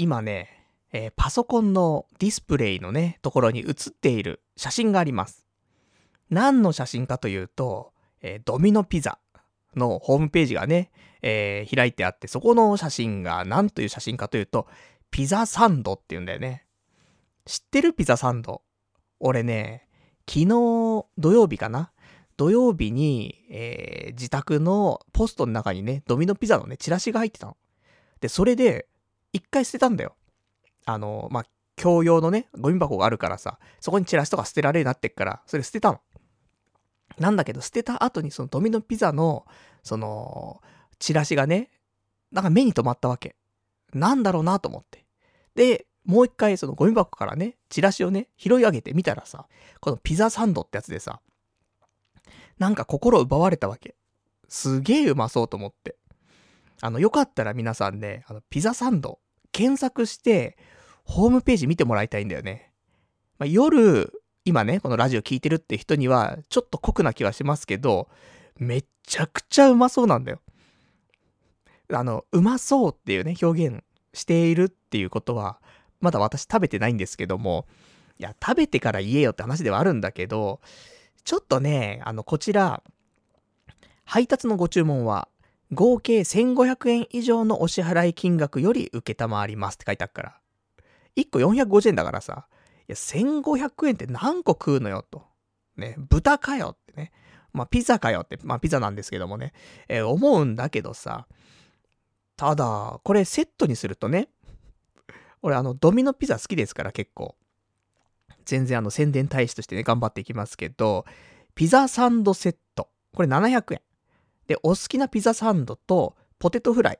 今ね、えーパソコンのディスプレイのね、ところに写っている写真があります。何の写真かというと、えードミノピザのホームページがね、えー開いてあって、そこの写真が何という写真かというと、ピザサンドって言うんだよね。知ってるピザサンド？俺ね、昨日土曜日かな？土曜日に、えー自宅のポストの中にね、ドミノピザのね、チラシが入ってたの。で、それで、一回捨てたんだよ。あの、まあ、共用のね、ゴミ箱があるからさ、そこにチラシとか捨てられるようになってっから、それ捨てたの。なんだけど、捨てた後にそのドミノピザの、その、チラシがね、なんか目に留まったわけ。なんだろうなと思って。で、もう一回そのゴミ箱からね、チラシをね、拾い上げてみたらさ、このピザサンドってやつでさ、なんか心奪われたわけ。すげえうまそうと思って。あの、よかったら皆さんね、あの、ピザサンド、検索して、ホームページ見てもらいたいんだよね。まあ、夜、今ね、このラジオ聞いてるって人には、ちょっと酷な気はしますけど、めっちゃくちゃうまそうなんだよ。あの、うまそうっていうね、表現しているっていうことは、まだ私食べてないんですけども、いや、食べてから言えよって話ではあるんだけど、ちょっとね、あの、こちら、配達のご注文は、合計1500円以上のお支払い金額より受けたまわりますって書いてあるから。1個450円だからさ、いや、1500円って何個食うのよと。ね、豚かよってね。まあ、ピザかよって、まあ、ピザなんですけどもね、えー思うんだけどさ、ただ、これセットにするとね、俺あの、ドミノピザ好きですから結構。全然あの、宣伝大使としてね、頑張っていきますけど、ピザサンドセット。これ700円。で、お好きなピザサンドと、ポテトフライ。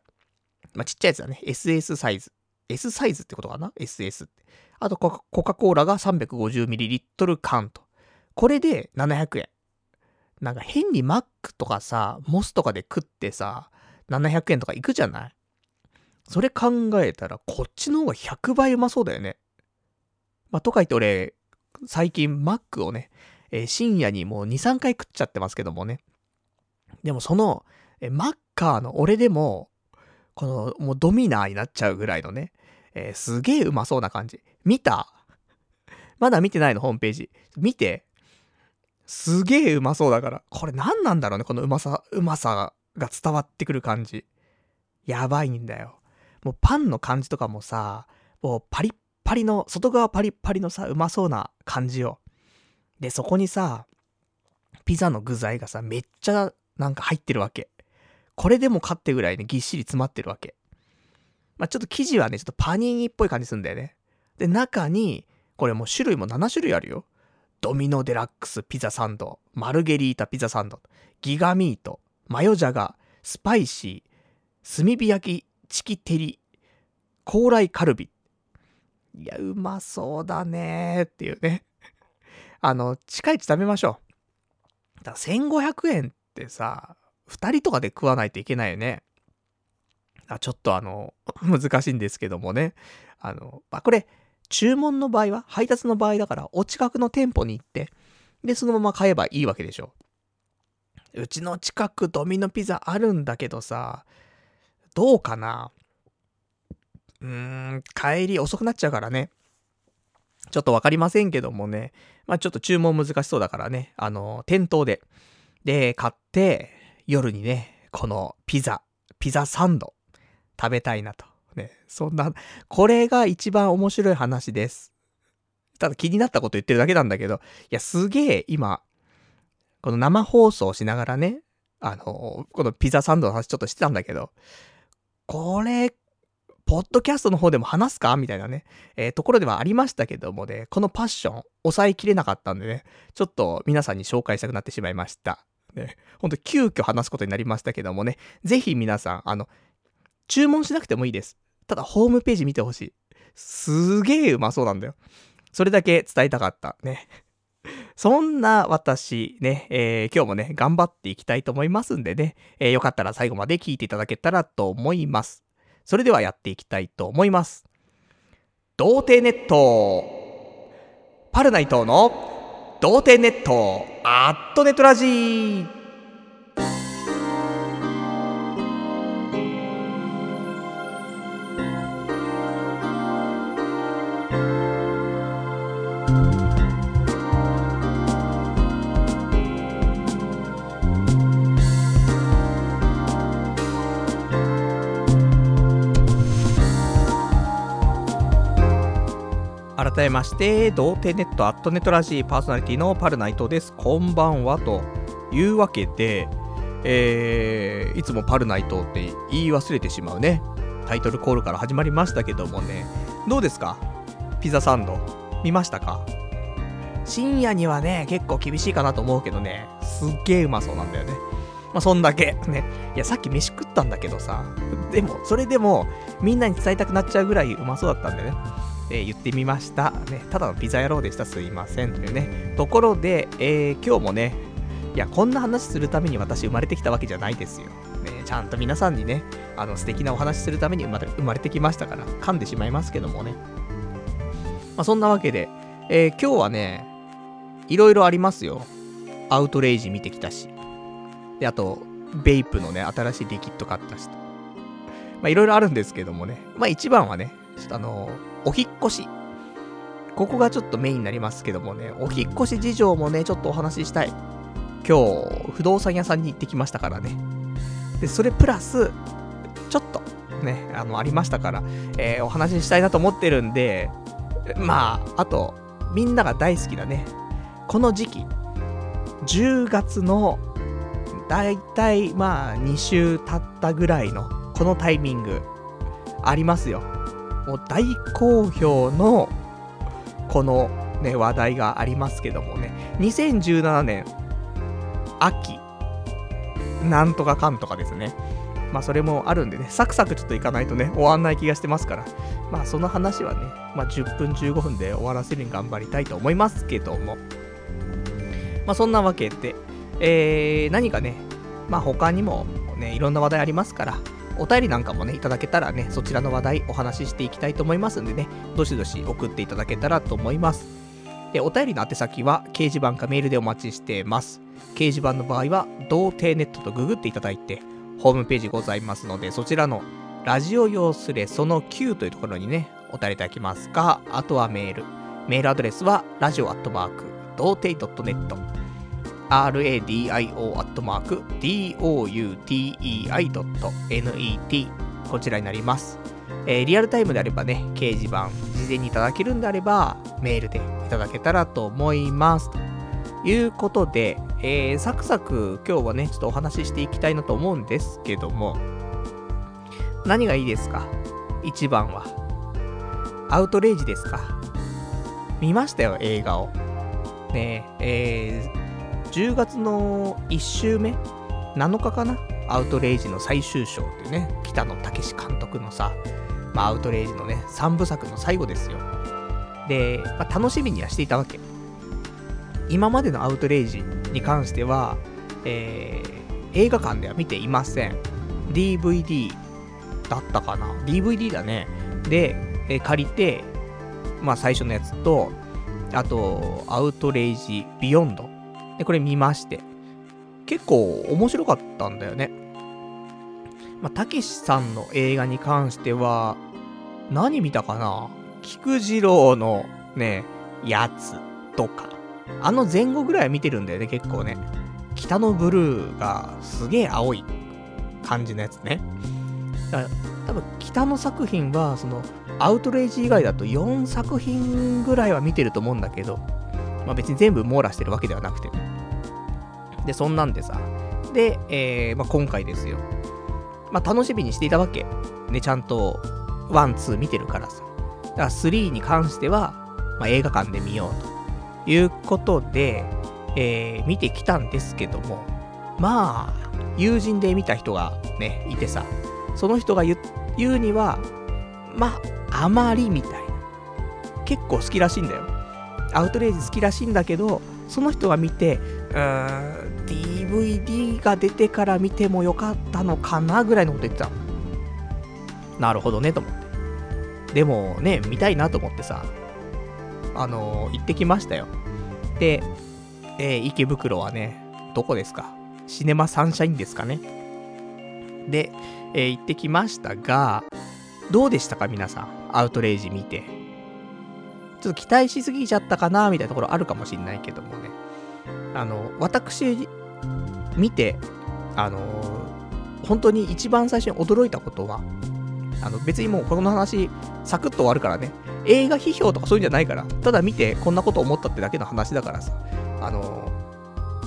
まあ、ちっちゃいやつだね。SS サイズ。S サイズってことかな ?SS って。あとコカ、コカ・コーラが 350ml 缶と。これで700円。なんか変にマックとかさ、モスとかで食ってさ、700円とかいくじゃない？それ考えたら、こっちの方が100倍うまそうだよね。まあ、とか言って俺、最近マックをね、えー深夜にもう2、3回食っちゃってますけどもね。でもその、えマッカーの俺でも、この、もうドミナーになっちゃうぐらいのね、えーすげえうまそうな感じ。見た？まだ見てないの、ホームページ。見て？すげえうまそうだから。これ何なんだろうね、このうまさ、うまさが伝わってくる感じ。やばいんだよ。もうパンの感じとかもさ、もうパリッパリの、外側パリッパリのさ、うまそうな感じよ。で、そこにさ、ピザの具材がさ、めっちゃなんか入ってるわけ。これでもかってぐらいね、ぎっしり詰まってるわけ。まあ、ちょっと生地はね、ちょっとパニーニっぽい感じするんだよね。で、中に、これもう種類も7種類あるよ。ドミノデラックスピザサンド、マルゲリータピザサンド、ギガミート、マヨジャガ、スパイシー、炭火焼き、チキテリ、高麗カルビ。いや、うまそうだねーっていうね。あの、近いうち食べましょう。だから1500円ってさ、2人とかで食わないといけないよね。あちょっとあの、難しいんですけどもね。あの、まあ、これ、注文の場合は、配達の場合だから、お近くの店舗に行って、で、そのまま買えばいいわけでしょ。うちの近くドミノピザあるんだけどさ、どうかなうーん、帰り遅くなっちゃうからね。ちょっとわかりませんけどもね。まあちょっと注文難しそうだからね。あの、店頭で。で、買って、夜にね、このピザ、ピザサンド、食べたいなと。ね、そんな、これが一番面白い話です。ただ気になったこと言ってるだけなんだけど、いや、すげえ今、この生放送しながらね、あの、このピザサンドの話ちょっとしてたんだけど、これ、ポッドキャストの方でも話すか？みたいなね、えーところではありましたけどもね、このパッション、抑えきれなかったんでね、ちょっと皆さんに紹介したくなってしまいました。ね、ほんと急遽話すことになりましたけどもね、ぜひ皆さん、あの、注文しなくてもいいです。ただ、ホームページ見てほしい。すげえうまそうなんだよ。それだけ伝えたかった。ね。そんな私、ね、えー今日もね、頑張っていきたいと思いますんでね、えーよかったら最後まで聞いていただけたらと思います。それではやっていきたいと思います。童貞ネットパルナイトの童貞ネットアットネトラジー。改めまして、童貞ネットアットネットラジーパーソナリティのパルナイトです。こんばんは。というわけで、えー、いつもパルナイトって言い忘れてしまうね。タイトルコールから始まりましたけどもね。どうですか？ピザサンド。見ましたか？深夜にはね、結構厳しいかなと思うけどね、すっげえうまそうなんだよね。まあ、そんだけ。ね。いや、さっき飯食ったんだけどさ、でも、それでも、みんなに伝えたくなっちゃうぐらいうまそうだったんでね。えー言ってみました。ね、ただのピザ野郎でした。すいません。というね。ところで、えー今日もね、いや、こんな話するために私生まれてきたわけじゃないですよ。ね、ちゃんと皆さんにね、あの素敵なお話するために生まれ生まれてきましたから、噛んでしまいますけどもね。まあ、そんなわけで、えー今日はね、いろいろありますよ。アウトレイジ見てきたし。で、あと、ベイプのね、新しいリキッド買ったしと。まあ、いろいろあるんですけどもね。まあ、一番はね、ちょっとあのお引っ越し。ここがちょっとメインになりますけどもね、お引っ越し事情もね、ちょっとお話ししたい。今日、不動産屋さんに行ってきましたからね。で、それプラス、ちょっと、ね、あの、ありましたから、えーお話ししたいなと思ってるんで、まあ、あと、みんなが大好きなね、この時期、10月の、だいたい、まあ、2週経ったぐらいの、このタイミング、ありますよ。もう大好評の、このね、話題がありますけどもね、2017年、秋、なんとかかんとかですね。まあそれもあるんでね、サクサクちょっといかないとね、終わんない気がしてますから。まあその話はね、まあ10分15分で終わらせるに頑張りたいと思いますけども。まあそんなわけで、えー、何かね、まあ他にもね、いろんな話題ありますから、お便りなんかもね、いただけたらね、そちらの話題お話ししていきたいと思いますんでね、どしどし送っていただけたらと思います。で、お便りの宛先は、掲示板かメールでお待ちしてます。掲示板の場合は、童貞ネットとググっていただいて、ホームページございますので、そちらの、ラジオ用スレその9というところにね、お便りいただきますか、あとはメール。メールアドレスは、ラジオアットマーク、童貞 .net、radio.doutei.net、こちらになります。えーリアルタイムであればね、掲示板、事前にいただけるんであれば、メールでいただけたらと思います。ということで、えーサクサク今日はね、ちょっとお話ししていきたいなと思うんですけども、何がいいですか？一番は。アウトレイジですか？見ましたよ、映画を。ねえ、え10月の1週目 ?7 日かな？アウトレイジの最終章っていうね、北野武監督のさ、まあ、アウトレイジのね、3部作の最後ですよ。で、まあ、楽しみにはしていたわけ。今までのアウトレイジに関しては、えー映画館では見ていません。DVD だったかな ?DVD だね。で、えー借りて、まあ最初のやつと、あと、アウトレイジビヨンド。で、これ見まして。結構面白かったんだよね。まあ、たけしさんの映画に関しては、何見たかな？菊次郎のね、やつとか。あの前後ぐらいは見てるんだよね、結構ね。北のブルーがすげえ青い感じのやつね。だから多分北の作品は、その、アウトレイジ以外だと4作品ぐらいは見てると思うんだけど、まあ別に全部網羅してるわけではなくてね。で、そんなんでさ。で、えーまあ、今回ですよ。まあ楽しみにしていたわけ。ね、ちゃんと、one、two 見てるからさ。だから3に関しては、まあ、映画館で見ようということで、えー見てきたんですけども、まあ、友人で見た人がね、いてさ、その人が言う言うには、まあ、あまりみたいな。結構好きらしいんだよ。アウトレイジ好きらしいんだけど、その人が見て、うん、DVD が出てから見てもよかったのかなぐらいのこと言ってた。なるほどね、と思って。でもね、見たいなと思ってさ、あのー行ってきましたよ。で、えー池袋はね、どこですか？シネマサンシャインですかね？で、えー行ってきましたが、どうでしたか皆さん？アウトレイジ見て。ちょっと期待しすぎちゃったかなみたいなところあるかもしんないけどもね。あの、私、見て、あの本当に一番最初に驚いたことは、あの別にもうこの話、サクッと終わるからね。映画批評とかそういうんじゃないから、ただ見てこんなこと思ったってだけの話だからさ、あの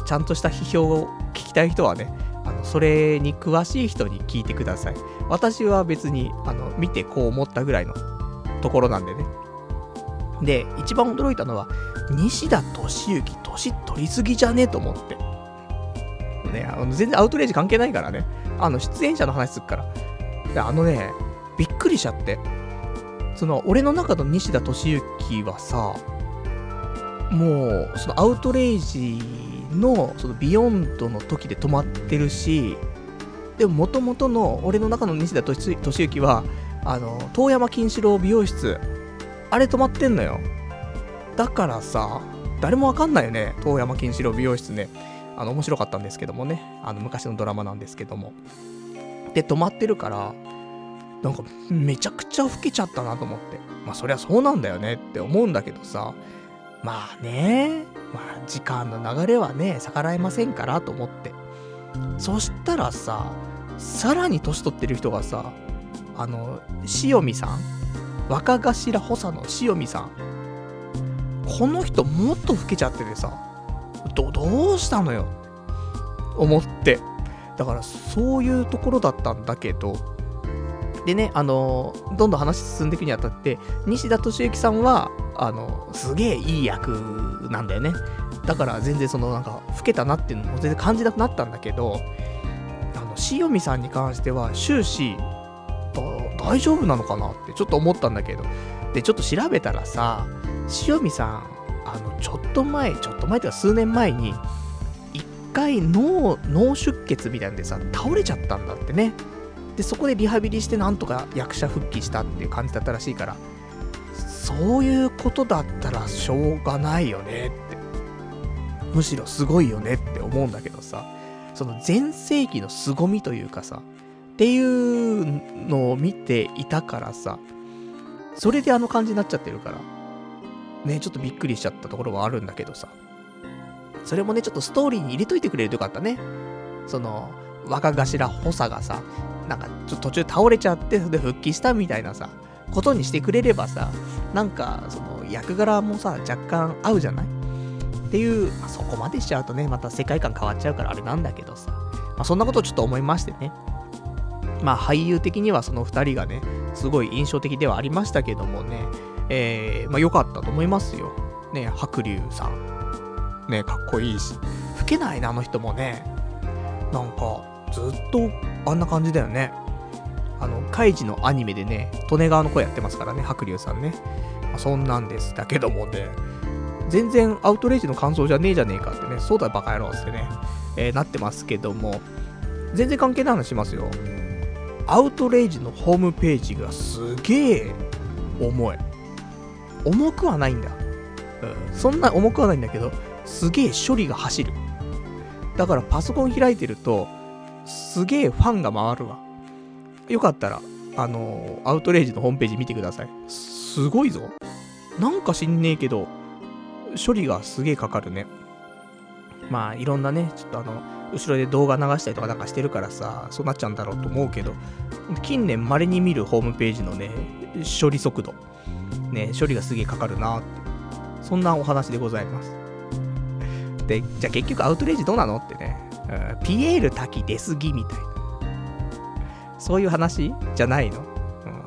ちゃんとした批評を聞きたい人はね、あのそれに詳しい人に聞いてください。私は別に、あの、見てこう思ったぐらいのところなんでね。で、一番驚いたのは、西田敏行、年取りすぎじゃね？えと思って。ね、あの全然アウトレイジ関係ないからね。あの、出演者の話すっから。で、あのね、びっくりしちゃって。その、俺の中の西田敏行はさ、もう、そのアウトレイジの、そのビヨンドの時で止まってるし、でも、もともとの、俺の中の西田敏行は、あの、遠山金四郎美容室、あれ止まってんのよ。だからさ、誰もわかんないよね、遠山金四郎美容室ね。あの、面白かったんですけどもね。あの、昔のドラマなんですけども。で、止まってるから、なんか、めちゃくちゃ老けちゃったなと思って。まあ、そりゃそうなんだよねって思うんだけどさ。まあね、まあ、時間の流れはね、逆らえませんからと思って。そしたらさ、さらに年取ってる人がさ、あの、塩見さん若頭補佐の塩見さん。この人もっと老けちゃっててさ、ど、どうしたのよ？思って。だからそういうところだったんだけど、でね、あの、どんどん話進んでいくにあたって、西田敏行さんは、あの、すげえいい役なんだよね。だから全然そのなんか、老けたなっていうのも全然感じなくなったんだけど、あの、塩見さんに関しては終始、大丈夫なのかなってちょっと思ったんだけど。で、ちょっと調べたらさ、塩見さん、あの、ちょっと前、ちょっと前というか数年前に、一回脳、脳出血みたいなんでさ、倒れちゃったんだってね。で、そこでリハビリしてなんとか役者復帰したっていう感じだったらしいから、そういうことだったらしょうがないよねって。むしろすごいよねって思うんだけどさ、その全盛期の凄みというかさ、っていうのを見ていたからさ、それであの感じになっちゃってるから、ね、ちょっとびっくりしちゃったところはあるんだけどさ、それもね、ちょっとストーリーに入れといてくれるとよかったね。その、若頭補佐がさ、なんかちょっと途中倒れちゃって、それで復帰したみたいなさ、ことにしてくれればさ、なんか、その、役柄もさ、若干合うじゃない？っていう、まあ、そこまでしちゃうとね、また世界観変わっちゃうからあれなんだけどさ、まあ、そんなことをちょっと思いましてね。まあ、俳優的にはその2人がね、すごい印象的ではありましたけどもね、えー、まあ、良かったと思いますよ。ね、白龍さん。ね、かっこいいし。老けないな、あの人もね。なんか、ずっとあんな感じだよね。あの、カイジのアニメでね、利根川の声やってますからね、白龍さんね。まあ、そんなんです。だけどもね、全然アウトレイジの感想じゃねえじゃねえかってね、そうだバカ野郎ってね、えー、なってますけども、全然関係ない話しますよ。アウトレイジのホームページがすげえ重い。重くはないんだ。うん。そんな重くはないんだけど、すげえ処理が走る。だからパソコン開いてると、すげえファンが回るわ。よかったら、あのー、アウトレイジのホームページ見てください。すごいぞ。なんか知んねえけど、処理がすげえかかるね。まあ、いろんなね、ちょっとあの、後ろで動画流したりとかなんかしてるからさ、そうなっちゃうんだろうと思うけど、近年稀に見るホームページのね、処理速度、ね、処理がすげえかかるなって、そんなお話でございます。で、じゃあ結局アウトレイジどうなのってね、うん、ピエール滝出過ぎみたいな。そういう話じゃないの、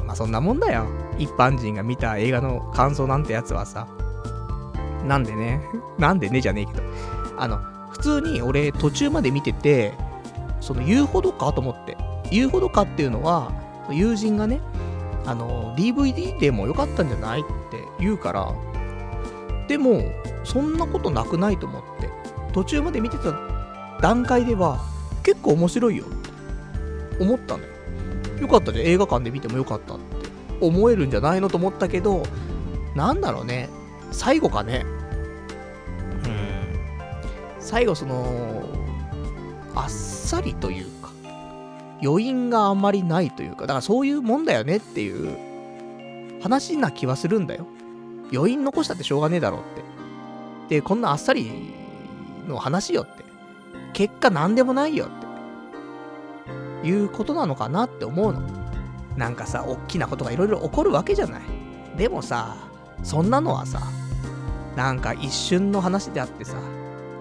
うん、まあそんなもんだよ。一般人が見た映画の感想なんてやつはさ。なんでね、なんでねじゃねえけど、あの、普通に俺途中まで見てて、その言うほどかと思って。言うほどかっていうのは、友人がね、あの、DVD でもよかったんじゃないって言うから、でも、そんなことなくないと思って。途中まで見てた段階では、結構面白いよって思ったのよ。よかったじゃん、映画館で見てもよかったって思えるんじゃないのと思ったけど、なんだろうね、最後かね、最後その、あっさりというか、余韻があんまりないというか、だからそういうもんだよねっていう話な気はするんだよ。余韻残したってしょうがねえだろうって。で、こんなあっさりの話よって。結果何でもないよって。いうことなのかなって思うの。なんかさ、大きなことがいろいろ起こるわけじゃない。でもさ、そんなのはさ、なんか一瞬の話であってさ、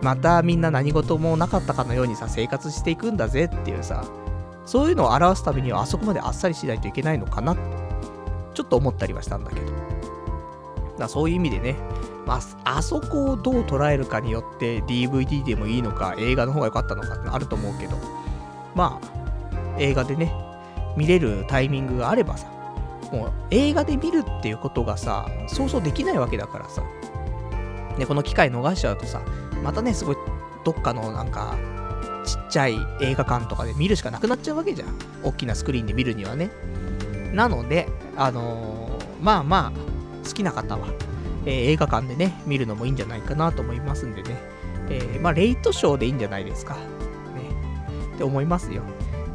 またみんな何事もなかったかのようにさ、生活していくんだぜっていうさ、そういうのを表すためにはあそこまであっさりしないといけないのかな、ちょっと思ったりはしたんだけど。だそういう意味でね、まあ、あそこをどう捉えるかによって DVD でもいいのか映画の方が良かったのかってあると思うけど、まあ、映画でね、見れるタイミングがあればさ、もう映画で見るっていうことがさ、そうそうできないわけだからさ。で、この機会逃しちゃうとさ、またね、すごい、どっかのなんか、ちっちゃい映画館とかで見るしかなくなっちゃうわけじゃん。大きなスクリーンで見るにはね。なので、あのー、まあまあ、好きな方は、えー、映画館でね、見るのもいいんじゃないかなと思いますんでね。えー、まあ、レイトショーでいいんじゃないですか。ね。って思いますよ。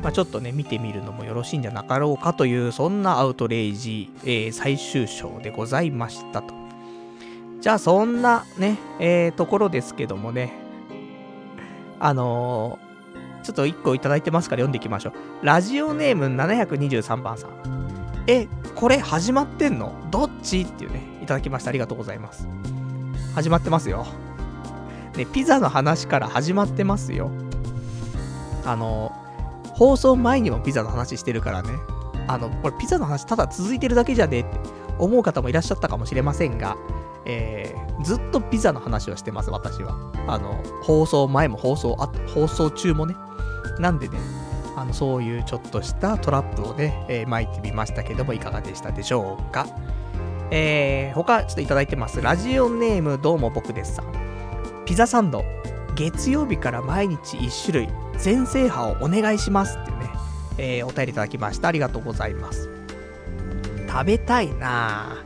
まあ、ちょっとね、見てみるのもよろしいんじゃなかろうかという、そんなアウトレイジ、えー、最終章でございましたと。じゃあ、そんなね、えー、ところですけどもね、あのー、ちょっと1個いただいてますから読んでいきましょう。ラジオネーム723番さん。え、これ始まってんの？どっち？っていうね、いただきました。ありがとうございます。始まってますよ。ね、ピザの話から始まってますよ。あのー、放送前にもピザの話してるからね。あの、これピザの話ただ続いてるだけじゃねえって思う方もいらっしゃったかもしれませんが、えー、ずっとピザの話をしてます、私は。あの、放送前も放送あ、放送中もね。なんでね、あの、そういうちょっとしたトラップをね、えー、巻いてみましたけども、いかがでしたでしょうか。えー、他ちょっといただいてます。ラジオネームどうも僕ですさん。ピザサンド、月曜日から毎日1種類、全制覇をお願いしますっていうね、えー、お便りいただきました。ありがとうございます。食べたいな。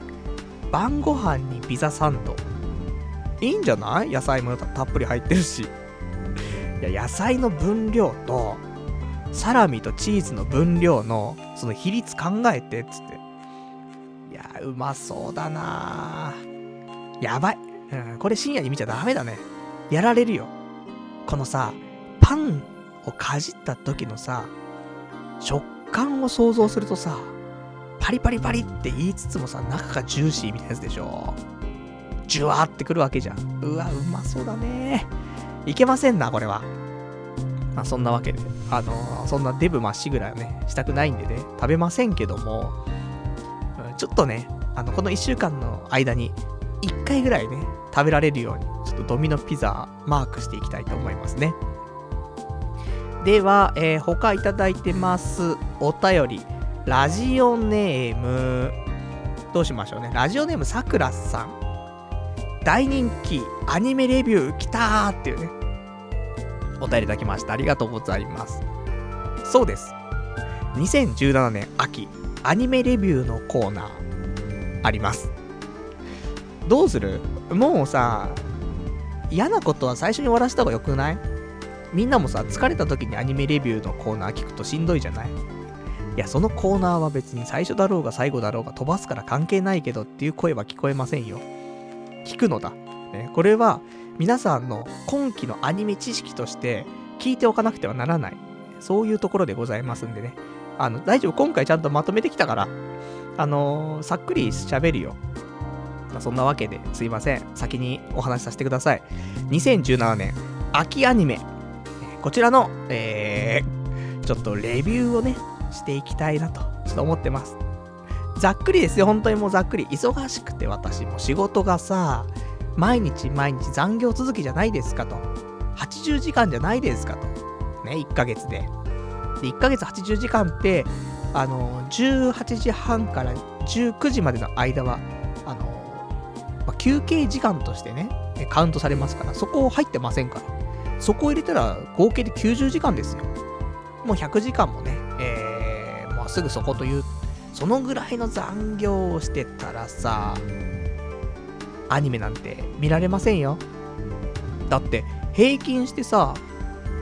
晩ご飯にピザサンド。いいんじゃない？野菜もたっぷり入ってるし。いや、野菜の分量と、サラミとチーズの分量の、その比率考えて、つって。いや、うまそうだなやばい。うん、これ深夜に見ちゃダメだね。やられるよ。このさ、パンをかじった時のさ、食感を想像するとさ、パリパリパリって言いつつもさ、中がジューシーみたいなやつでしょ。ジュワーってくるわけじゃん。うわ、うまそうだね。いけませんな、これは。まあ、そんなわけで、あのー、そんなデブまっしぐらいはね、したくないんでね、食べませんけども、ちょっとね、あの、この1週間の間に、1回ぐらいね、食べられるように、ちょっとドミノピザマークしていきたいと思いますね。では、えー、他いただいてます。お便り。ラジオネーム、どうしましょうね。ラジオネームさくらさん。大人気アニメレビュー来たーっていうね。お便りいただきました。ありがとうございます。そうです。2017年秋、アニメレビューのコーナー、あります。どうする？もうさ、嫌なことは最初に終わらせた方がよくない？みんなもさ、疲れた時にアニメレビューのコーナー聞くとしんどいじゃない？いや、そのコーナーは別に最初だろうが最後だろうが飛ばすから関係ないけどっていう声は聞こえませんよ。聞くのだ。ね、これは皆さんの今期のアニメ知識として聞いておかなくてはならない。そういうところでございますんでね。あの、大丈夫。今回ちゃんとまとめてきたから、あのー、さっくり喋るよ。まあ、そんなわけですいません。先にお話しさせてください。2017年、秋アニメ。こちらの、えー、ちょっとレビューをね、していきたいなと、ちょっと思ってます。ざっくりですよ、本当にもうざっくり。忙しくて私も仕事がさ、毎日毎日残業続きじゃないですかと。80時間じゃないですかと。ね、1ヶ月で。で、1ヶ月80時間って、あの、18時半から19時までの間は、あの、まあ、休憩時間としてね、カウントされますから、そこ入ってませんから。そこを入れたら合計で90時間ですよ。もう100時間もね、すぐそこという、そのぐらいの残業をしてたらさ、アニメなんて見られませんよ。だって、平均してさ、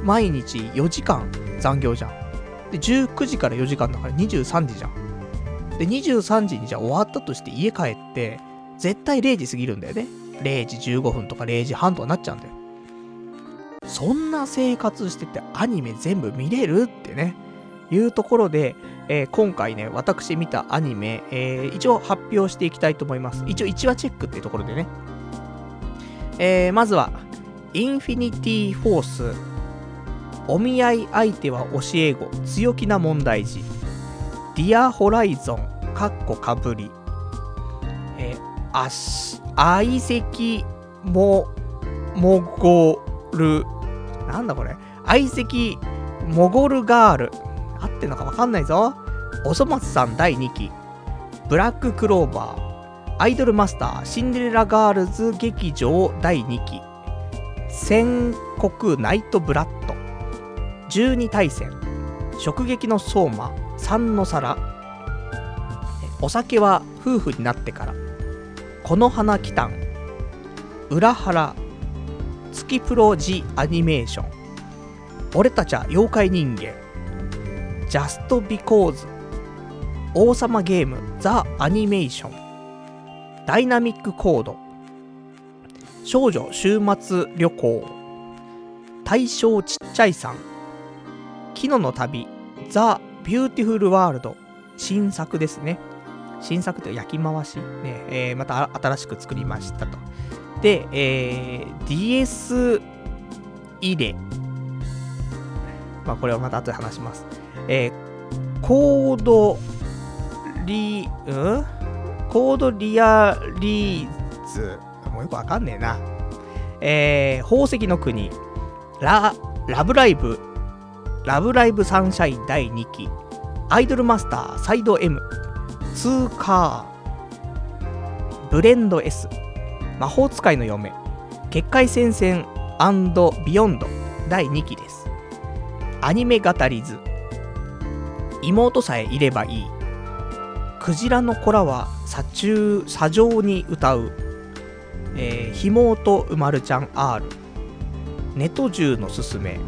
毎日4時間残業じゃん。で、19時から4時間だから23時じゃん。で、23時にじゃあ終わったとして家帰って、絶対0時過ぎるんだよね。0時15分とか0時半とかなっちゃうんだよ。そんな生活しててアニメ全部見れるってね、いうところで、えー、今回ね、私見たアニメ、えー、一応発表していきたいと思います。一応1話チェックっていうところでね。えー、まずは、インフィニティフォース、お見合い相手は教え子、強気な問題児、ディアホライゾン、かっこかぶり、えー、あし、相席も、もごる、なんだこれ、相席モゴルガール、ってんのかわかんないぞ。おそ松さん第2期、ブラッククローバー、アイドルマスター、シンデレラガールズ劇場第2期、戦国ナイトブラッド、12対戦、食撃の相馬、三の皿、お酒は夫婦になってから、この花来たん、裏腹、月プロジアニメーション、俺たちは妖怪人間、Just Because 王様ゲーム The Animation Dynamic Chord 少女終末旅行大正ちっちゃいさんキノの旅 the Beautiful World 新作ですね。新作って焼き回しね、えー、また新しく作りましたと。で、えー、DS 入れ。まあこれはまた後で話します。えー、コードリ、うん？コードリアリーズ。もうよくわかんねえな。えー、宝石の国。ラ、ラブライブ。ラブライブサンシャイン第2期。アイドルマスターサイド M。ツーカー。ブレンド S。魔法使いの嫁。結界戦線ビヨンド第2期です。アニメ語り図。妹さえいればいい。クジラの子らは砂中、砂上に歌う。えー、ひもとうまるちゃん R。ネト銃のすすめ。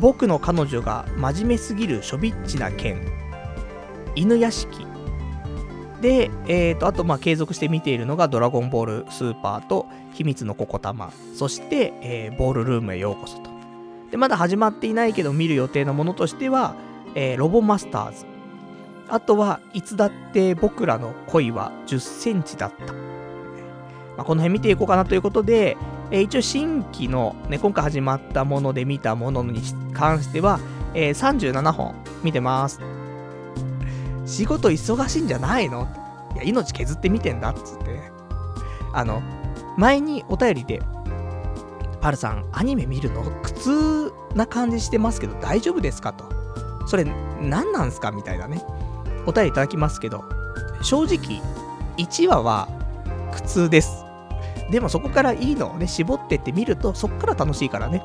僕の彼女が真面目すぎるしょびっちな剣。犬屋敷。で、えーと、あと、まあ、継続して見ているのが、ドラゴンボールスーパーと、秘密のココタマ、そして、えー、ボールルームへようこそと。で、まだ始まっていないけど、見る予定のものとしては、えー、ロボマスターズ。あとは、いつだって僕らの恋は10センチだった。まあ、この辺見ていこうかなということで、えー、一応新規の、ね、今回始まったもので見たものに関しては、えー、37本見てます。仕事忙しいんじゃないの？いや、命削って見てんだっつって。あの、前にお便りで、パルさん、アニメ見るの？苦痛な感じしてますけど大丈夫ですかと。それ何なんすかみたいなね、お便りいただきますけど、正直、1話は苦痛です。でもそこからいいのをね、絞ってってみると、そこから楽しいからね。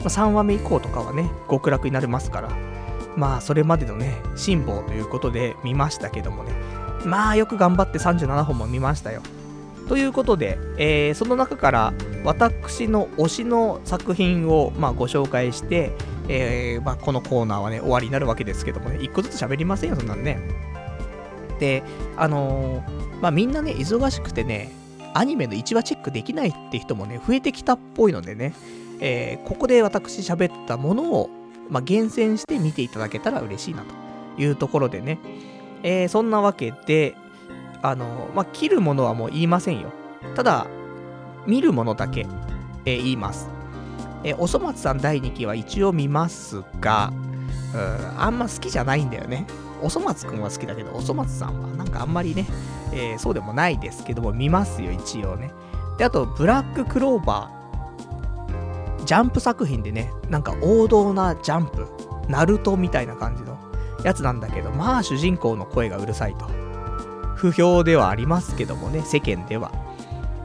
まあ、3話目以降とかはね、極楽になりますから。まあ、それまでのね、辛抱ということで見ましたけどもね。まあ、よく頑張って37本も見ましたよ。ということで、えー、その中から私の推しの作品を、まあ、ご紹介して、えー、まあ、このコーナーはね、終わりになるわけですけどもね、一個ずつ喋りませんよ、そんなんね。で、あのー、まあ、みんなね、忙しくてね、アニメの1話チェックできないって人もね、増えてきたっぽいのでね、えー、ここで私喋ったものを、まあ、厳選して見ていただけたら嬉しいなというところでね、えー、そんなわけで、あのー、まあ、切るものはもう言いませんよ。ただ、見るものだけ、え、言います。えおそ松さん第2期は一応見ますが、うん、あんま好きじゃないんだよね。おそ松くんは好きだけど、おそ松さんはなんかあんまりね、えー、そうでもないですけども、見ますよ、一応ね。で、あと、ブラッククローバー。ジャンプ作品でね、なんか王道なジャンプ、ナルトみたいな感じのやつなんだけど、まあ主人公の声がうるさいと。不評ではありますけどもね、世間では。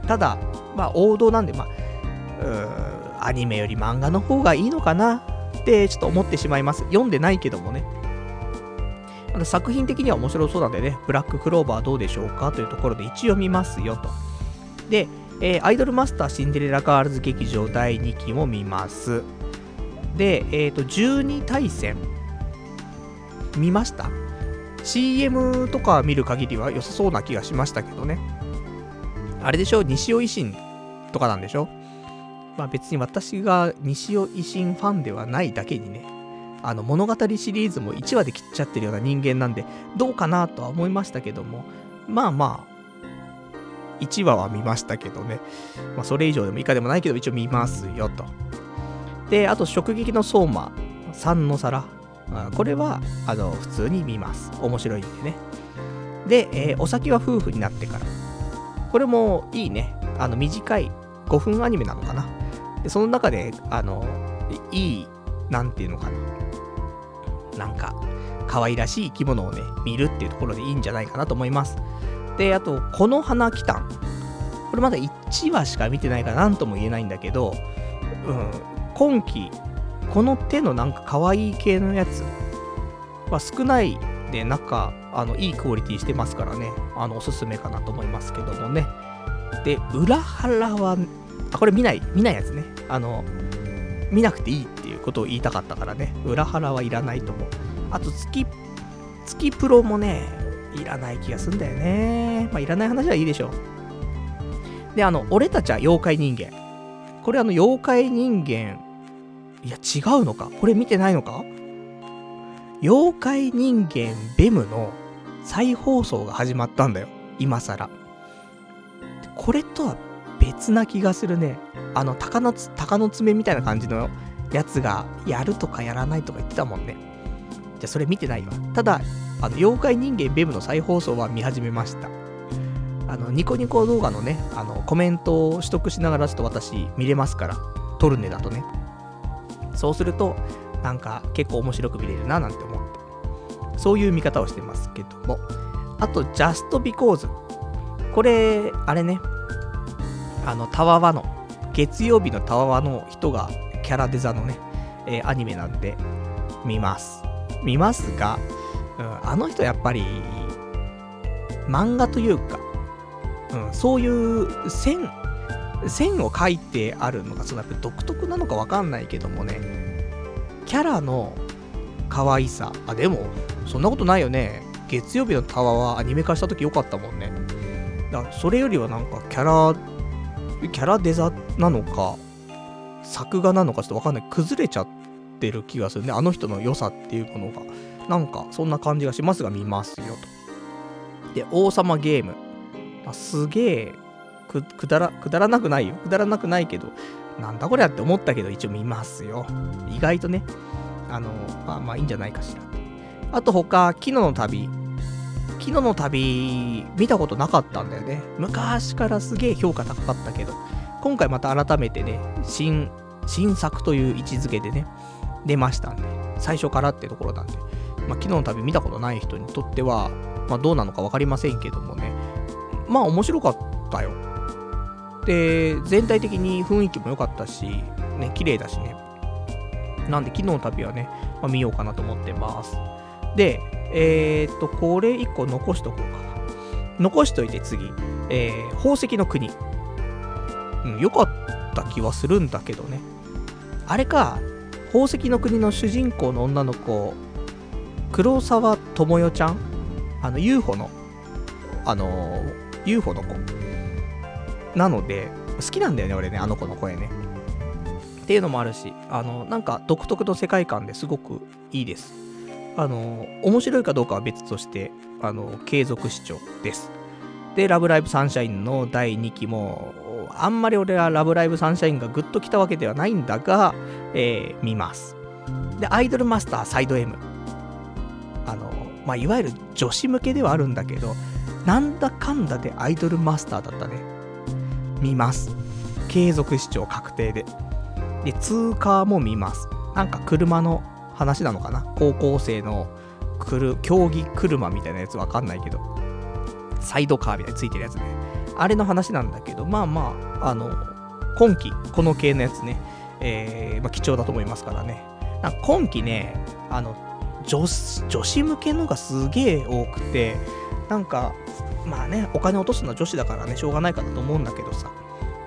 ただ、まあ王道なんで、まあ、うーん、アニメより漫画の方がいいのかな？ってちょっと思ってしまいます。読んでないけどもね。あの作品的には面白そうなんでね、ブラッククローバーどうでしょうか？というところで一応見ますよと。で、えー、アイドルマスターシンデレラガールズ劇場第2期も見ます。で、えっ、ー、と、12対戦。見ました ?CM とか見る限りは良さそうな気がしましたけどね。あれでしょ？西尾維新とかなんでしょ？まあ別に私が西尾維新ファンではないだけにね、あの物語シリーズも1話で切っちゃってるような人間なんで、どうかなとは思いましたけども、まあまあ、1話は見ましたけどね、まあそれ以上でも以下でもないけど一応見ますよと。で、あと、直撃の相馬、3の皿。これは、あの、普通に見ます。面白いんでね。で、えー、お酒は夫婦になってから。これもいいね。あの、短い5分アニメなのかな。で、その中で、あの、いい、なんていうのかな。なんか、可愛らしい生き物をね、見るっていうところでいいんじゃないかなと思います。で、あと、この花来たん。これまだ1話しか見てないから何とも言えないんだけど、うん、今季、この手のなんか可愛い系のやつは少ないで、なんか、あの、いいクオリティしてますからね、あの、おすすめかなと思いますけどもね。で、裏腹は、これ見ない、見ないやつね。あの、見なくていいっていうことを言いたかったからね、裏腹はいらないと思う。あと、月、月プロもね、いらない気がすんだよね。まあ、いらない話はいいでしょう。で、あの、俺たちは妖怪人間。これあの、妖怪人間、いや、違うのか？これ見てないのか？妖怪人間ベムの再放送が始まったんだよ。今更。これとは別な気がするね。あの、鷹のつ、鷹の爪みたいな感じのやつが、やるとかやらないとか言ってたもんね。じゃ、それ見てないわ。ただ、あの、妖怪人間ベムの再放送は見始めました。あの、ニコニコ動画のね、あの、コメントを取得しながらちょっと私見れますから、トルネだとね。そうすると、なんか結構面白く見れるななんて思って。そういう見方をしてますけども。あと、Just Because。これ、あれね、あの、たわわの、月曜日のたわわの人がキャラデザのね、えー、アニメなんで、見ます。見ますが、うん、あの人やっぱり、漫画というか、うん、そういう線、線を書いてあるのが、そのやっぱ独特なのかわかんないけどもね、キャラの可愛さ、あ、でも、そんなことないよね。月曜日のタワーはアニメ化した時良かったもんね。だからそれよりはなんかキャラ、キャラデザなのか、作画なのかちょっとわかんない。崩れちゃってる気がするね。あの人の良さっていうものが。なんか、そんな感じがしますが、見ますよと。で、王様ゲーム。あすげえ、く、くだら、くだらなくないよ。くだらなくないけど、なんだこりゃって思ったけど、一応見ますよ。意外とね、あの、まあまあいいんじゃないかしら。あと他、昨日の旅。昨日の旅、見たことなかったんだよね。昔からすげえ評価高かったけど、今回また改めてね、新、新作という位置づけでね、出ましたんで、最初からってところなんで、まあ、昨日の旅見たことない人にとっては、まあ、どうなのか分かりませんけどもね、まあ面白かったよ。で、全体的に雰囲気も良かったし、ね、綺麗だしね。なんで、昨日の旅はね、まあ、見ようかなと思ってます。で、えー、っと、これ1個残しとこうかな。残しといて次、えー、宝石の国。うん、良かった気はするんだけどね。あれか、宝石の国の主人公の女の子、黒沢智代ちゃん？あの UFO の、あのー、UFO の子。なので、好きなんだよね、俺ね、あの子の声ね。っていうのもあるし、あの、なんか独特の世界観ですごくいいです。あの、面白いかどうかは別として、あの、継続視聴です。で、ラブライブサンシャインの第2期も、あんまり俺はラブライブサンシャインがグッときたわけではないんだが、えー、見ます。で、アイドルマスターサイド M。あの、まあ、いわゆる女子向けではあるんだけど、なんだかんだでアイドルマスターだったね。見ます。継続視聴確定で。で、通過も見ます。なんか車の話なのかな？高校生のくる競技車みたいなやつわかんないけど、サイドカーみたいについてるやつね。あれの話なんだけど、まあまあ、あの、今季、この系のやつね、えー、まあ、貴重だと思いますからね。なんか今季ね、あの、女女子向けのがすげえ多くて、なんか、まあね、お金落とすのは女子だからね、しょうがないかなと思うんだけどさ。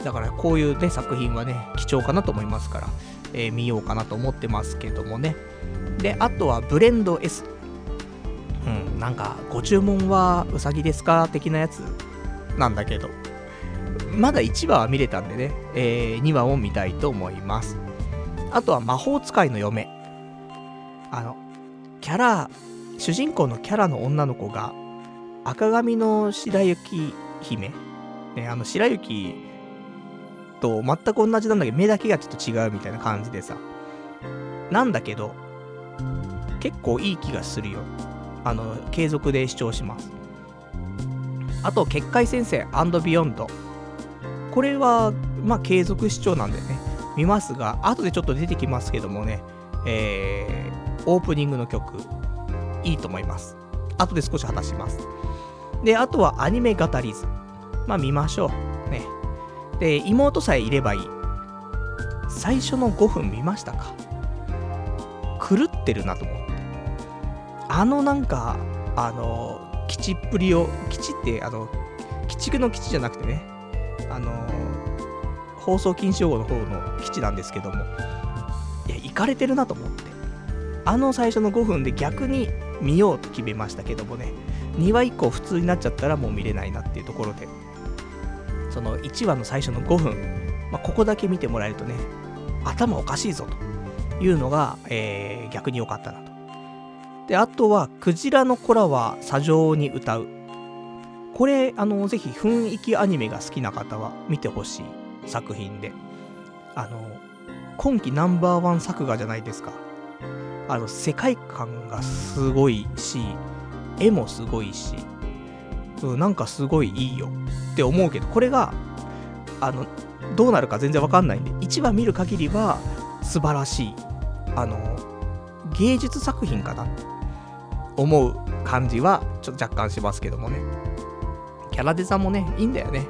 だからこういうね、作品はね、貴重かなと思いますから、えー、見ようかなと思ってますけどもね。で、あとはブレンド S。うん、なんか、ご注文はうさぎですか的なやつなんだけど、まだ1話は見れたんでね、えー、2話を見たいと思います。あとは魔法使いの嫁。あの、キャラ、主人公のキャラの女の子が、赤髪の白雪姫、ね、あの白雪と全く同じなんだけど、目だけがちょっと違うみたいな感じでさ。なんだけど、結構いい気がするよ。あの、継続で視聴します。あと、結界先生ビヨンド。これは、まあ、継続視聴なんでね、見ますが、後でちょっと出てきますけどもね、えー、オープニングの曲、いいと思います。後で少し話します。で、あとはアニメ語り図。まあ見ましょう。で、妹さえいればいい。最初の5分見ましたか？狂ってるなと思って。あのなんか、あの、基地っぷりを、基地って、あの、鬼畜の基地じゃなくてね、あの、放送禁止用語の方の基地なんですけども、いや、行かれてるなと思って。あの最初の5分で逆に見ようと決めましたけどもね、2話以降普通になっちゃったらもう見れないなっていうところで、その1話の最初の5分、まあ、ここだけ見てもらえるとね、頭おかしいぞというのが、えー、逆に良かったなと。で、あとは、クジラの子らは砂上に歌う。これ、あの、ぜひ雰囲気アニメが好きな方は見てほしい作品で。あの、今季ナンバーワン作画じゃないですか。あの、世界観がすごいし、絵もすごいし、うん、なんかすごいいいよって思うけど、これが、あの、どうなるか全然わかんないんで、1話見る限りは素晴らしい、あの、芸術作品かなって思う感じはちょっと若干しますけどもね。キャラデザもね、いいんだよね。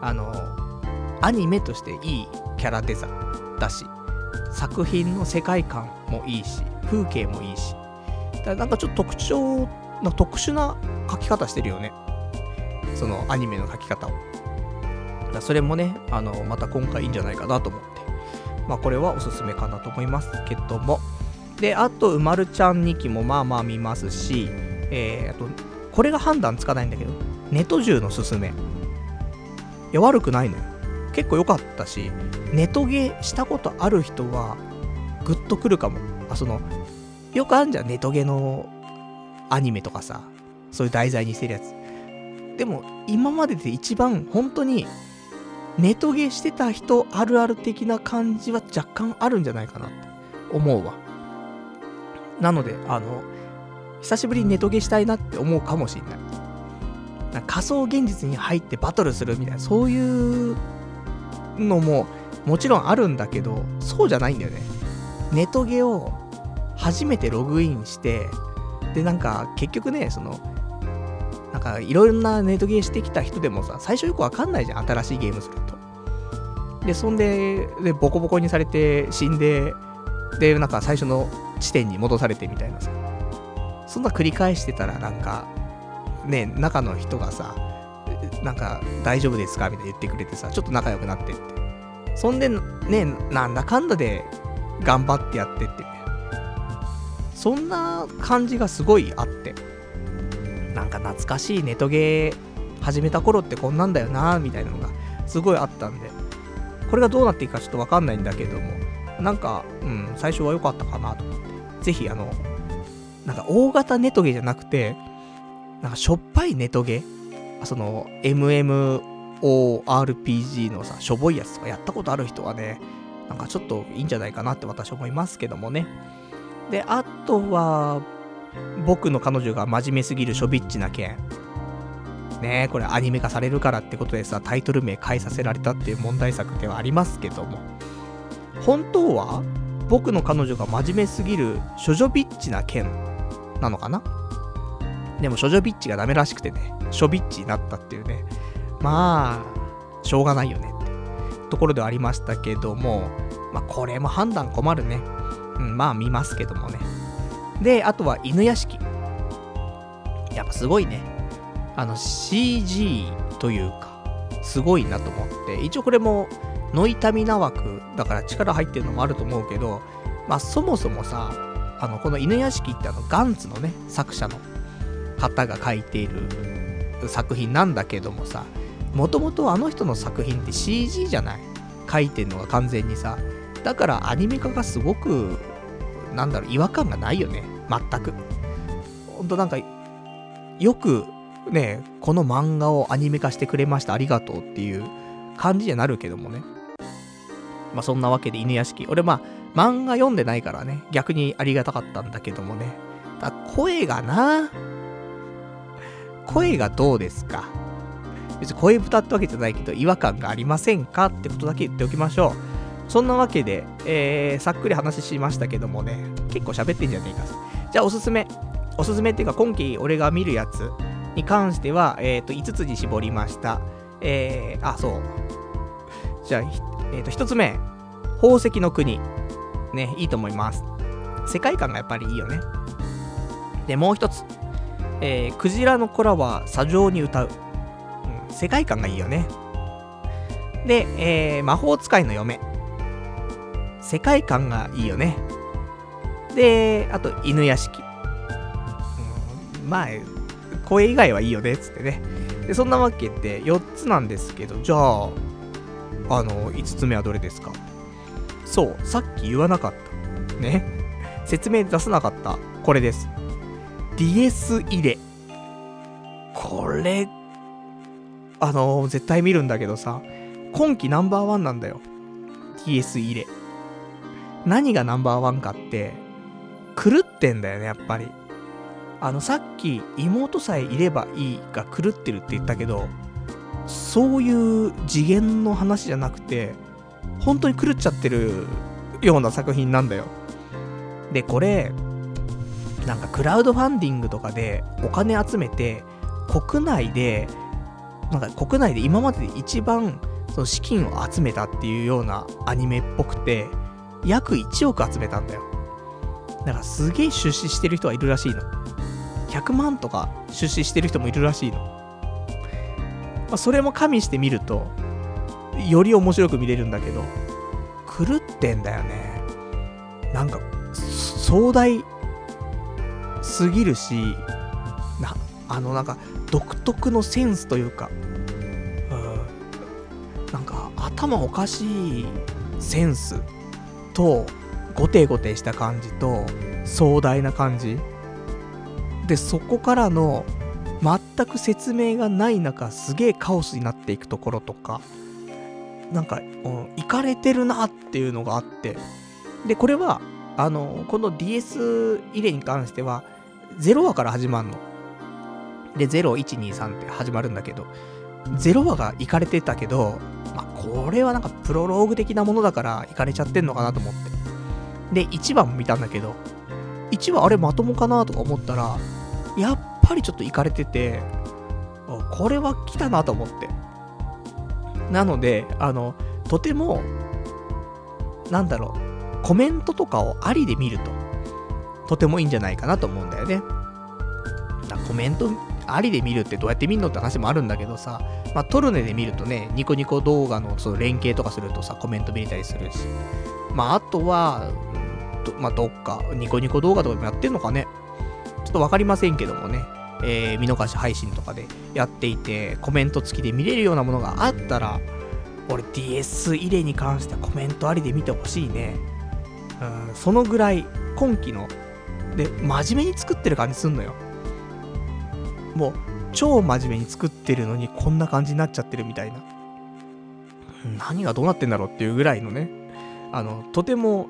あの、アニメとしていいキャラデザだし、作品の世界観もいいし、風景もいいし、だなんかちょっと特徴な特殊な書き方してるよね。そのアニメの書き方を。だそれもね、あの、また今回いいんじゃないかなと思って。まあこれはおすすめかなと思いますけども。で、あと、うまるちゃん2期もまあまあ見ますし、えー、あと、これが判断つかないんだけど、ネト銃のすすめ。いや、悪くないのよ。結構良かったし、ネトゲしたことある人は、グッとくるかも。あ、その、よくあるじゃん、ネトゲのアニメとかさ、そういう題材にしてるやつ。でも、今までで一番本当に、ネトゲしてた人あるある的な感じは若干あるんじゃないかなって思うわ。なので、あの、久しぶりにネトゲしたいなって思うかもしんない。な仮想現実に入ってバトルするみたいな、そういうのももちろんあるんだけど、そうじゃないんだよね。ネトゲを初めてログインして、で、なんか結局ね、その、なんかいろいろなネトゲーしてきた人でもさ、最初よくわかんないじゃん、新しいゲームすると。で、そんで、で、ボコボコにされて死んで、で、なんか最初の地点に戻されてみたいなさ。そんな繰り返してたらなんか、ね、中の人がさ、なんか大丈夫ですか？みたいな言ってくれてさ、ちょっと仲良くなってって。そんで、ね、なんだかんだで頑張ってやってって。そんな感じがすごいあって。なんか懐かしいネトゲー始めた頃ってこんなんだよなみたいなのがすごいあったんで、これがどうなっていくかちょっとわかんないんだけども、なんか、うん、最初は良かったかなと思って。ぜひ、あの、なんか大型ネトゲじゃなくて、なんかしょっぱいネトゲ？その、MMORPG のさ、しょぼいやつとかやったことある人はね、なんかちょっといいんじゃないかなって私思いますけどもね。で、あとは、僕の彼女が真面目すぎるショビッチな件。ねこれアニメ化されるからってことでさ、タイトル名変えさせられたっていう問題作ではありますけども。本当は、僕の彼女が真面目すぎるショジョビッチな件なのかな？でも、ショジョビッチがダメらしくてね、ショビッチになったっていうね。まあ、しょうがないよねってところではありましたけども、まあ、これも判断困るね。うん、まあ見ますけどもね。で、あとは犬屋敷。やっぱすごいね。あの CG というか、すごいなと思って、一応これもノイタミナ枠だから力入ってるのもあると思うけど、まあそもそもさ、あの、この犬屋敷ってあの、ガンツのね、作者の方が書いている作品なんだけどもさ、もともとあの人の作品って CG じゃない？書いてんのが完全にさ。だからアニメ化がすごくなんだろう、違和感がないよね。全く。ほんとなんか、よく、ね、この漫画をアニメ化してくれました、ありがとうっていう感じにはなるけどもね。まあそんなわけで犬屋敷。俺まあ、漫画読んでないからね、逆にありがたかったんだけどもね。だ声がな、声がどうですか別に声歌ってわけじゃないけど、違和感がありませんかってことだけ言っておきましょう。そんなわけで、えー、さっくり話しましたけどもね、結構喋ってんじゃねえか。じゃあおすすめ。おすすめっていうか、今期俺が見るやつに関しては、えっ、ー、と、5つに絞りました。えー、あ、そう。じゃあ、えっ、ー、と、1つ目。宝石の国。ね、いいと思います。世界観がやっぱりいいよね。で、もう一つ。えー、クジラの子らは砂上に歌う。うん、世界観がいいよね。で、えー、魔法使いの嫁。世界観がいいよね。で、あと、犬屋敷。うん、まあ、声以外はいいよね、つってね。で、そんなわけで4つなんですけど、じゃあ、あの、5つ目はどれですか？そう、さっき言わなかった。ね。説明出さなかった。これです。DS 入れ。これ、あの、絶対見るんだけどさ、今季ナンバーワンなんだよ。DS 入れ。何がナンバーワンかって、狂ってんだよね、やっぱり。あの、さっき、妹さえいればいいが狂ってるって言ったけど、そういう次元の話じゃなくて、本当に狂っちゃってるような作品なんだよ。で、これ、なんかクラウドファンディングとかでお金集めて、国内で、なんか国内で今までで一番その資金を集めたっていうようなアニメっぽくて、約1億集めたんだよ。だからすげえ出資してる人はいるらしいの。100万とか出資してる人もいるらしいの。まあ、それも加味してみると、より面白く見れるんだけど、狂ってんだよね。なんか、壮大すぎるし、な、あのなんか独特のセンスというか、うん、なんか頭おかしいセンスと、ゴテゴテした感じと、壮大な感じ。で、そこからの、全く説明がない中、すげえカオスになっていくところとか、なんか、うん、いかれてるなっていうのがあって、で、これは、あの、この DS 入れに関しては、0話から始まるの。で、0、1、2、3って始まるんだけど、0話がいかれてたけど、まあ、これはなんかプロローグ的なものだからいかれちゃってんのかなと思って。で、1話も見たんだけど、1話あれまともかなとか思ったら、やっぱりちょっといかれてて、これは来たなと思って。なので、あの、とても、なんだろう、コメントとかをありで見ると、とてもいいんじゃないかなと思うんだよね。コメントありで見るってどうやって見るのって話もあるんだけどさ、まあ、トルネで見るとね、ニコニコ動画のその連携とかするとさ、コメント見れたりするし。まあ、あとは、うんまあ、どっか、ニコニコ動画とかもやってんのかね。ちょっとわかりませんけどもね、えー、見逃し配信とかでやっていて、コメント付きで見れるようなものがあったら、俺 DS 入れに関してはコメントありで見てほしいね。うん、そのぐらい今期の、で、真面目に作ってる感じすんのよ。もう、超真面目に作ってるのにこんな感じになっちゃってるみたいな。何がどうなってんだろうっていうぐらいのね、あの、とても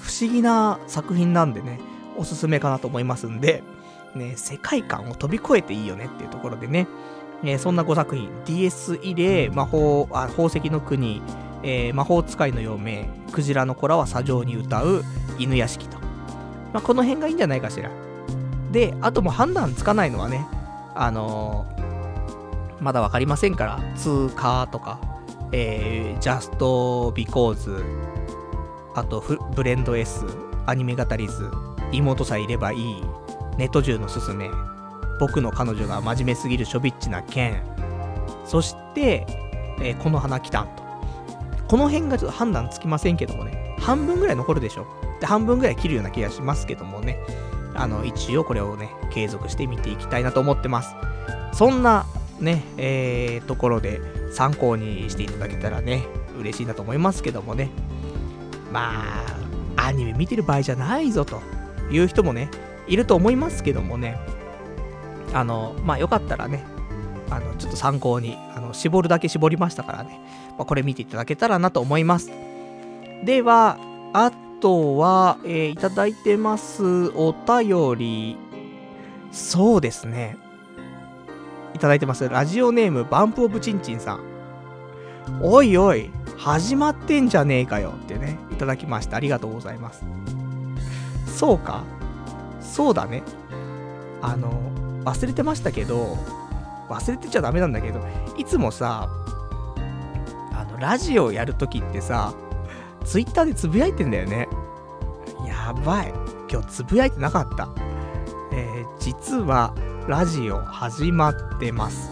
不思議な作品なんでね、おすすめかなと思いますんで、ね、世界観を飛び越えていいよねっていうところでね、え、そんな5作品、DS 入れ、魔法、あ、宝石の国、えー、魔法使いの嫁、クジラの子らは砂上に歌う犬屋敷と。まあ、この辺がいいんじゃないかしら。で、あともう判断つかないのはね、あのー、まだわかりませんから、通過とか、えー、just because、あとブレンド S、アニメ語り図、妹さえいればいい、ネット中のすすめ、僕の彼女が真面目すぎるショビッチな剣、そして、えー、この花来たんと。この辺がちょっと判断つきませんけどもね、半分ぐらい残るでしょ。で、半分ぐらい切るような気がしますけどもね、あの、一応これをね、継続して見ていきたいなと思ってます。そんな、ね、えー、ところで参考にしていただけたらね、嬉しいなと思いますけどもね。まあ、アニメ見てる場合じゃないぞという人もね、いると思いますけどもね、あの、まあよかったらね、あの、ちょっと参考に、あの、絞るだけ絞りましたからね、まあ、これ見ていただけたらなと思います。では、あとは、えー、いただいてますお便り、そうですね。いただいてます。ラジオネーム、バンプオブチンチンさん。おいおい、始まってんじゃねえかよってね、いただきました。ありがとうございます。そうか。そうだね。あの、忘れてましたけど、忘れてちゃダメなんだけど、いつもさ、あの、ラジオやるときってさ、ツイッターでつぶやいてんだよね。やばい。今日つぶやいてなかった。えー、実は、ラジオ始まってます。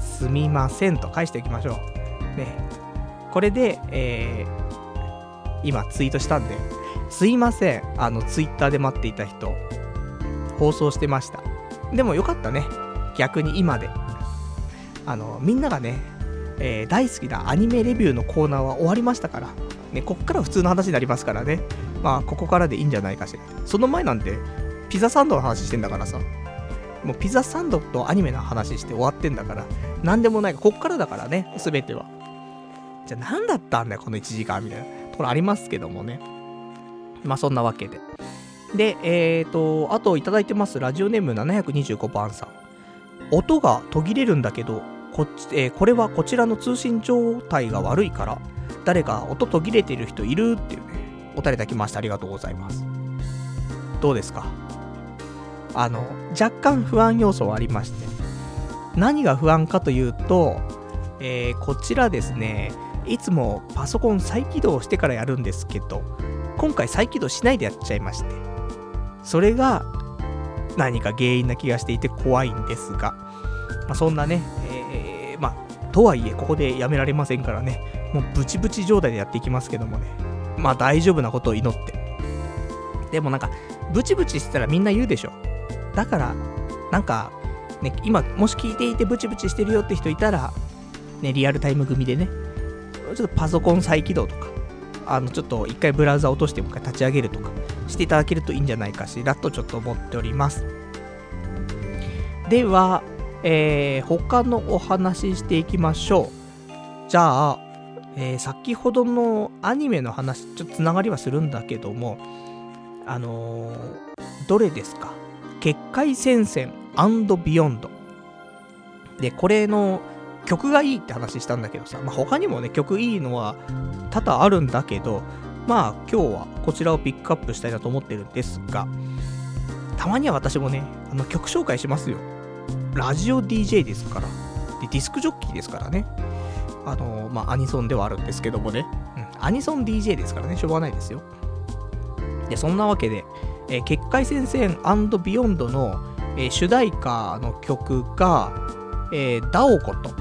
すみませんと返しておきましょう。ね。これで、えー、今ツイートしたんで、すいません。あの、ツイッターで待っていた人、放送してました。でもよかったね。逆に今で。あの、みんながね、えー、大好きなアニメレビューのコーナーは終わりましたから、ね、こっから普通の話になりますからね。まあ、ここからでいいんじゃないかしら。その前なんて、ピザサンドの話してんだからさ。もうピザサンドとアニメの話して終わってんだから、なんでもないか、こっからだからね、すべては。じゃあ何だったんだよ、この1時間みたいなところありますけどもね。まあそんなわけで。で、えっ、ー、と、あといただいてます、ラジオネーム725番さん。音が途切れるんだけど、こっち、えー、これはこちらの通信状態が悪いから、誰か音途切れてる人いるっていうね、お便りいただきましてありがとうございます。どうですか？あの、若干不安要素はありまして、何が不安かというと、えー、こちらですね、いつもパソコン再起動してからやるんですけど、今回再起動しないでやっちゃいまして、それが何か原因な気がしていて怖いんですが、まあ、そんなね、まあ、とはいえ、ここでやめられませんからね、もうブチブチ状態でやっていきますけどもね、まあ大丈夫なことを祈って。でもなんか、ブチブチしてたらみんな言うでしょ。だから、なんか、ね、今、もし聞いていてブチブチしてるよって人いたら、ね、リアルタイム組でね、ちょっとパソコン再起動とか、あの、ちょっと一回ブラウザ落としてもう一回立ち上げるとかしていただけるといいんじゃないかしらとちょっと思っております。では、えー、他のお話ししていきましょう。じゃあ、えー、先ほどのアニメの話、ちょっとつながりはするんだけども、あのー、どれですか？結界戦線ビヨンド。で、これの曲がいいって話したんだけどさ、まあ、他にもね、曲いいのは多々あるんだけど、まあ今日はこちらをピックアップしたいなと思ってるんですが、たまには私もね、あの曲紹介しますよ。ラジオ DJ ですから。で、ディスクジョッキーですからね。あのまあアニソンではあるんですけどもね。うん、アニソン DJ ですからね、しょうがないですよ。で、そんなわけで、えー、血界戦線 BEYOND の、えー、主題歌の曲が、えー、 DAOKO と、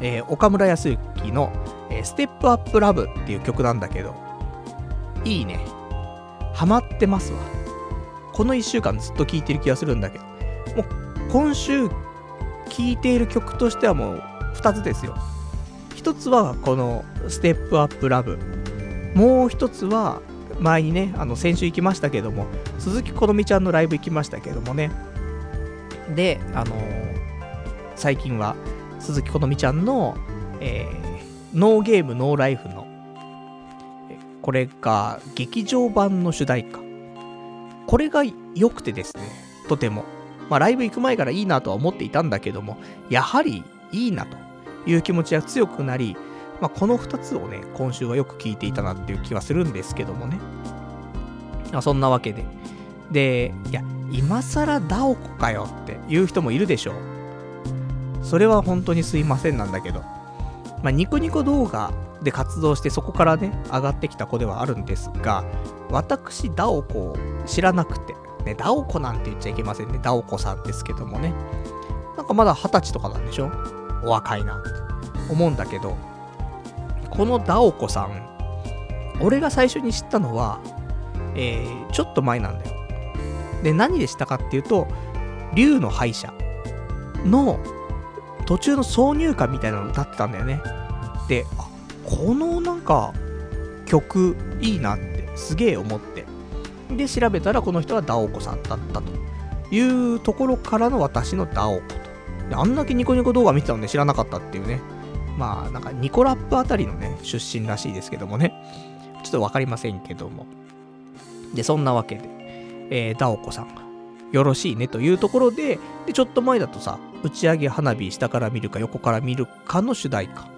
えー、岡村靖幸の、えー、ステップアップラブっていう曲なんだけど、いいね。ハマってますわ。この1週間ずっと聴いてる気がするんだけど、今週聴いている曲としてはもう2つですよ。1つはこのステップアップラブ。もう1つは前にね、あの先週行きましたけども、鈴木好美ちゃんのライブ行きましたけどもね。で、あのー、最近は鈴木好美ちゃんの、えー、ノーゲームノーライフの、これが劇場版の主題歌。これが良くてですね、とても。まあ、ライブ行く前からいいなとは思っていたんだけども、やはりいいなという気持ちが強くなり、まあ、この2つをね、今週はよく聞いていたなっていう気はするんですけどもね。ま、そんなわけで。で、いや、今更ダオコかよっていう人もいるでしょう。それは本当にすいませんなんだけど。まあ、ニコニコ動画で活動してそこからね、上がってきた子ではあるんですが、私、ダオコを知らなくて、ね、ダオコなんて言っちゃいけませんね。ダオコさんですけどもね。なんかまだ二十歳とかなんでしょ？お若いなって思うんだけど、このダオコさん、俺が最初に知ったのは、えー、ちょっと前なんだよ。で、何でしたかっていうと、竜の敗者の途中の挿入歌みたいなの歌ってたんだよね。で、あ、このなんか曲いいなって。すげえ思って。で、調べたらこの人はダオコさんだったというところからの私のダオコと。あんだけニコニコ動画見てたので知らなかったっていうね。まあ、なんかニコラップあたりのね、出身らしいですけどもね。ちょっとわかりませんけども。で、そんなわけで、えー、ダオコさんが、よろしいねというところで、で、ちょっと前だとさ、打ち上げ花火下から見るか横から見るかの主題歌。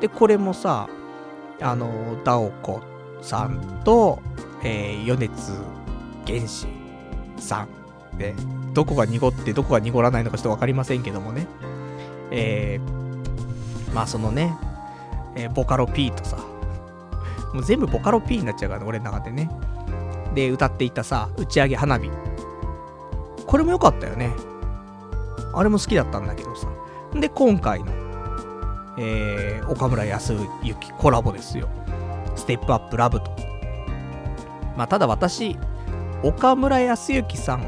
で、これもさ、あの、ダオコさんと、えー、米津玄師さんで、どこが濁ってどこが濁らないのかちょっとわかりませんけどもね。えー、まあそのね、えー、ボカロ P とさ、もう全部ボカロ P になっちゃうからね、俺の中でね。で、歌っていたさ、打ち上げ花火。これも良かったよね。あれも好きだったんだけどさ。で、今回の、えー、岡村康之コラボですよ。ステップアップラブと。まあ、ただ私、岡村康之さん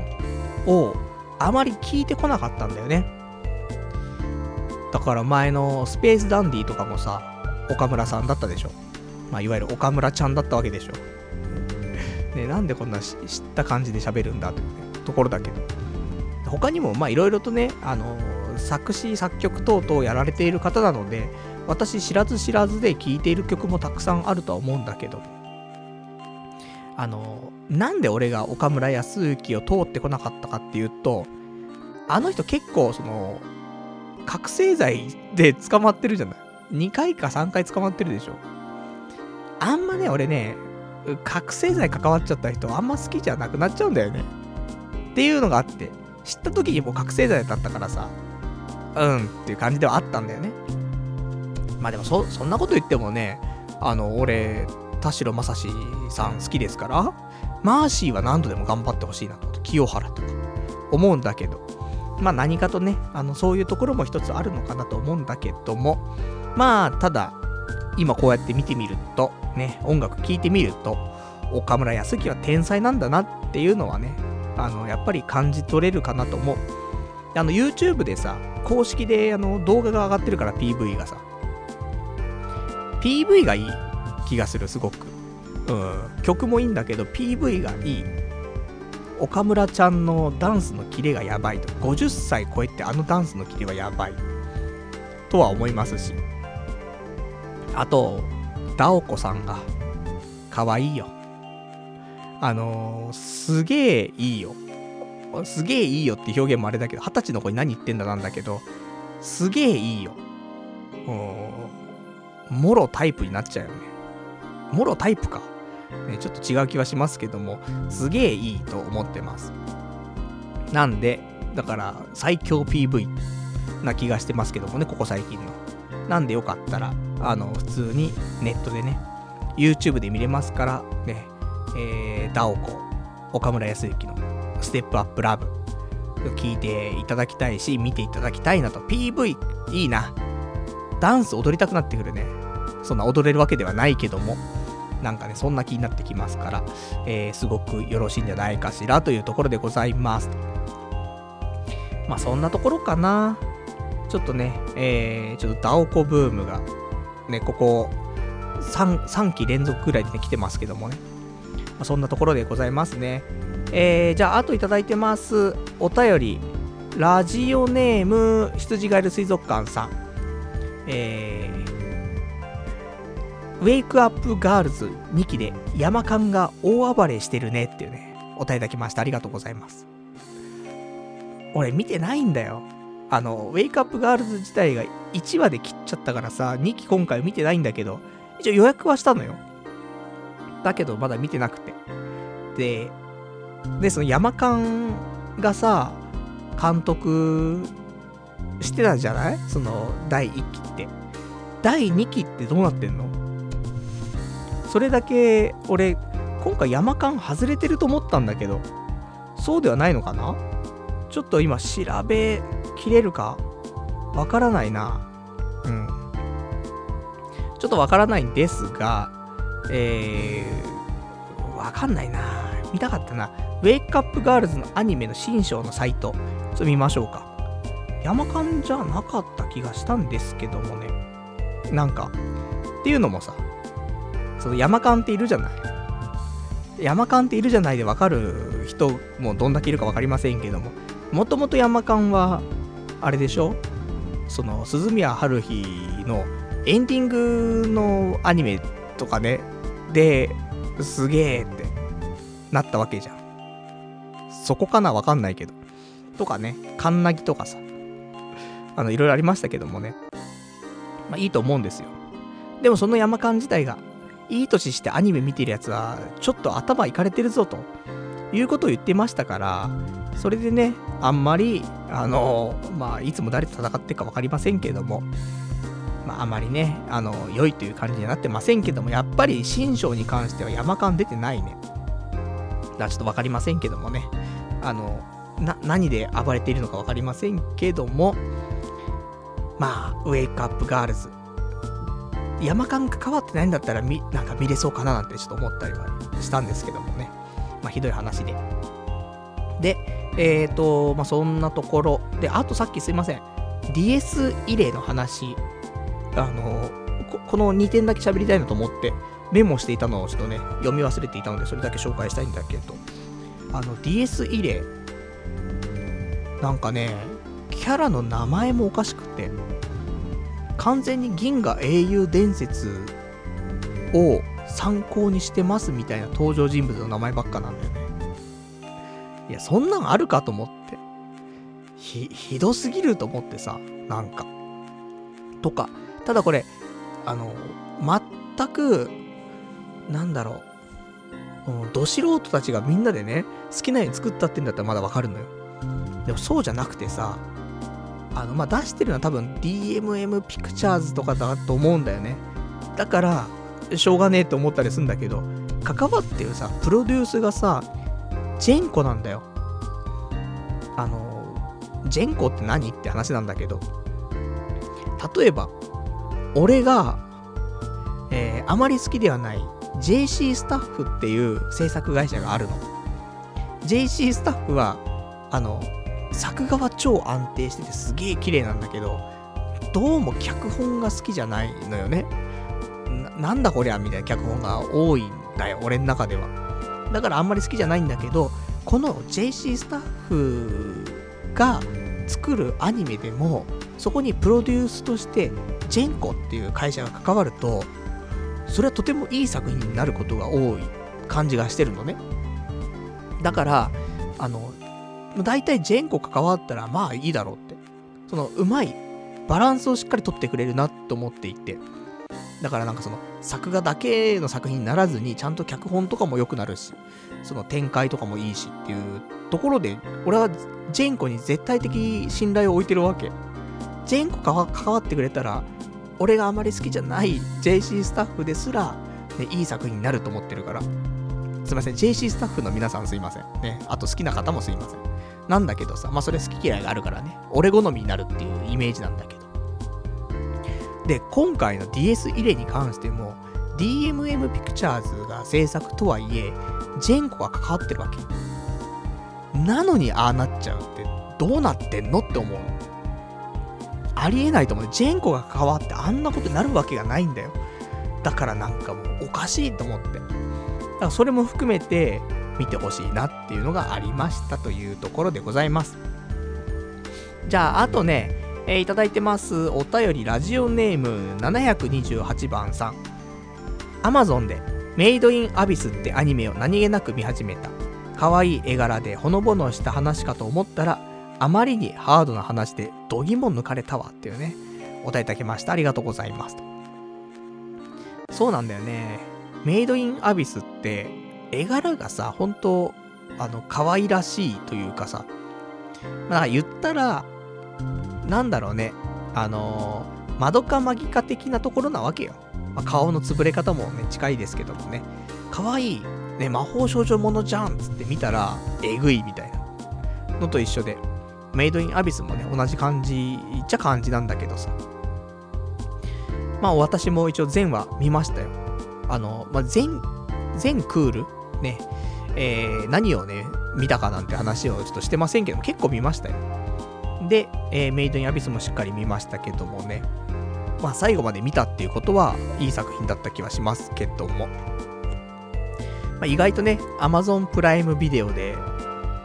をあまり聞いてこなかったんだよね。だから前のスペースダンディとかもさ、岡村さんだったでしょ。まあ、いわゆる岡村ちゃんだったわけでしょ。ね、なんでこんな知った感じで喋るんだという、ね、ところだけど。他にも、まあ、いろいろとね、あのー、作詞、作曲等々やられている方なので、私知らず知らずで聴いている曲もたくさんあるとは思うんだけど、あの、なんで俺が岡村康之を通ってこなかったかっていうと、あの人結構、その、覚醒剤で捕まってるじゃない ?2 回か3回捕まってるでしょあんまね、俺ね、覚醒剤関わっちゃった人あんま好きじゃなくなっちゃうんだよね。っていうのがあって、知った時にもう覚醒剤だったからさ、うんっていう感じではあったんだよね。まあでもそ、そんなこと言ってもね、あの、俺、田代正史さん好きですから、マーシーは何度でも頑張ってほしいなと、清原とか思うんだけど、まあ何かとね、あの、そういうところも一つあるのかなと思うんだけども、まあ、ただ、今こうやって見てみると、ね、音楽聴いてみると、岡村康樹は天才なんだなっていうのはね、あの、やっぱり感じ取れるかなと思う。あの、YouTube でさ、公式であの動画が上がってるから PV がさ、PV がいい気がする、すごく。うん、曲もいいんだけど、PV がいい。岡村ちゃんのダンスのキレがやばいと。50歳超えてあのダンスのキレはやばい。とは思いますし。あと、ダオコさんが、可愛いよ。あのー、すげえいいよ。すげえいいよって表現もあれだけど、二十歳の子に何言ってんだなんだけど、すげえいいよ。もろタイプになっちゃうよね。もろタイプか。ね、ちょっと違う気はしますけども、すげえいいと思ってます。なんで、だから最強 PV な気がしてますけどもね、ここ最近の。なんでよかったら、あの、普通にネットでね、YouTube で見れますから、ね、えー、ダオコ、岡村康之のステップアップラブ、聞いていただきたいし、見ていただきたいなと。PV、いいな。ダンス踊りたくなってくるね。そんな踊れるわけではないけども、なんかね、そんな気になってきますから、えー、すごくよろしいんじゃないかしらというところでございます。まあそんなところかな。ちょっとね、えー、ちょっとダオコブームが、ね、ここ3、3期連続ぐらいで、ね、来てますけどもね。まあ、そんなところでございますね。えー、じゃあ、あといただいてます。お便り、ラジオネーム、羊ガエル水族館さん。えー、ウェイクアップガールズ2期で山間が大暴れしてるねっていうね、お便りいただきました。ありがとうございます。俺見てないんだよ。あの、ウェイクアップガールズ自体が1話で切っちゃったからさ、2期今回見てないんだけど、一応予約はしたのよ。だけどまだ見てなくて。で、で、その山間がさ、監督してたんじゃない？その第1期って。第2期ってどうなってんの？それだけ俺、今回山間外れてると思ったんだけど、そうではないのかな？ちょっと今調べ切れるか？わからないな。うん。ちょっとわからないんですが、えー、わかんないな。見たかったな。ウェイクアップガールズのアニメの新章のサイト、ちょっと見ましょうか。山間じゃなかった気がしたんですけどもね。なんか、っていうのもさ、その山間っているじゃない。山間っているじゃないでわかる人もどんだけいるかわかりませんけども、もともと山間は、あれでしょ？その、鈴宮春日のエンディングのアニメとかね、で、すげえってなったわけじゃん。そこかなわかんないけど。とかね、カンナギとかさ、あの、いろいろありましたけどもね。まあいいと思うんですよ。でもその山間自体が、いい年してアニメ見てるやつは、ちょっと頭いかれてるぞと、いうことを言ってましたから、それでね、あんまり、あの、まあ、いつも誰と戦ってるか分かりませんけども、まあ、あまりね、あの、良いという感じにはなってませんけども、やっぱり新章に関しては山間出てないね。だちょっと分かりませんけどもね、あの、な、何で暴れているのか分かりませんけども、まあ、ウェイクアップガールズ。山間が関わってないんだったらみ、なんか見れそうかななんてちょっと思ったりはしたんですけどもね。まあ、ひどい話で。で、えっ、ー、と、まあ、そんなところ。で、あとさっきすいません。DS 異例の話、あのこ、この2点だけ喋りたいなと思ってメモしていたのをちょっとね、読み忘れていたので、それだけ紹介したいんだけど、あの、DS 異例、なんかね、キャラの名前もおかしくて、完全に銀河英雄伝説を参考にしてますみたいな登場人物の名前ばっかなんだよね。いや、そんなんあるかと思って。ひ、ひどすぎると思ってさ、なんか。とか。ただこれ、あの、全く、なんだろう。うん、ど素人たちがみんなでね、好きなように作ったってんだったらまだわかるのよ。でもそうじゃなくてさ、あの、まあ、出してるのは多分 DMM ピクチャーズとかだと思うんだよね。だから、しょうがねえって思ったりするんだけど、関わってるさ、プロデュースがさ、ジェンコなんだよ。あの、ジェンコって何って話なんだけど、例えば、俺が、えー、あまり好きではない JC スタッフっていう制作会社があるの。JC スタッフは、あの、作画は超安定しててすげえ綺麗なんだけど、どうも脚本が好きじゃないのよね。なんだこりゃみたいな脚本が多いんだよ、俺の中では。だからあんまり好きじゃないんだけど、この JC スタッフが作るアニメでも、そこにプロデュースとしてジェンコっていう会社が関わると、それはとてもいい作品になることが多い感じがしてるのね。だから、あの、大体ジェンコ関わったらまあいいだろうって。その、うまい、バランスをしっかりとってくれるなと思っていて。だからなんかその、作画だけの作品にならずに、ちゃんと脚本とかも良くなるし、その展開とかもいいしっていうところで、俺はジェンコに絶対的信頼を置いてるわけ。ジェンコ関わってくれたら、俺があまり好きじゃない JC スタッフですら、ね、いい作品になると思ってるから。すいません、JC スタッフの皆さんすいません。ね、あと好きな方もすいません。なんだけどさ、まあそれ好き嫌いがあるからね、俺好みになるっていうイメージなんだけど。で、今回の DS 入れに関しても、DMM ピクチャーズが制作とはいえ、ジェンコが関わってるわけ。なのにああなっちゃうって、どうなってんのって思う。ありえないと思う。ジェンコが関わってあんなことになるわけがないんだよ。だからなんかもうおかしいと思って。だからそれも含めて見てほしいなっていうのがありましたというところでございます。じゃあ、あとね、えー、いただいてますお便りラジオネーム728番さん。Amazon でメイドインアビスってアニメを何気なく見始めた。可愛い絵柄でほのぼのした話かと思ったら、あまりにハードな話で度肝抜かれたわっていうね、お答えいただきました。ありがとうございますそうなんだよね。メイドインアビスって、絵柄がさ、本当あの、可愛らしいというかさ、まあ言ったら、なんだろうね、あのー、マドカマギカ的なところなわけよ。まあ、顔の潰れ方もね、近いですけどもね、可愛い、ね、魔法少女ものじゃんつって見たら、えぐいみたいなのと一緒で、メイドインアビスもね、同じ感じっちゃ感じなんだけどさ。まあ私も一応全話見ましたよ。あの、まあ全、全クールね、えー、何をね、見たかなんて話をちょっとしてませんけども、結構見ましたよ。で、えー、メイドインアビスもしっかり見ましたけどもね、まあ最後まで見たっていうことは、いい作品だった気はしますけども。まあ、意外とね、Amazon プライムビデオで、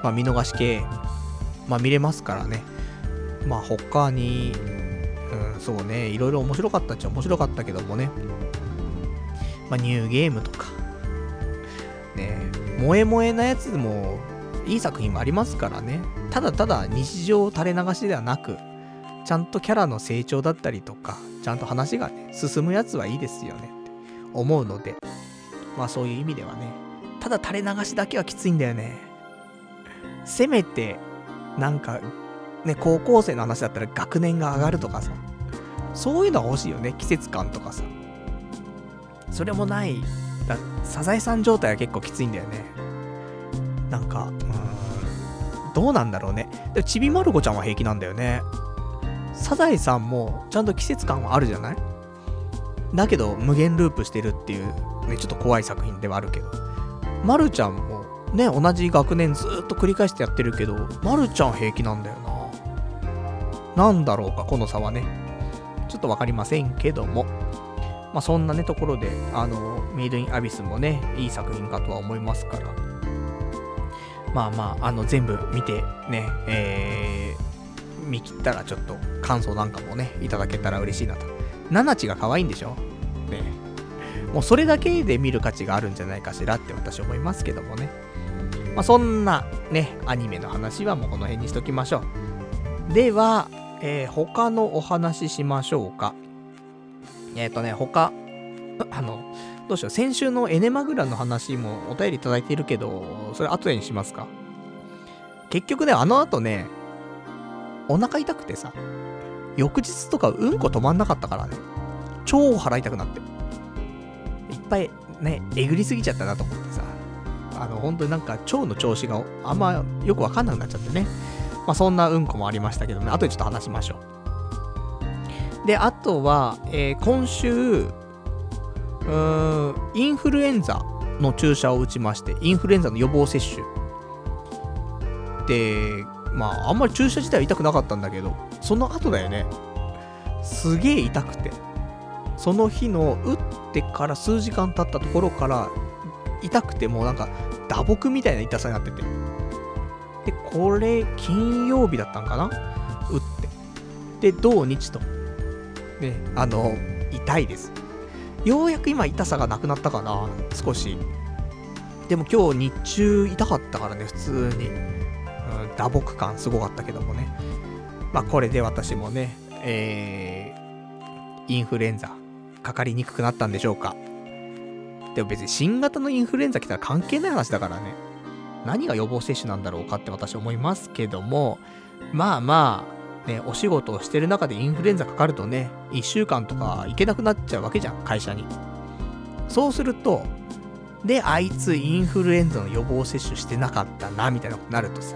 まあ、見逃し系、まあ、見れますからね。まあ、他に、うん、そうね、いろいろ面白かったっちゃ面白かったけどもね。まあ、ニューゲームとか、ね、萌え萌えなやつも、いい作品もありますからね。ただただ日常垂れ流しではなく、ちゃんとキャラの成長だったりとか、ちゃんと話がね、進むやつはいいですよねって思うので、まあそういう意味ではね、ただ垂れ流しだけはきついんだよね。せめて、なんか、ね、高校生の話だったら学年が上がるとかさ、そういうのは欲しいよね、季節感とかさ。それもない、だサザエさん状態は結構きついんだよね。なんか、うん、どうなんだろうね。でちびまる子ちゃんは平気なんだよね。サザエさんもちゃんと季節感はあるじゃない？だけど無限ループしてるっていう、ね、ちょっと怖い作品ではあるけど。まるちゃんもね、同じ学年ずっと繰り返してやってるけど、まるちゃん平気なんだよな。なんだろうか、この差はね。ちょっとわかりませんけども。まあそんなね、ところで、あの、メイドインアビスもね、いい作品かとは思いますから。まあまあ、あの、全部見てね、えー、見切ったらちょっと感想なんかもね、いただけたら嬉しいなと。ナナチが可愛いんでしょ？ね。もうそれだけで見る価値があるんじゃないかしらって私思いますけどもね。まあそんなね、アニメの話はもうこの辺にしときましょう。では、えー、他のお話しましょうか。えっ、ー、とね、他、あの、どうしよう、先週のエネマグラの話もお便りいただいてるけど、それ後でにしますか。結局ね、あの後ね、お腹痛くてさ、翌日とかうんこ止まんなかったからね、超払いたくなって。いっぱいね、えぐりすぎちゃったなと思ってさ、あの、本当になんか腸の調子があんまよくわかんなくなっちゃってね。まあそんなうんこもありましたけどね、後でちょっと話しましょう。で、あとは、えー、今週、うーん、インフルエンザの注射を打ちまして、インフルエンザの予防接種。で、まあ、あんまり注射自体は痛くなかったんだけど、その後だよね。すげえ痛くて。その日の打ってから数時間経ったところから、痛くてもうなんか打撲みたいな痛さになってて。で、これ、金曜日だったんかな？打って。で、土日と。ね、あの、痛いです。ようやく今痛さがなくなったかな少し。でも今日日中痛かったからね、普通に。うん、打撲感すごかったけどもね。まあこれで私もね、えー、インフルエンザかかりにくくなったんでしょうか。でも別に新型のインフルエンザ来たら関係ない話だからね。何が予防接種なんだろうかって私思いますけども、まあまあ、ね、お仕事をしてる中でインフルエンザかかるとね、1週間とか行けなくなっちゃうわけじゃん、会社に。そうすると、で、あいつインフルエンザの予防接種してなかったな、みたいなことになるとさ、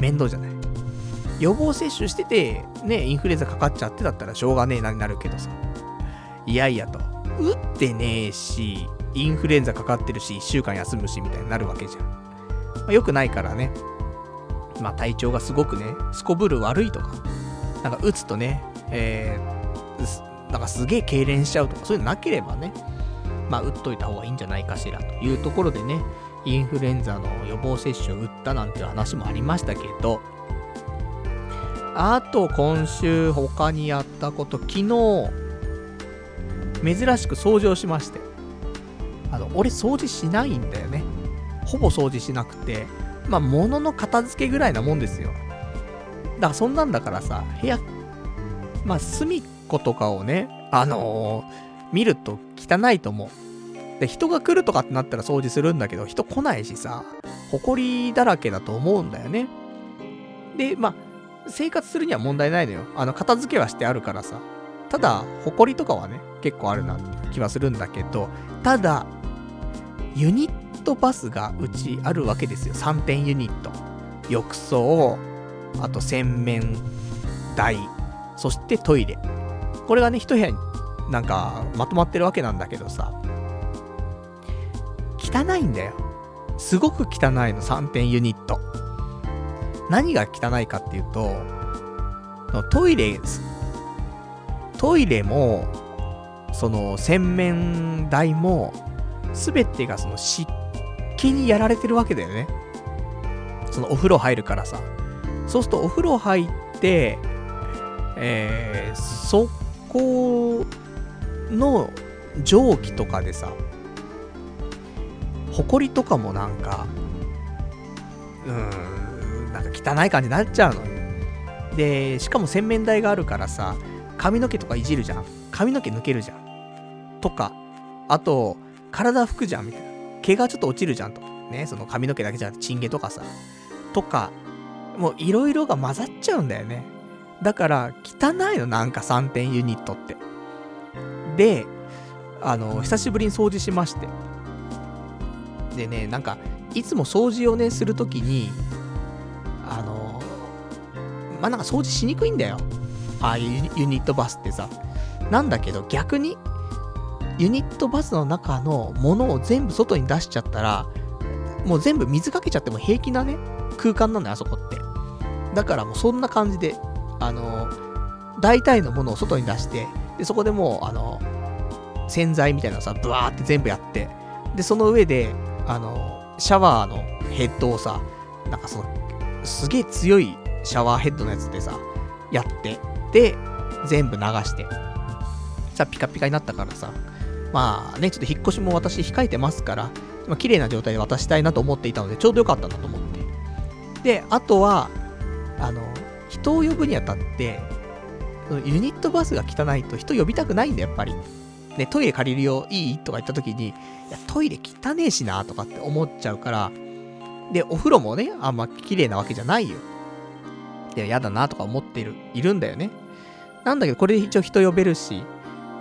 面倒じゃない？予防接種してて、ね、インフルエンザかかっちゃってだったらしょうがねえなになるけどさ、いやいやと、打ってねえし、インフルエンザかかってるし、1週間休むし、みたいになるわけじゃん。まあ、よくないからね。まあ体調がすごくね、すこぶる悪いとか、なんか打つとね、えー、なんかすげえ痙攣しちゃうとか、そういうのなければね、まあ打っといた方がいいんじゃないかしらというところでね、インフルエンザの予防接種を打ったなんていう話もありましたけど、あと今週他にやったこと、昨日、珍しく掃除をしまして。あの、俺掃除しないんだよね。ほぼ掃除しなくて、まあ、物の片付けぐらいなもんですよ。だからそんなんだからさ、部屋、まあ、隅っことかをね、あのー、見ると汚いと思う。で、人が来るとかってなったら掃除するんだけど、人来ないしさ、埃だらけだと思うんだよね。で、まあ、生活するには問題ないのよ。あの、片付けはしてあるからさ。ただ、埃とかはね、結構あるなって気はするんだけど、ただ、ユニットバスがうちあるわけですよ。3点ユニット。浴槽、あと洗面台、そしてトイレ。これがね、一部屋になんかまとまってるわけなんだけどさ、汚いんだよ。すごく汚いの、3点ユニット。何が汚いかっていうと、トイレ、トイレも、その洗面台も、すべてがその湿気にやられてるわけだよね。そのお風呂入るからさ。そうするとお風呂入って、えー、そこの蒸気とかでさ、ほこりとかもなんか、うーん、なんか汚い感じになっちゃうので、しかも洗面台があるからさ、髪の毛とかいじるじゃん。髪の毛抜けるじゃん。とか、あと、体拭くじゃん、みたいな。毛がちょっと落ちるじゃんと。ね、その髪の毛だけじゃなくて、チンゲとかさ。とか、もういろいろが混ざっちゃうんだよね。だから、汚いの、なんか3点ユニットって。で、あの、久しぶりに掃除しまして。でね、なんか、いつも掃除をね、するときに、あの、まあ、なんか掃除しにくいんだよ。ああいうユニットバスってさ。なんだけど、逆に、ユニットバスの中のものを全部外に出しちゃったら、もう全部水かけちゃっても平気なね、空間なんだよ、あそこって。だからもうそんな感じで、あの、大体のものを外に出して、で、そこでもう、あの、洗剤みたいなのさ、ブワーって全部やって、で、その上で、あの、シャワーのヘッドをさ、なんかその、すげえ強いシャワーヘッドのやつでさ、やって、で、全部流して、さ、ピカピカになったからさ、まあね、ちょっと引っ越しも私控えてますから、まあ、綺麗な状態で渡したいなと思っていたので、ちょうどよかったなと思って。で、あとは、あの、人を呼ぶにあたって、ユニットバスが汚いと人呼びたくないんだやっぱり。ね、トイレ借りるよ、いい？とか言った時に、いや、トイレ汚ねえしな、とかって思っちゃうから、で、お風呂もね、あんま綺麗なわけじゃないよ。で、やだな、とか思っている、いるんだよね。なんだけど、これで一応人呼べるし、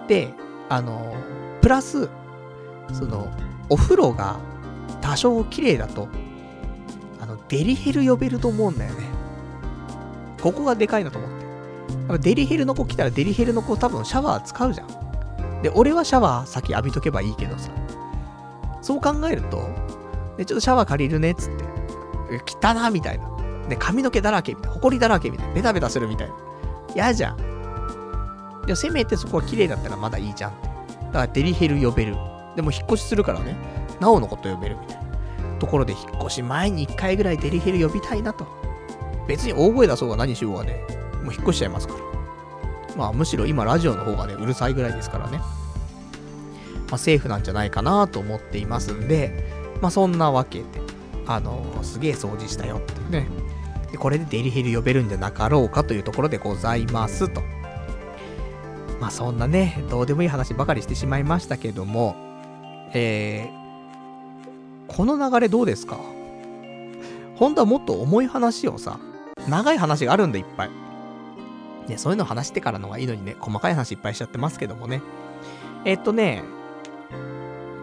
で、あのプラス、その、お風呂が多少綺麗だと、あの、デリヘル呼べると思うんだよね。ここがでかいなと思って。デリヘルの子来たらデリヘルの子多分シャワー使うじゃん。で、俺はシャワー先浴びとけばいいけどさ。そう考えると、で、ちょっとシャワー借りるねっつって。汚なみたいな。で、髪の毛だらけみたいな。埃だらけみたいな。ベタベタするみたいな。嫌じゃん。で、せめてそこは綺麗だったらまだいいじゃんって。だからデリヘル呼べる。でも引っ越しするからね、なおのこと呼べるみたいな。ところで引っ越し前に1回ぐらいデリヘル呼びたいなと。別に大声出そうが何しようがね、もう引っ越しちゃいますから。まあむしろ今ラジオの方がね、うるさいぐらいですからね。まあセーフなんじゃないかなと思っていますんで、まあそんなわけで、あのー、すげえ掃除したよってね。で、これでデリヘル呼べるんじゃなかろうかというところでございますと。まあそんなね、どうでもいい話ばかりしてしまいましたけども、えー、この流れどうですか？本当はもっと重い話をさ、長い話があるんでいっぱい。ね、そういうの話してからのがいいのにね、細かい話いっぱいしちゃってますけどもね。え、っとね、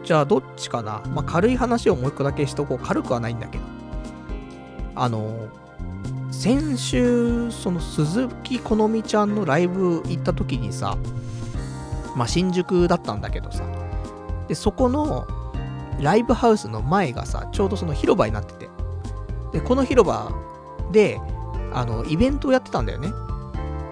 じゃあどっちかな？まあ、軽い話をもう一個だけしとこう。軽くはないんだけど。あの、先週、その鈴木好美ちゃんのライブ行った時にさ、まあ、新宿だったんだけどさ、で、そこのライブハウスの前がさ、ちょうどその広場になってて、で、この広場で、あの、イベントをやってたんだよね。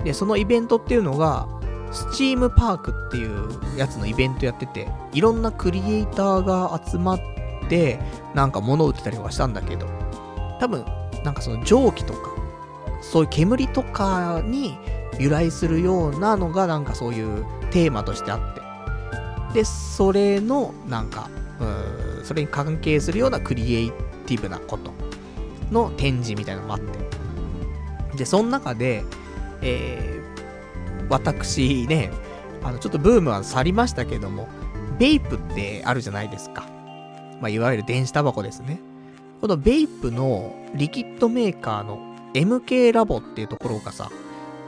で、そのイベントっていうのが、スチームパークっていうやつのイベントやってて、いろんなクリエイターが集まって、なんか物を売ってたりとかしたんだけど、多分、なんかその蒸気とか、そういう煙とかに由来するようなのがなんかそういうテーマとしてあって。で、それのなんか、うん、それに関係するようなクリエイティブなことの展示みたいなのもあって。で、その中で、えー、私ね、あの、ちょっとブームは去りましたけども、ベイプってあるじゃないですか。まあ、いわゆる電子タバコですね。このベイプのリキッドメーカーの MK ラボっていうところがさ、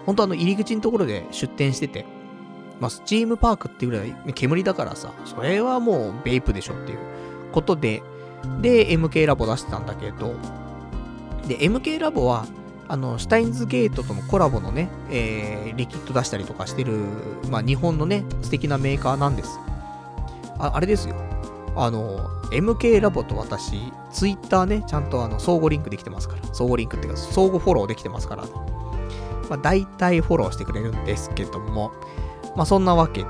本当あの入り口のところで出店してて、まあ、スチームパークっていうぐらい煙だからさ、それはもうベイプでしょっていうことで、で、MK ラボ出してたんだけど、で、MK ラボは、あの、シュタインズゲートとのコラボのね、えー、リキッド出したりとかしてる、まあ、日本のね、素敵なメーカーなんです。あ、あれですよ。あの、MK ラボと私、ツイッターね、ちゃんとあの相互リンクできてますから。相互リンクっていうか、相互フォローできてますから、まあ、大体フォローしてくれるんですけども、まあ、そんなわけで、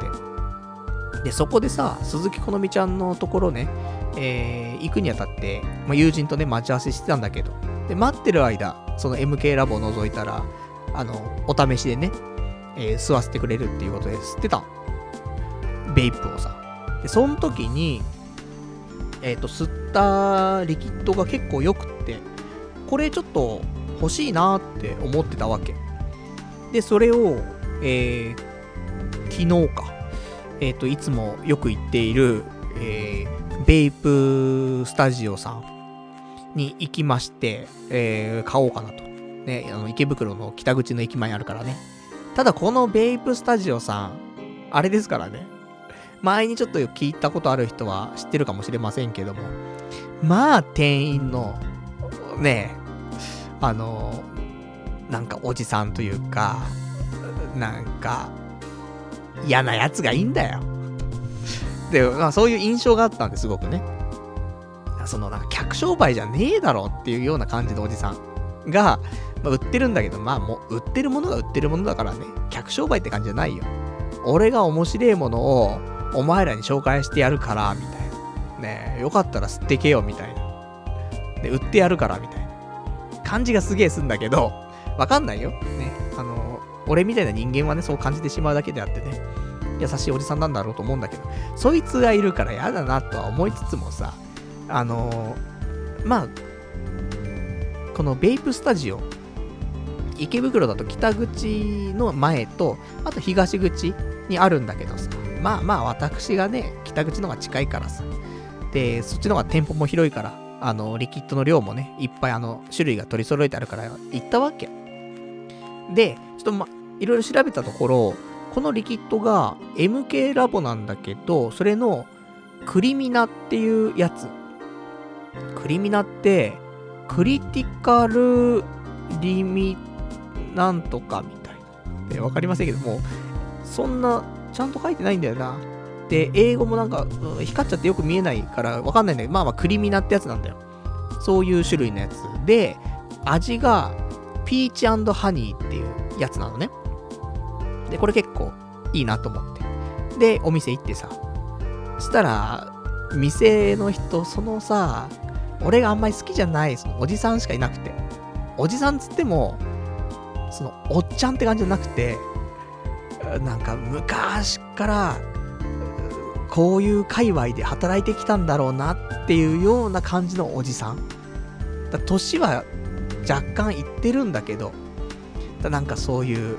で、そこでさ、鈴木好美ちゃんのところね、えー、行くにあたって、まあ、友人とね、待ち合わせしてたんだけど、で、待ってる間、その MK ラボを覗いたら、あの、お試しでね、えー吸わせてくれるっていうことで吸ってたベイプをさ。で、その時に、えっ、と、吸ったリキッドが結構良くって、これちょっと欲しいなって思ってたわけ。で、それを、えー昨日か、えっ、と、いつもよく行っている、えーベイプスタジオさんに行きまして、えー買おうかなと。ね、あの、池袋の北口の駅前にあるからね。ただ、このベイプスタジオさん、あれですからね。前にちょっと聞いたことある人は知ってるかもしれませんけども、まあ、店員の、ね、あの、なんかおじさんというか、なんか、嫌なやつがいいんだよ。で、まあ、そういう印象があったんですごくね。その、なんか客商売じゃねえだろっていうような感じのおじさんが、まあ、売ってるんだけど、まあもう、売ってるものが売ってるものだからね、客商売って感じじゃないよ。俺が面白いものを、お前らに紹介してやるから、みたいな。ねえ、よかったら吸ってけよ、みたいな。で、売ってやるから、みたいな。感じがすげえすんだけど、わかんないよ。ね。俺みたいな人間はね、そう感じてしまうだけであってね、優しいおじさんなんだろうと思うんだけど、そいつがいるから嫌だなとは思いつつもさ、あのまあ、このベイプスタジオ、池袋だと北口の前と、あと東口にあるんだけどさ、まあまあ私がね、北口の方が近いからさ、で、そっちの方が店舗も広いから、あの、リキッドの量もね、いっぱいあの、種類が取り揃えてあるから行ったわけ。で、ちょっとま、いろいろ調べたところ、このリキッドが MK ラボなんだけど、それのクリミナっていうやつ。クリミナって、クリティカルリミなんとかみたいな。えわかりませんけども、そんな、ちゃんと書いてないんだよな。で、英語もなんか、光っちゃってよく見えないからわかんないんだけど、まあまあ、クリミナってやつなんだよ。そういう種類のやつで、味が、ピーチハニーっていうやつなのね。で、これ結構いいなと思って。で、お店行ってさ、そしたら、店の人、そのさ、俺があんまり好きじゃない、そのおじさんしかいなくて。おじさんつっても、その、おっちゃんって感じじゃなくて、なんか昔から、こういう界隈で働いてきたんだろうなっていうような感じのおじさん。年は若干いってるんだけど、なんかそういう、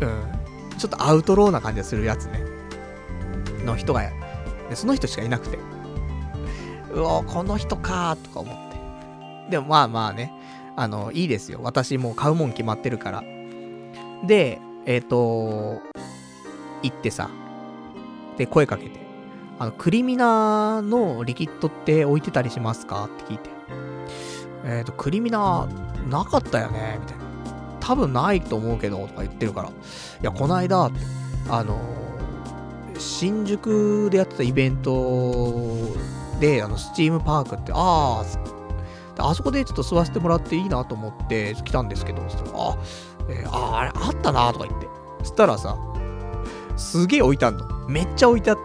うん、ちょっとアウトローな感じがするやつね。の人が、その人しかいなくて。うおこの人かとか思って。でもまあまあね、あの、いいですよ。私もう買うもん決まってるから。で、えっ、と、行ってさ、で、声かけて。あの、クリミナのリキッドって置いてたりしますか？って聞いて。えっ、と、クリミナなかったよね？みたいな。多分ないと思うけど、とか言ってるから。いや、こないだ、あの新宿でやってたイベントで、あの、スチームパークって、ああ、あそこでちょっと吸わせてもらっていいなと思って来たんですけど、あ、えーあ、あれあったなとか言って。そしたらさ、すげえ置いてあんの。めっちゃ置いてあっ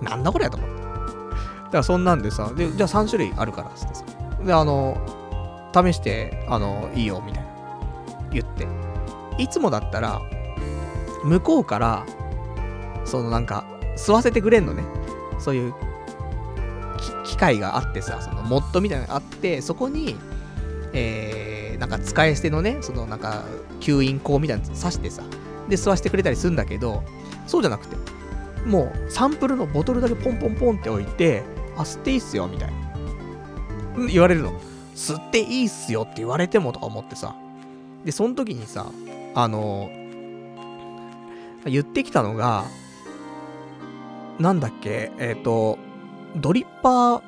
て。なんだこれやと思って。だからそんなんでさ、で、じゃあ3種類あるから、つってさ。で、あの、試して、あの、いいよ、みたいな。言って。いつもだったら、向こうから、そのなんか、吸わせてくれんのね。そういう、機械があってさ、そのモッドみたいなのがあって、そこに、えー、なんか使い捨てのね、そのなんか、吸引口みたいなの刺してさ、で、吸わせてくれたりするんだけど、そうじゃなくて、もう、サンプルのボトルだけポンポンポンって置いて、あ、吸っていいっすよ、みたいな。言われるの。吸っていいっすよって言われてもとか思ってさ。で、その時にさ、あの言ってきたのが、なんだっけ、えっ、と、ドリッパー、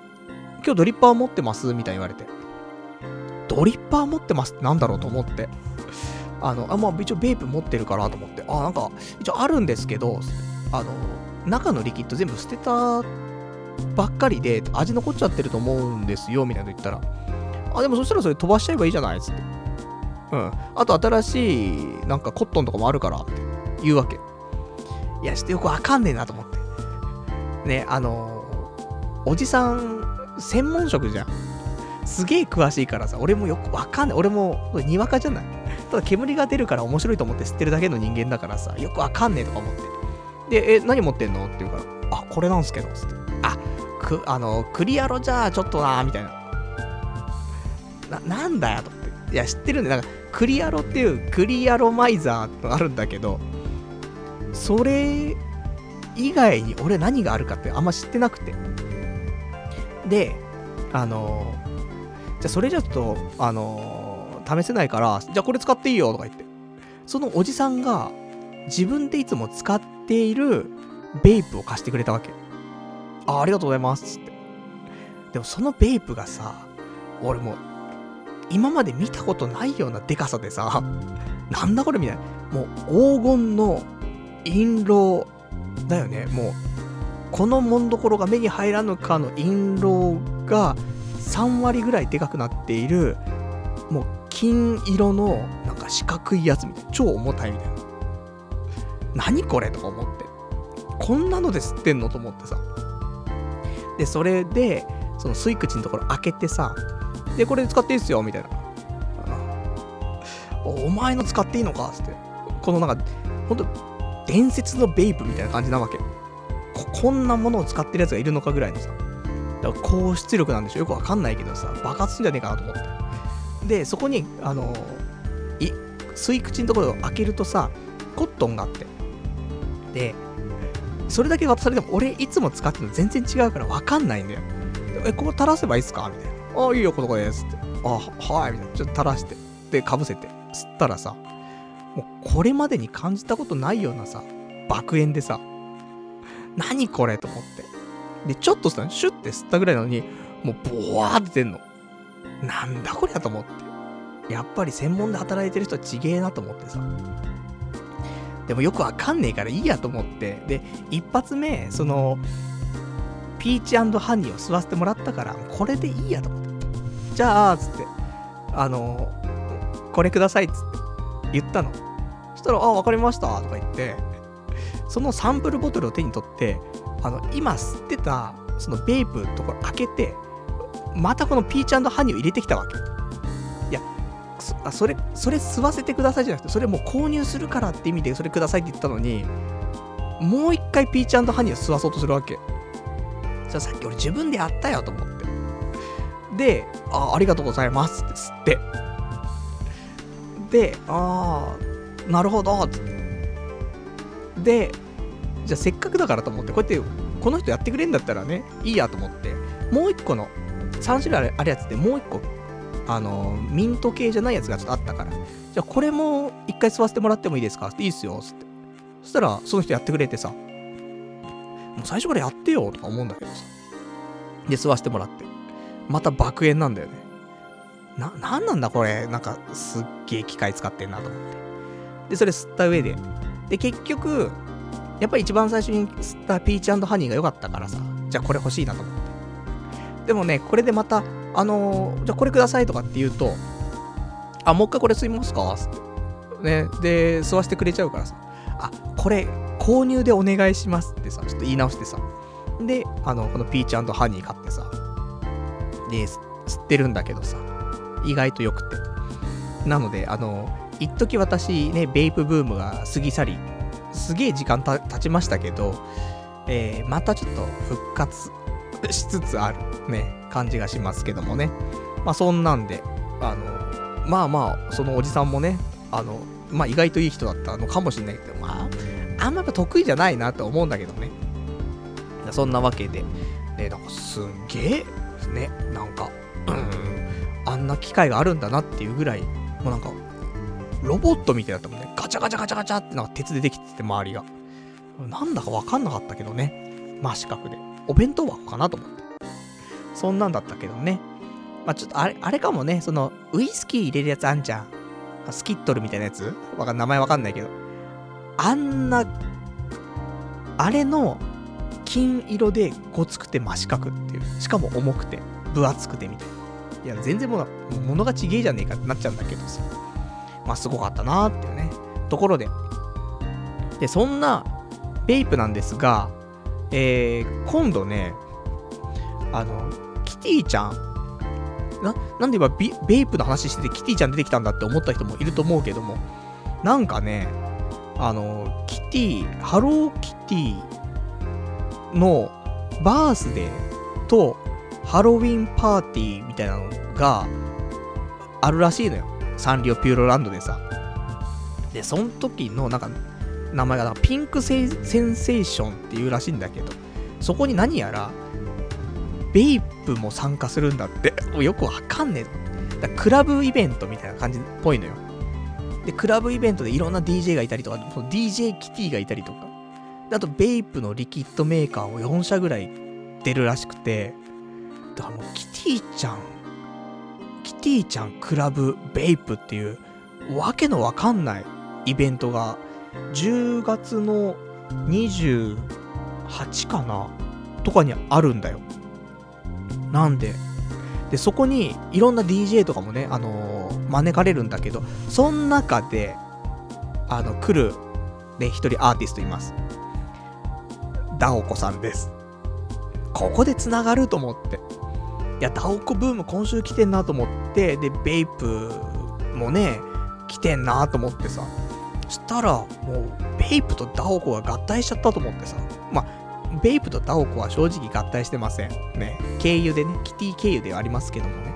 今日ドリッパー持ってます？みたいに言われて。ドリッパー持ってます？ってなんだろうと思って。あの、あ、まあ一応ベープ持ってるからと思って。あ、なんか、一応あるんですけど、あの、中のリキッド全部捨てたばっかりで味残っちゃってると思うんですよ、みたいなこと言ったら。あ、でもそしたらそれ飛ばしちゃえばいいじゃないつって。うん。あと新しい、なんかコットンとかもあるから、って言うわけ。いや、ちょっとよくわかんねえなと思って。ね、あのー、おじさん、専門職じゃん。すげえ詳しいからさ、俺もよくわかんない。俺も、にわかじゃないただ煙が出るから面白いと思って吸ってるだけの人間だからさ、よくわかんねえとか思って。で、え、何持ってんの？って言うから、あ、これなんすけど、つって。あ、く、あの、クリアロじゃあちょっとなみたいな。な、なんだよ、と。いや、知ってるんで、なんか、クリアロっていうクリアロマイザーってあるんだけど、それ以外に俺何があるかってあんま知ってなくて。で、あのじゃあそれじゃちょっと、あの試せないから、じゃあこれ使っていいよとか言って。そのおじさんが自分でいつも使っているベイプを貸してくれたわけ。あ、ありがとうございますって。でもそのベイプがさ、俺もう今まで見たことないようなデカさでさ、なんだこれみたいな。もう黄金の印籠だよね。もう、このもんどころが目に入らぬかの印籠が3割ぐらいでかくなっている、もう金色のなんか四角いやつみたいな。超重たいみたいな。何これとか思って。こんなので吸ってんのと思ってさ。で、それで、その吸い口のところ開けてさ、で、これ使っていいっすよ、みたいな。お前の使っていいのか？つって。このなんか、ほんと、伝説のベイプみたいな感じなわけ。ここんなものを使ってるやつがいるのかぐらいのさ。だから高出力なんでしょ？よくわかんないけどさ、爆発するんじゃねえかなと思って。で、そこに、あのい、吸い口のところを開けるとさ、コットンがあって。で、それだけ渡されても、俺いつも使ってるの全然違うからわかんないんだよ。え、ここ垂らせばいいっすか？みたいな。ああ、いいよ、この子ですって。あはい、みたいな。ちょっと垂らして。で、かぶせて。吸ったらさ、もうこれまでに感じたことないようなさ、爆炎でさ、何これと思って。で、ちょっとさ、シュッて吸ったぐらいなのに、もうボワーって出んの。なんだこりゃと思って。やっぱり専門で働いてる人はちげえなと思ってさ。でもよくわかんねえからいいやと思って。で、一発目、その、ピーチハニーを吸わせてもらったから、これでいいやと思って。じゃあ、つって、あの、これくださいっつって言ったの。そしたら、あ、わかりましたとか言って、そのサンプルボトルを手に取って、あの、今吸ってた、そのベープのところ開けて、またこのピーチハニーを入れてきたわけ。いや、そそれ、それ吸わせてくださいじゃなくて、それもう購入するからって意味でそれくださいって言ったのに、もう一回ピーチハニーを吸わそうとするわけ。じゃさっき俺自分でやったよと思って。で、あ、ありがとうございますって吸って。で、あー、なるほど、って。で、じゃあせっかくだからと思って、こうやって、この人やってくれんだったらね、いいやと思って、もう一個の、3種類あるやつでもう一個、あのー、ミント系じゃないやつがちょっとあったから、じゃあこれも一回吸わせてもらってもいいですか？っていいっすよ、つって。そしたら、その人やってくれてさ、もう最初からやってよ、とか思うんだけどさ。で、吸わせてもらって。また爆炎なんだよね。な、なんなんだこれ。なんか、すっげえ機械使ってんなと思って。で、それ吸った上で。で、結局、やっぱり一番最初に吸ったピーチハニーが良かったからさ、じゃあこれ欲しいなと思って。でもね、これでまた、あのー、じゃあこれくださいとかって言うと、あ、もう一回これ吸いますか？って。ね、で、吸わせてくれちゃうからさ、あ、これ、購入でお願いしますってさ、ちょっと言い直してさ。で、あの、このピーチハニー買ってさ、で、吸ってるんだけどさ、意外と良くて。なので、あの、一時私ね、ベイプブームが過ぎ去り、すげえ時間経ちましたけど、えー、またちょっと復活しつつあるね、感じがしますけどもね。まあそんなんで、あの、まあまあ、そのおじさんもね、あの、まあ意外といい人だったのかもしれないけど、まあ、あんま得意じゃないなと思うんだけどね。そんなわけで、ね、なんかすんげえ、ね、なんか、うん、あんな機械があるんだなっていうぐらい、もうなんか、ロボットみたいだったもんね。ガチャガチャガチャガチャってなんか鉄でできてて、周りが。なんだかわかんなかったけどね。真四角で。お弁当箱かなと思って。そんなんだったけどね。まあちょっとあれ、あれかもね、その、ウイスキー入れるやつあんじゃん。スキットルみたいなやつ？わかん、名前わかんないけど。あんな、あれの金色でごつくて真四角っていう。しかも重くて、分厚くてみたいな。いや、全然もう、物がちげえじゃねえかってなっちゃうんだけどさ。まあ、すごかったなーっていうね、ところで。で、そんな、ベイプなんですが、えー、今度ね、あの、キティちゃん、な、なんで今ビ、ベイプの話しててキティちゃん出てきたんだって思った人もいると思うけども、なんかね、あの、キティ、ハローキティのバースデーとハロウィンパーティーみたいなのがあるらしいのよ。サンリオピューロランドでさ。で、その時のなんか名前がピンクセンセーションっていうらしいんだけど、そこに何やら、ベイプも参加するんだって。よくわかんねえだクラブイベントみたいな感じっぽいのよ。で、クラブイベントでいろんな DJ がいたりとか、DJ キティがいたりとか、あと、ベイプのリキッドメーカーを4社ぐらい出るらしくて、だからもう、キティちゃん、キティちゃんクラブベイプっていう、わけのわかんないイベントが、10月の28かなとかにあるんだよ。なんで、で、そこにいろんな DJ とかもね、あのー、招かれるんだけど、その中で、あの、来る、ね、一人アーティストいます。ダオコさんです。ここで繋がると思って。いや、ダオコブーム今週来てんなと思って、で、ベイプもね、来てんなと思ってさ。したら、もう、ベイプとダオコが合体しちゃったと思ってさ。まあ、ベイプとダオコは正直合体してません。ね。経由でね、キティ経由ではありますけどもね。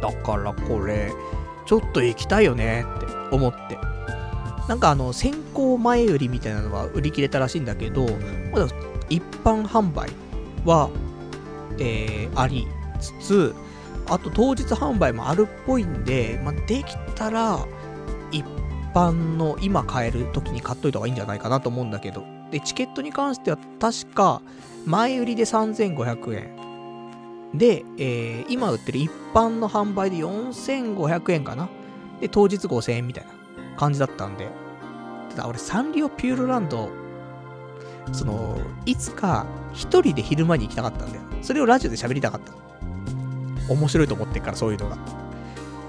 だからこれ、ちょっと行きたいよねって思って。なんかあの、先行前売りみたいなのは売り切れたらしいんだけど、まだ一般販売は、えー、ありつつ、あと当日販売もあるっぽいんで、まあ、できたら、一般の今買える時に買っといた方がいいんじゃないかなと思うんだけど、で、チケットに関しては確か、前売りで3500円。で、えー、今売ってる一般の販売で4500円かな。で、当日5000円みたいな感じだったんで。ただ俺、サンリオピューロランド、その、いつか一人で昼間に行きたかったんだよ。それをラジオで喋りたかった。面白いと思ってっから、そういうのが。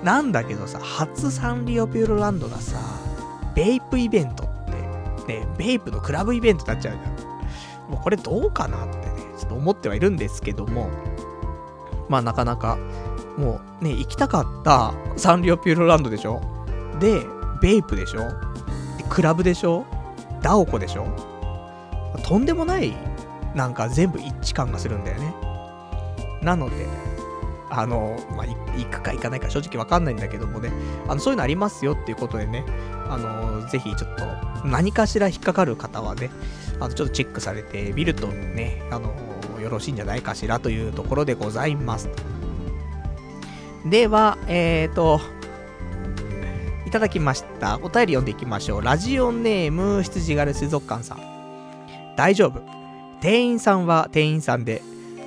なんだけどさ、初サンリオピューロランドがさ、ベイプイベント、ね、ベイプのクラブイベントになっちゃうじゃん。もうこれどうかなってね、ちょっと思ってはいるんですけども、まあなかなか、もうね、行きたかったサンリオピューロランドでしょ？で、ベイプでしょ？で、クラブでしょ？ダオコでしょ？とんでもない、なんか全部一致感がするんだよね。なので、あの、まあ、行くか行かないか正直わかんないんだけどもね、あの、そういうのありますよっていうことでね、あの、ぜひちょっと、何かしら引っかかる方はね、あの、ちょっとチェックされてみるとね、あの、よろしいんじゃないかしらというところでございます。では、えーと、いただきました。お便り読んでいきましょう。ラジオネーム、羊狩水族館さん。大丈夫。店員さんは店員さんで、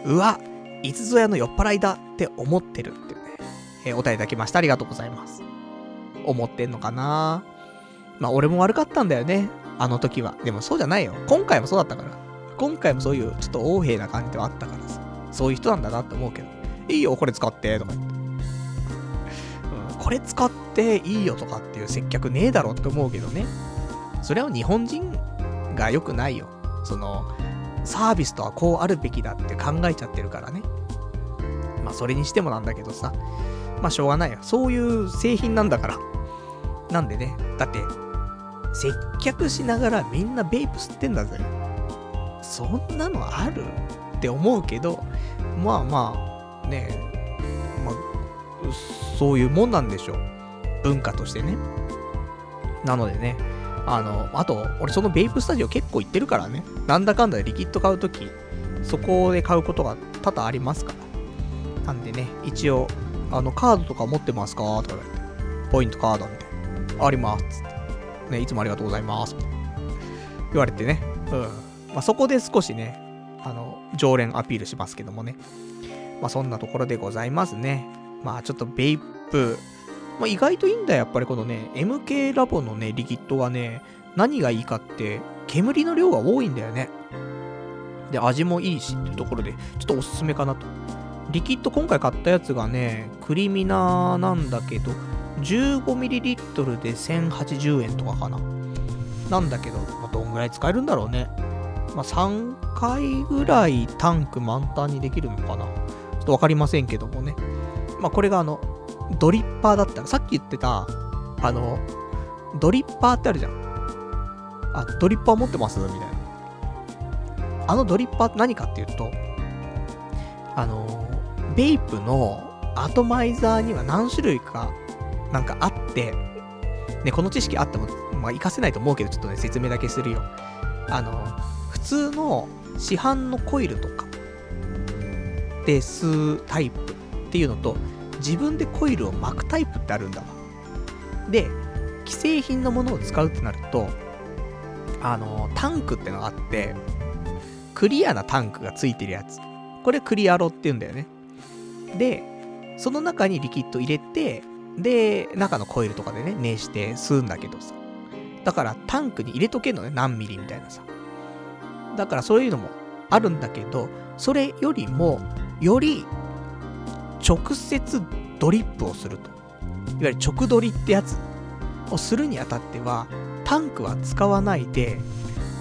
うわ、いつぞやの酔っ払いだって思ってるってね、えー、お便りいただきました。ありがとうございます。思ってんのかな？まあ、俺も悪かったんだよね。あの時は。でもそうじゃないよ。今回もそうだったから。今回もそういうちょっと横柄な感じではあったからさ。そういう人なんだなって思うけど。いいよ、これ使って、とか言って。うん、これ使っていいよとかっていう接客ねえだろって思うけどね。それは日本人が良くないよ。その、サービスとはこうあるべきだって考えちゃってるからね。まあ、それにしてもなんだけどさ。まあ、しょうがないよ。そういう製品なんだから。なんでね。だって、接客しながらみんなベイプ吸ってんだぜ。そんなのある？って思うけど、まあまあ、ねまあ、そういうもんなんでしょう。文化としてね。なのでね、あの、あと、俺そのベイプスタジオ結構行ってるからね。なんだかんだでリキッド買うとき、そこで買うことが多々ありますから。なんでね、一応、あの、カードとか持ってますかとか言われて、ポイントカードみたいな。あります。ね、いつもありがとうございます。言われてね。うん。まあ、そこで少しね、あの、常連アピールしますけどもね。まあ、そんなところでございますね。まあ、ちょっとベイプ、まあ、意外といいんだよ、やっぱりこのね、MK ラボのね、リキッドがね、何がいいかって、煙の量が多いんだよね。で、味もいいしっていうところで、ちょっとおすすめかなと。リキッド今回買ったやつがね、クリミナなんだけど、15ml で1080円とかかな。なんだけど、まあ、どんぐらい使えるんだろうね。まあ、3回ぐらいタンク満タンにできるのかなちょっとわかりませんけどもね。まあ、これがあの、ドリッパーだったら、さっき言ってた、あの、ドリッパーってあるじゃん。あ、ドリッパー持ってます？みたいな。あのドリッパーって何かっていうと、あの、ベイプのアトマイザーには何種類かなんかあって、ね、この知識あっても、まあ、活かせないと思うけど、ちょっとね、説明だけするよ。あの、普通の市販のコイルとかで吸うタイプっていうのと、自分でコイルを巻くタイプってあるんだわ。で、既製品のものを使うってなると、あの、タンクってのがあって、クリアなタンクがついてるやつ。これクリアロって言うんだよね。で、その中にリキッド入れて、で、中のコイルとかでね、熱して吸うんだけどさ。だからタンクに入れとけんのね、何ミリみたいなさ。だからそういうのもあるんだけど、それよりも、より直接ドリップをすると。いわゆる直ドリってやつをするにあたっては、タンクは使わないで、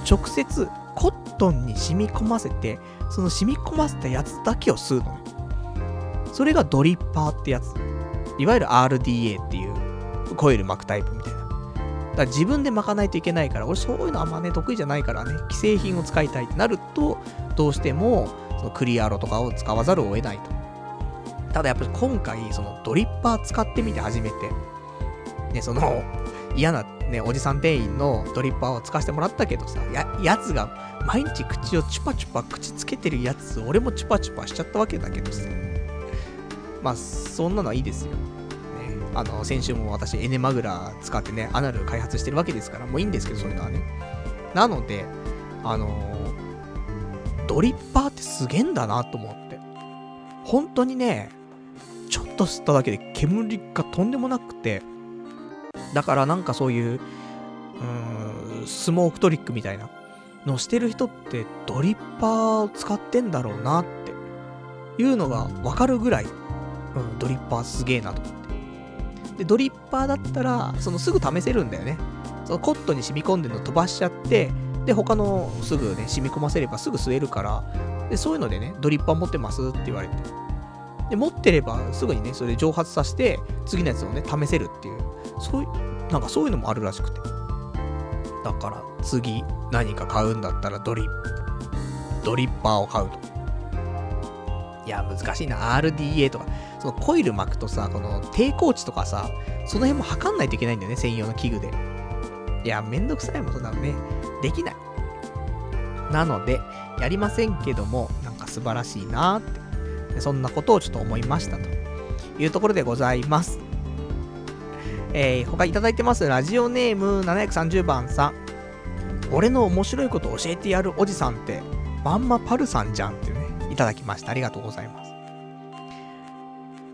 直接コットンに染み込ませて、その染み込ませたやつだけを吸うのね。それがドリッパーってやつ。いわゆる RDA っていうコイル巻くタイプみたいな。だから自分で巻かないといけないから、俺そういうのあんまね、得意じゃないからね、既製品を使いたいってなると、どうしても、そのクリアロとかを使わざるを得ないと。ただやっぱり今回、そのドリッパー使ってみて初めて、ね、その、嫌なね、おじさん店員のドリッパーを使わせてもらったけどさ、や、やつが毎日口をチュパチュパ口つけてるやつ、俺もチュパチュパしちゃったわけだけどさ。まあ、そんなのはいいですよ。ね、あの、先週も私、エネマグラ使ってね、アナル開発してるわけですから、もういいんですけど、そういうのはね。なので、あのー、ドリッパーってすげえんだなと思って。本当にね、ちょっと吸っただけで煙がとんでもなくて、だからなんかそういう、うーん、スモークトリックみたいなのしてる人ってドリッパーを使ってんだろうなっていうのがわかるぐらい、うん、ドリッパーすげえなと思って。で、ドリッパーだったら、そのすぐ試せるんだよね。そのコットンに染み込んでるの飛ばしちゃって、で、他のすぐね、染み込ませればすぐ吸えるから、で、そういうのでね、ドリッパー持ってますって言われて。で、持ってればすぐにね、それ蒸発させて、次のやつをね、試せるっていう、そういう、なんかそういうのもあるらしくて。だから、次、何か買うんだったらドリップ、ドリッパーを買うと。いや、難しいな。RDA とか、そのコイル巻くとさ、この抵抗値とかさ、その辺も測んないといけないんだよね、専用の器具で。いや、めんどくさいもん、そんなのね。できない。なので、やりませんけども、なんか素晴らしいなーって。そんなことをちょっと思いましたというところでございます。えー、他いただいてます。ラジオネーム730番さん。俺の面白いこと教えてやるおじさんって、まんまパルさんじゃんっていうね、いただきました。ありがとうございます。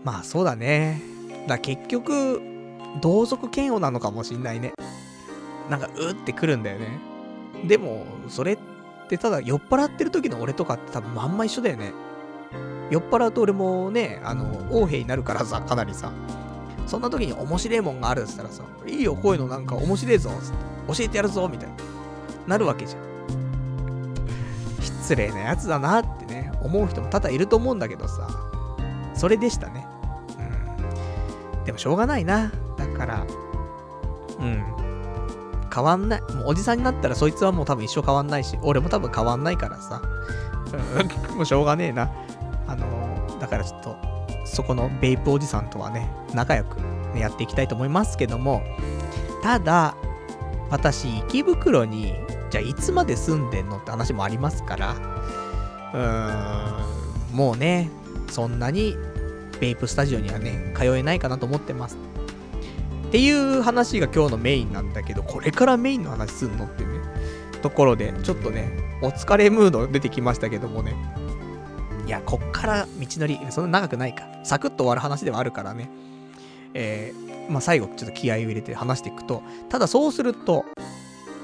まあそうだね。だ結局、同族嫌悪なのかもしんないね。なんか、うってくるんだよね。でも、それってただ酔っ払ってる時の俺とかって多分まんま一緒だよね。酔っ払うと俺もね、あの、横兵になるからさ、かなりさ。そんな時に面白いもんがあるっつったらさ、いいよ、こういうのなんか面白いぞ、つって。教えてやるぞ、みたいな。なるわけじゃん。失礼なやつだなってね、思う人も多々いると思うんだけどさ。それでしたね。でもしょうがないな。だから、うん。変わんない。もうおじさんになったらそいつはもう多分一生変わんないし、俺も多分変わんないからさ。うん、もうしょうがねえな。あの、だからちょっと、そこのベイプおじさんとはね、仲良く、ね、やっていきたいと思いますけども、ただ、私、池袋に、じゃあいつまで住んでんのって話もありますから、うーん、もうね、そんなにベイプスタジオにはね、通えないかなと思ってます。っていう話が今日のメインなんだけど、これからメインの話すんのってね、ところで、ちょっとね、お疲れムード出てきましたけどもね、いや、こっから道のり、そんな長くないか。サクッと終わる話ではあるからね。えー、まあ、最後、ちょっと気合を入れて話していくと、ただそうすると、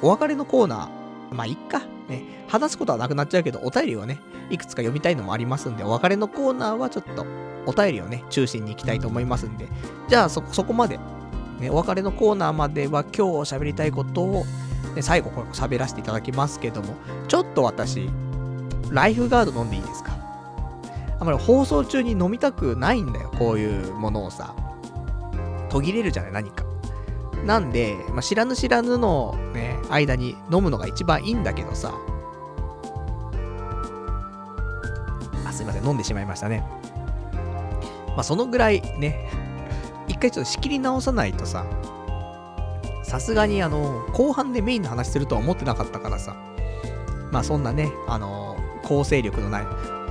お別れのコーナー、まあ、いっか。ね、話すことはなくなっちゃうけど、お便りをね、いくつか読みたいのもありますんで、お別れのコーナーはちょっと、お便りをね、中心に行きたいと思いますんで、じゃあそ、そこまで、ね、お別れのコーナーまでは今日喋りたいことを、で最後これ喋らせていただきますけども、ちょっと私、ライフガード飲んでいいですか？あんまり放送中に飲みたくないんだよ、こういうものをさ。途切れるじゃない、何か。なんで、まあ、知らぬ知らぬのね、間に飲むのが一番いいんだけどさ。あ、すいません、飲んでしまいましたね。まあ、そのぐらいね、一回ちょっと仕切り直さないとさ、さすがにあの、後半でメインの話するとは思ってなかったからさ。まあそんなね、あの、構成力のない、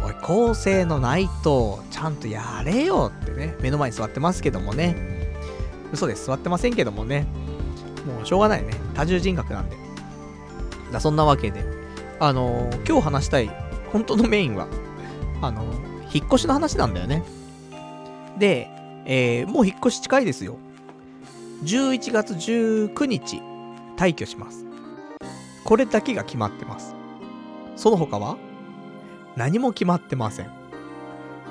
おい、構成のないと、ちゃんとやれよってね、目の前に座ってますけどもね。嘘です、座ってませんけどもね。もうしょうがないね。多重人格なんで。だそんなわけで、あのー、今日話したい、本当のメインは、あの、引っ越しの話なんだよね。で、えー、もう引っ越し近いですよ。11月19日、退去します。これだけが決まってます。その他は何も決まってません。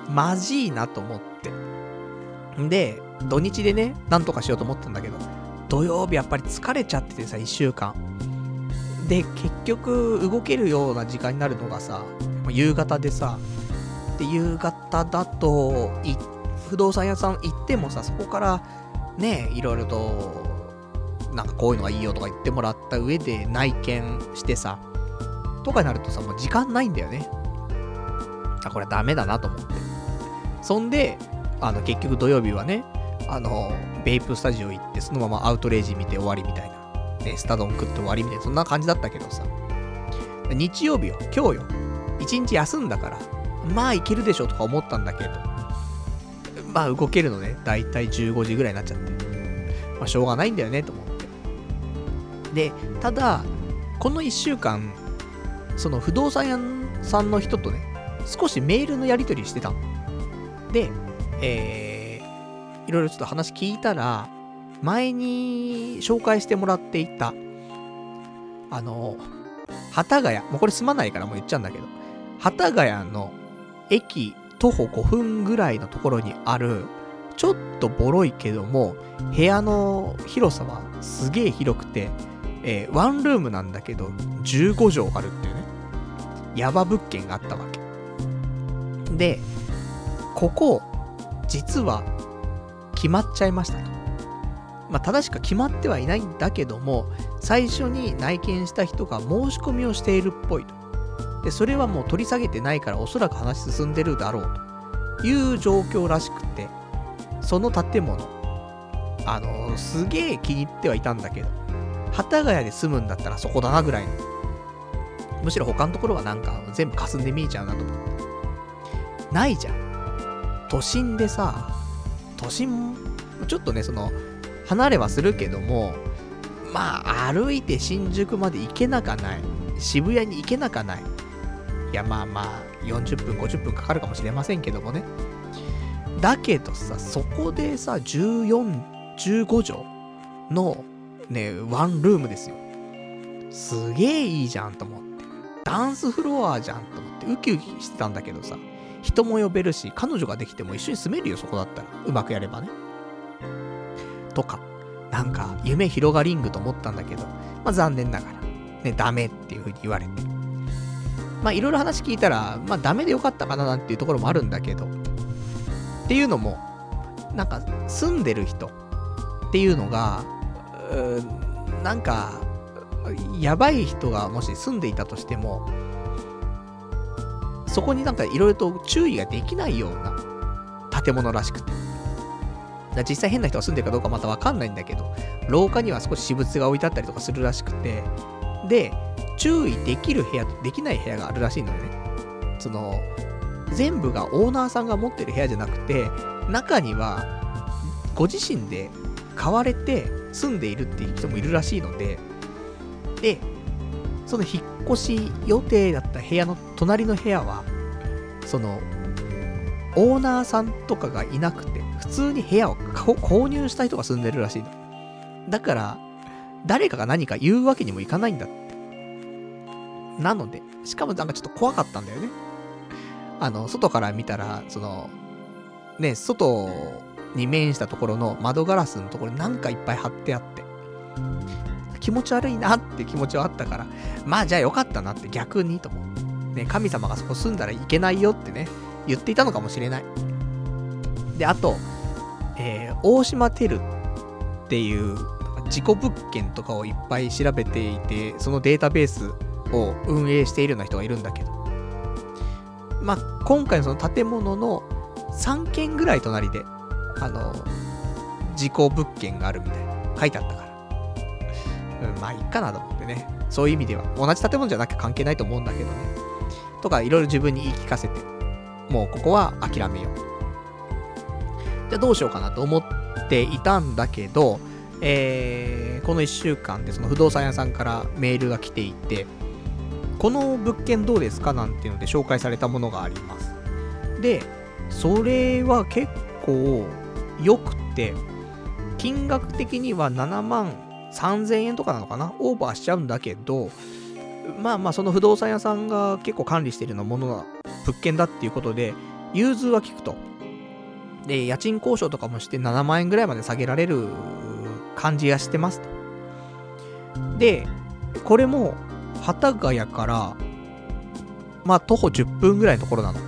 まじいなと思って。で、土日でね、なんとかしようと思ったんだけど、土曜日やっぱり疲れちゃっててさ、1週間。で、結局、動けるような時間になるのがさ、夕方でさ、で、夕方だと、不動産屋さん行ってもさ、そこから、ね、いろいろと、なんかこういうのがいいよとか言ってもらった上で内見してさ、とかになるとさ、もう時間ないんだよね。あ、これダメだなと思って。そんで、あの、結局土曜日はね、あの、ベイプスタジオ行って、そのままアウトレイジ見て終わりみたいな。ね、スタ丼食って終わりみたいな、そんな感じだったけどさ。日曜日よ、今日よ。一日休んだから、まあいけるでしょとか思ったんだけど、まあ動けるのね、だいたい15時ぐらいになっちゃって。まあしょうがないんだよね、と思って。で、ただ、この1週間、その不動産屋さんの人とね、少しメールのやり取りしてたの。で、えー、いろいろちょっと話聞いたら、前に紹介してもらっていた、あの、幡ヶ谷、もうこれすまないからもう言っちゃうんだけど、幡ヶ谷の駅徒歩5分ぐらいのところにある、ちょっとボロいけども、部屋の広さはすげえ広くて、えー、ワンルームなんだけど、15畳あるっていうね、ヤバ物件があったわけ。で、ここ、実は、決まっちゃいましたと。まあ、正しく決まってはいないんだけども、最初に内見した人が申し込みをしているっぽいと。で、それはもう取り下げてないからおそらく話進んでるだろうという状況らしくて、その建物、あの、すげえ気に入ってはいたんだけど、幡ヶ谷で住むんだったらそこだなぐらいの。むしろ他のところはなんか全部霞んで見えちゃうなと思って。ないじゃん。都心でさ、都心、ちょっとね、その、離れはするけども、まあ、歩いて新宿まで行けなかない。渋谷に行けなかない。いや、まあまあ、40分、50分かかるかもしれませんけどもね。だけどさ、そこでさ、14、15畳のね、ワンルームですよ。すげえいいじゃんと思って。ダンスフロアじゃんと思って、ウキウキしてたんだけどさ、人も呼べるし、彼女ができても一緒に住めるよ、そこだったら。うまくやればね。とか、なんか、夢広がリングと思ったんだけど、まあ残念ながら、ね、ダメっていう風に言われて。まあいろいろ話聞いたら、まあダメでよかったかななんていうところもあるんだけど、っていうのも、なんか住んでる人っていうのが、うなんか、やばい人がもし住んでいたとしても、そこになんかいろいろと注意ができないような建物らしくて。実際変な人が住んでるかどうかまたわかんないんだけど、廊下には少し私物が置いてあったりとかするらしくて、で、注意できる部屋とできない部屋があるらしいのよね。その、全部がオーナーさんが持ってる部屋じゃなくて、中には、ご自身で買われて住んでいるっていう人もいるらしいので、で、その引っ越し予定だった部屋の隣の部屋は、その、オーナーさんとかがいなくて、普通に部屋を購入した人が住んでるらしいの。だから、誰かが何か言うわけにもいかないんだって。なので、しかもなんかちょっと怖かったんだよね。あの、外から見たら、その、ね、外に面したところの窓ガラスのところになんかいっぱい貼ってあって、気持ち悪いなって気持ちはあったから、まあじゃあよかったなって逆にと思う。ね、神様がそこ住んだらいけないよってね、言っていたのかもしれない。で、あと、えー、大島テルっていう事故物件とかをいっぱい調べていて、そのデータベースを運営しているような人がいるんだけど、まあ、今回のその建物の3軒ぐらい隣で、あの、事故物件があるみたいな、書いてあったから。うん、まあ、いいかなと思ってね。そういう意味では、同じ建物じゃなきゃ関係ないと思うんだけどね。とか、いろいろ自分に言い聞かせて、もうここは諦めよう。じゃあどうしようかなと思っていたんだけど、えー、この1週間でその不動産屋さんからメールが来ていて、この物件どうですかなんていうので紹介されたものがあります。で、それは結構良くて、金額的には7万3000円とかなのかな？オーバーしちゃうんだけど、まあまあその不動産屋さんが結構管理してるようなものな物件だっていうことで、融通は効くと。で、家賃交渉とかもして7万円ぐらいまで下げられる感じがしてますと。で、これも、幡ヶ谷から、まあ、徒歩10分ぐらいのところなの。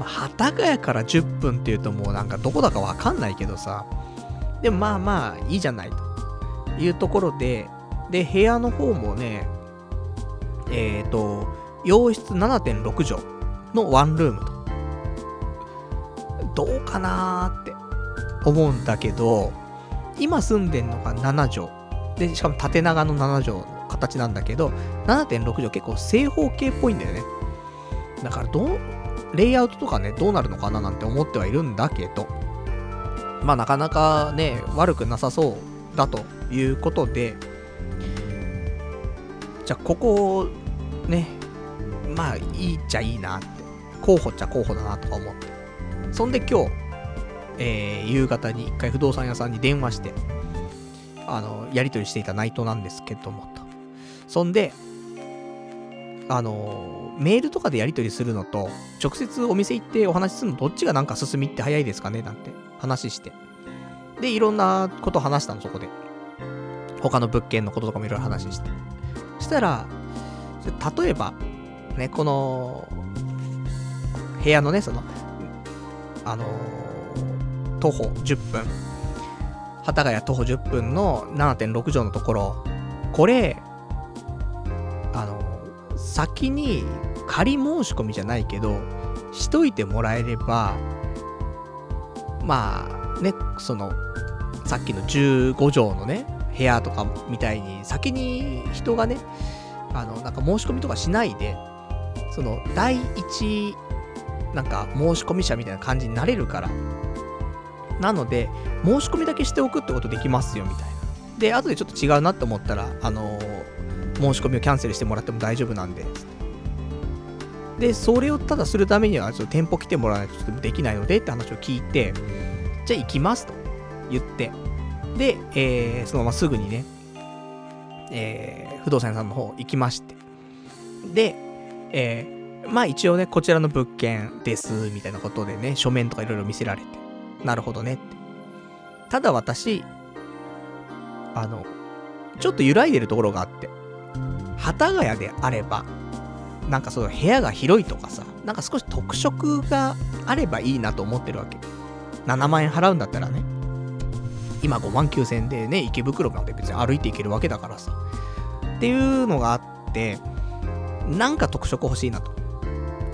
まあ、幡ヶ谷から10分っていうともうなんかどこだかわかんないけどさ、でもまあまあいいじゃないというところで、で、部屋の方もね、えっ、ー、と、洋室7.6畳のワンルームと。どうかなーって思うんだけど、今住んでんのが7畳。で、しかも縦長の7畳の形なんだけど、7.6畳結構正方形っぽいんだよね。だからどう、レイアウトとかね、どうなるのかななんて思ってはいるんだけど、まあなかなかね、悪くなさそうだということで、じゃあここ、ね、まあいいっちゃいいなって、候補っちゃ候補だなとか思って。そんで今日、えー、夕方に一回不動産屋さんに電話して、あの、やり取りしていたナイトなんですけども、と。そんで、あの、メールとかでやり取りするのと、直接お店行ってお話しするのどっちがなんか進みって早いですかねなんて話して。で、いろんなこと話したの、そこで。他の物件のこととかもいろいろ話して。そしたら、例えば、ね、この、部屋のね、その、あの、徒歩10分、幡ヶ谷徒歩10分の7.6畳のところ、これ、あの、先に仮申し込みじゃないけど、しといてもらえれば、まあ、ね、その、さっきの15畳のね、部屋とかみたいに、先に人がね、あの、なんか申し込みとかしないで、その、第一なんか申し込み者みたいな感じになれるから。なので、申し込みだけしておくってことできますよ、みたいな。で、後でちょっと違うなって思ったら、あのー、申し込みをキャンセルしてもらっても大丈夫なんで、で、それをただするためには、ちょっと店舗来てもらわないとちょっとできないのでって話を聞いて、じゃあ行きますと言って、で、えー、そのまますぐにね、えー、不動産屋さんの方行きまして、で、えー、まあ一応ね、こちらの物件です、みたいなことでね、書面とかいろいろ見せられて、なるほどねって。ただ私、あの、ちょっと揺らいでるところがあって、幡ヶ谷であれば、なんかその部屋が広いとかさ、なんか少し特色があればいいなと思ってるわけ。7万円払うんだったらね、今5万9000円でね、池袋まで別に歩いていけるわけだからさ。っていうのがあって、なんか特色欲しいなと。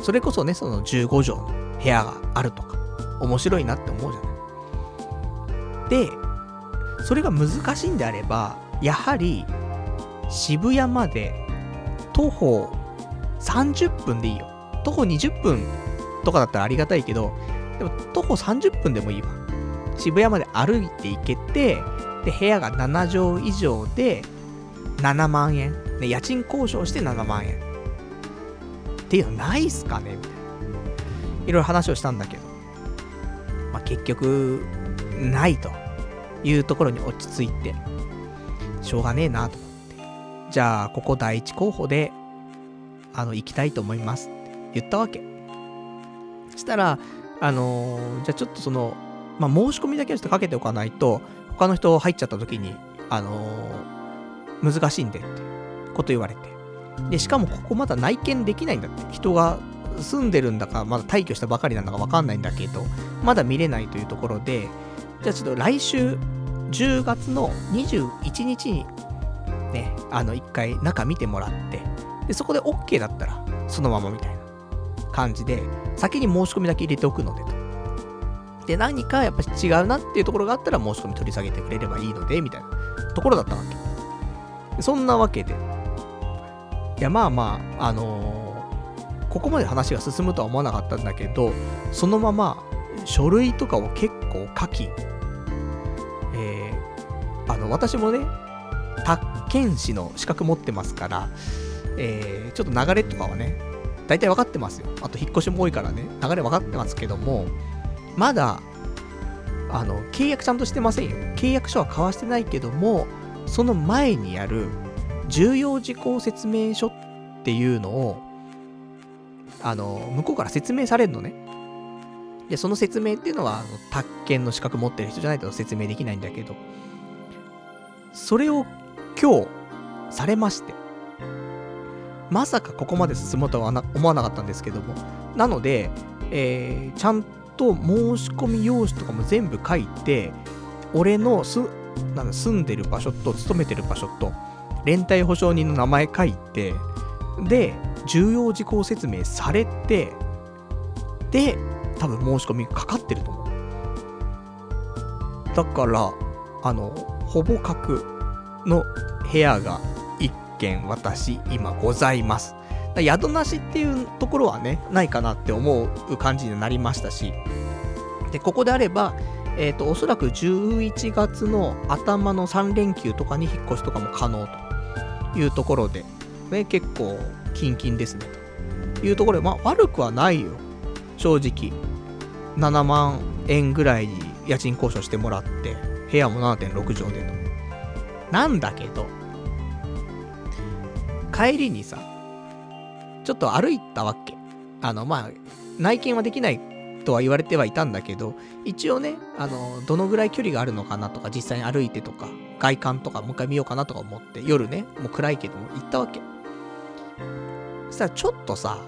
それこそね、その15畳の部屋があるとか、面白いなって思うじゃない。で、それが難しいんであれば、やはり、渋谷まで徒歩30分でいいよ。徒歩20分とかだったらありがたいけど、でも徒歩30分でもいいわ。渋谷まで歩いて行けて、で、部屋が7畳以上で7万円。ね、家賃交渉して7万円。っていうのないっすかね？みたいな。いろいろ話をしたんだけど、まあ、結局、ないというところに落ち着いて、しょうがねえなと思って。じゃあ、ここ第一候補で、あの、行きたいと思いますって言ったわけ。したら、あのー、じゃあちょっとその、まあ、申し込みだけはちょっとかけておかないと、他の人入っちゃった時に、あのー、難しいんでってこと言われて。で、しかもここまだ内見できないんだって。人が住んでるんだか、まだ退去したばかりなんだかわかんないんだけど、まだ見れないというところで、じゃあちょっと来週、10月の21日に、ね、あの、一回中見てもらって、で、そこで OK だったら、そのままみたいな感じで、先に申し込みだけ入れておくのでと。で、何かやっぱ違うなっていうところがあったら申し込み取り下げてくれればいいので、みたいなところだったわけ。そんなわけで、いや、まあまあ、あのー、ここまで話が進むとは思わなかったんだけど、そのまま書類とかを結構書き、えー、あの、私もね、宅建士の資格持ってますから、えー、ちょっと流れとかはね、大体分かってますよ。あと引っ越しも多いからね、流れ分かってますけども、まだ、あの、契約ちゃんとしてませんよ。契約書は交わしてないけども、その前にやる重要事項説明書っていうのを、あの、向こうから説明されるのね。で、その説明っていうのは、あの、宅建の資格持ってる人じゃないと説明できないんだけど、それを今日、されまして、まさかここまで進むとは思わなかったんですけども、なので、えー、ちゃんと申し込み用紙とかも全部書いて、俺のすなん住んでる場所と勤めてる場所と、連帯保証人の名前書いて、で、重要事項説明されて、で、多分申し込みかかってると思う。だから、あの、ほぼ角の部屋が1軒私今ございます。宿なしっていうところはね、ないかなって思う感じになりましたし、で、ここであれば、えっ、ー、と、おそらく11月の頭の3連休とかに引っ越しとかも可能と。いうところで、ね、結構、キンキンですね、というところで、まあ、悪くはないよ。正直。7万円ぐらいに家賃交渉してもらって、部屋も7.6畳でと。なんだけど、帰りにさ、ちょっと歩いたわけ。あの、まあ、内見はできないとは言われてはいたんだけど、一応ね、あの、どのぐらい距離があるのかなとか、実際に歩いてとか、外観とかもう一回見ようかなとか思って、夜ね、もう暗いけども行ったわけ。そしたらちょっとさ、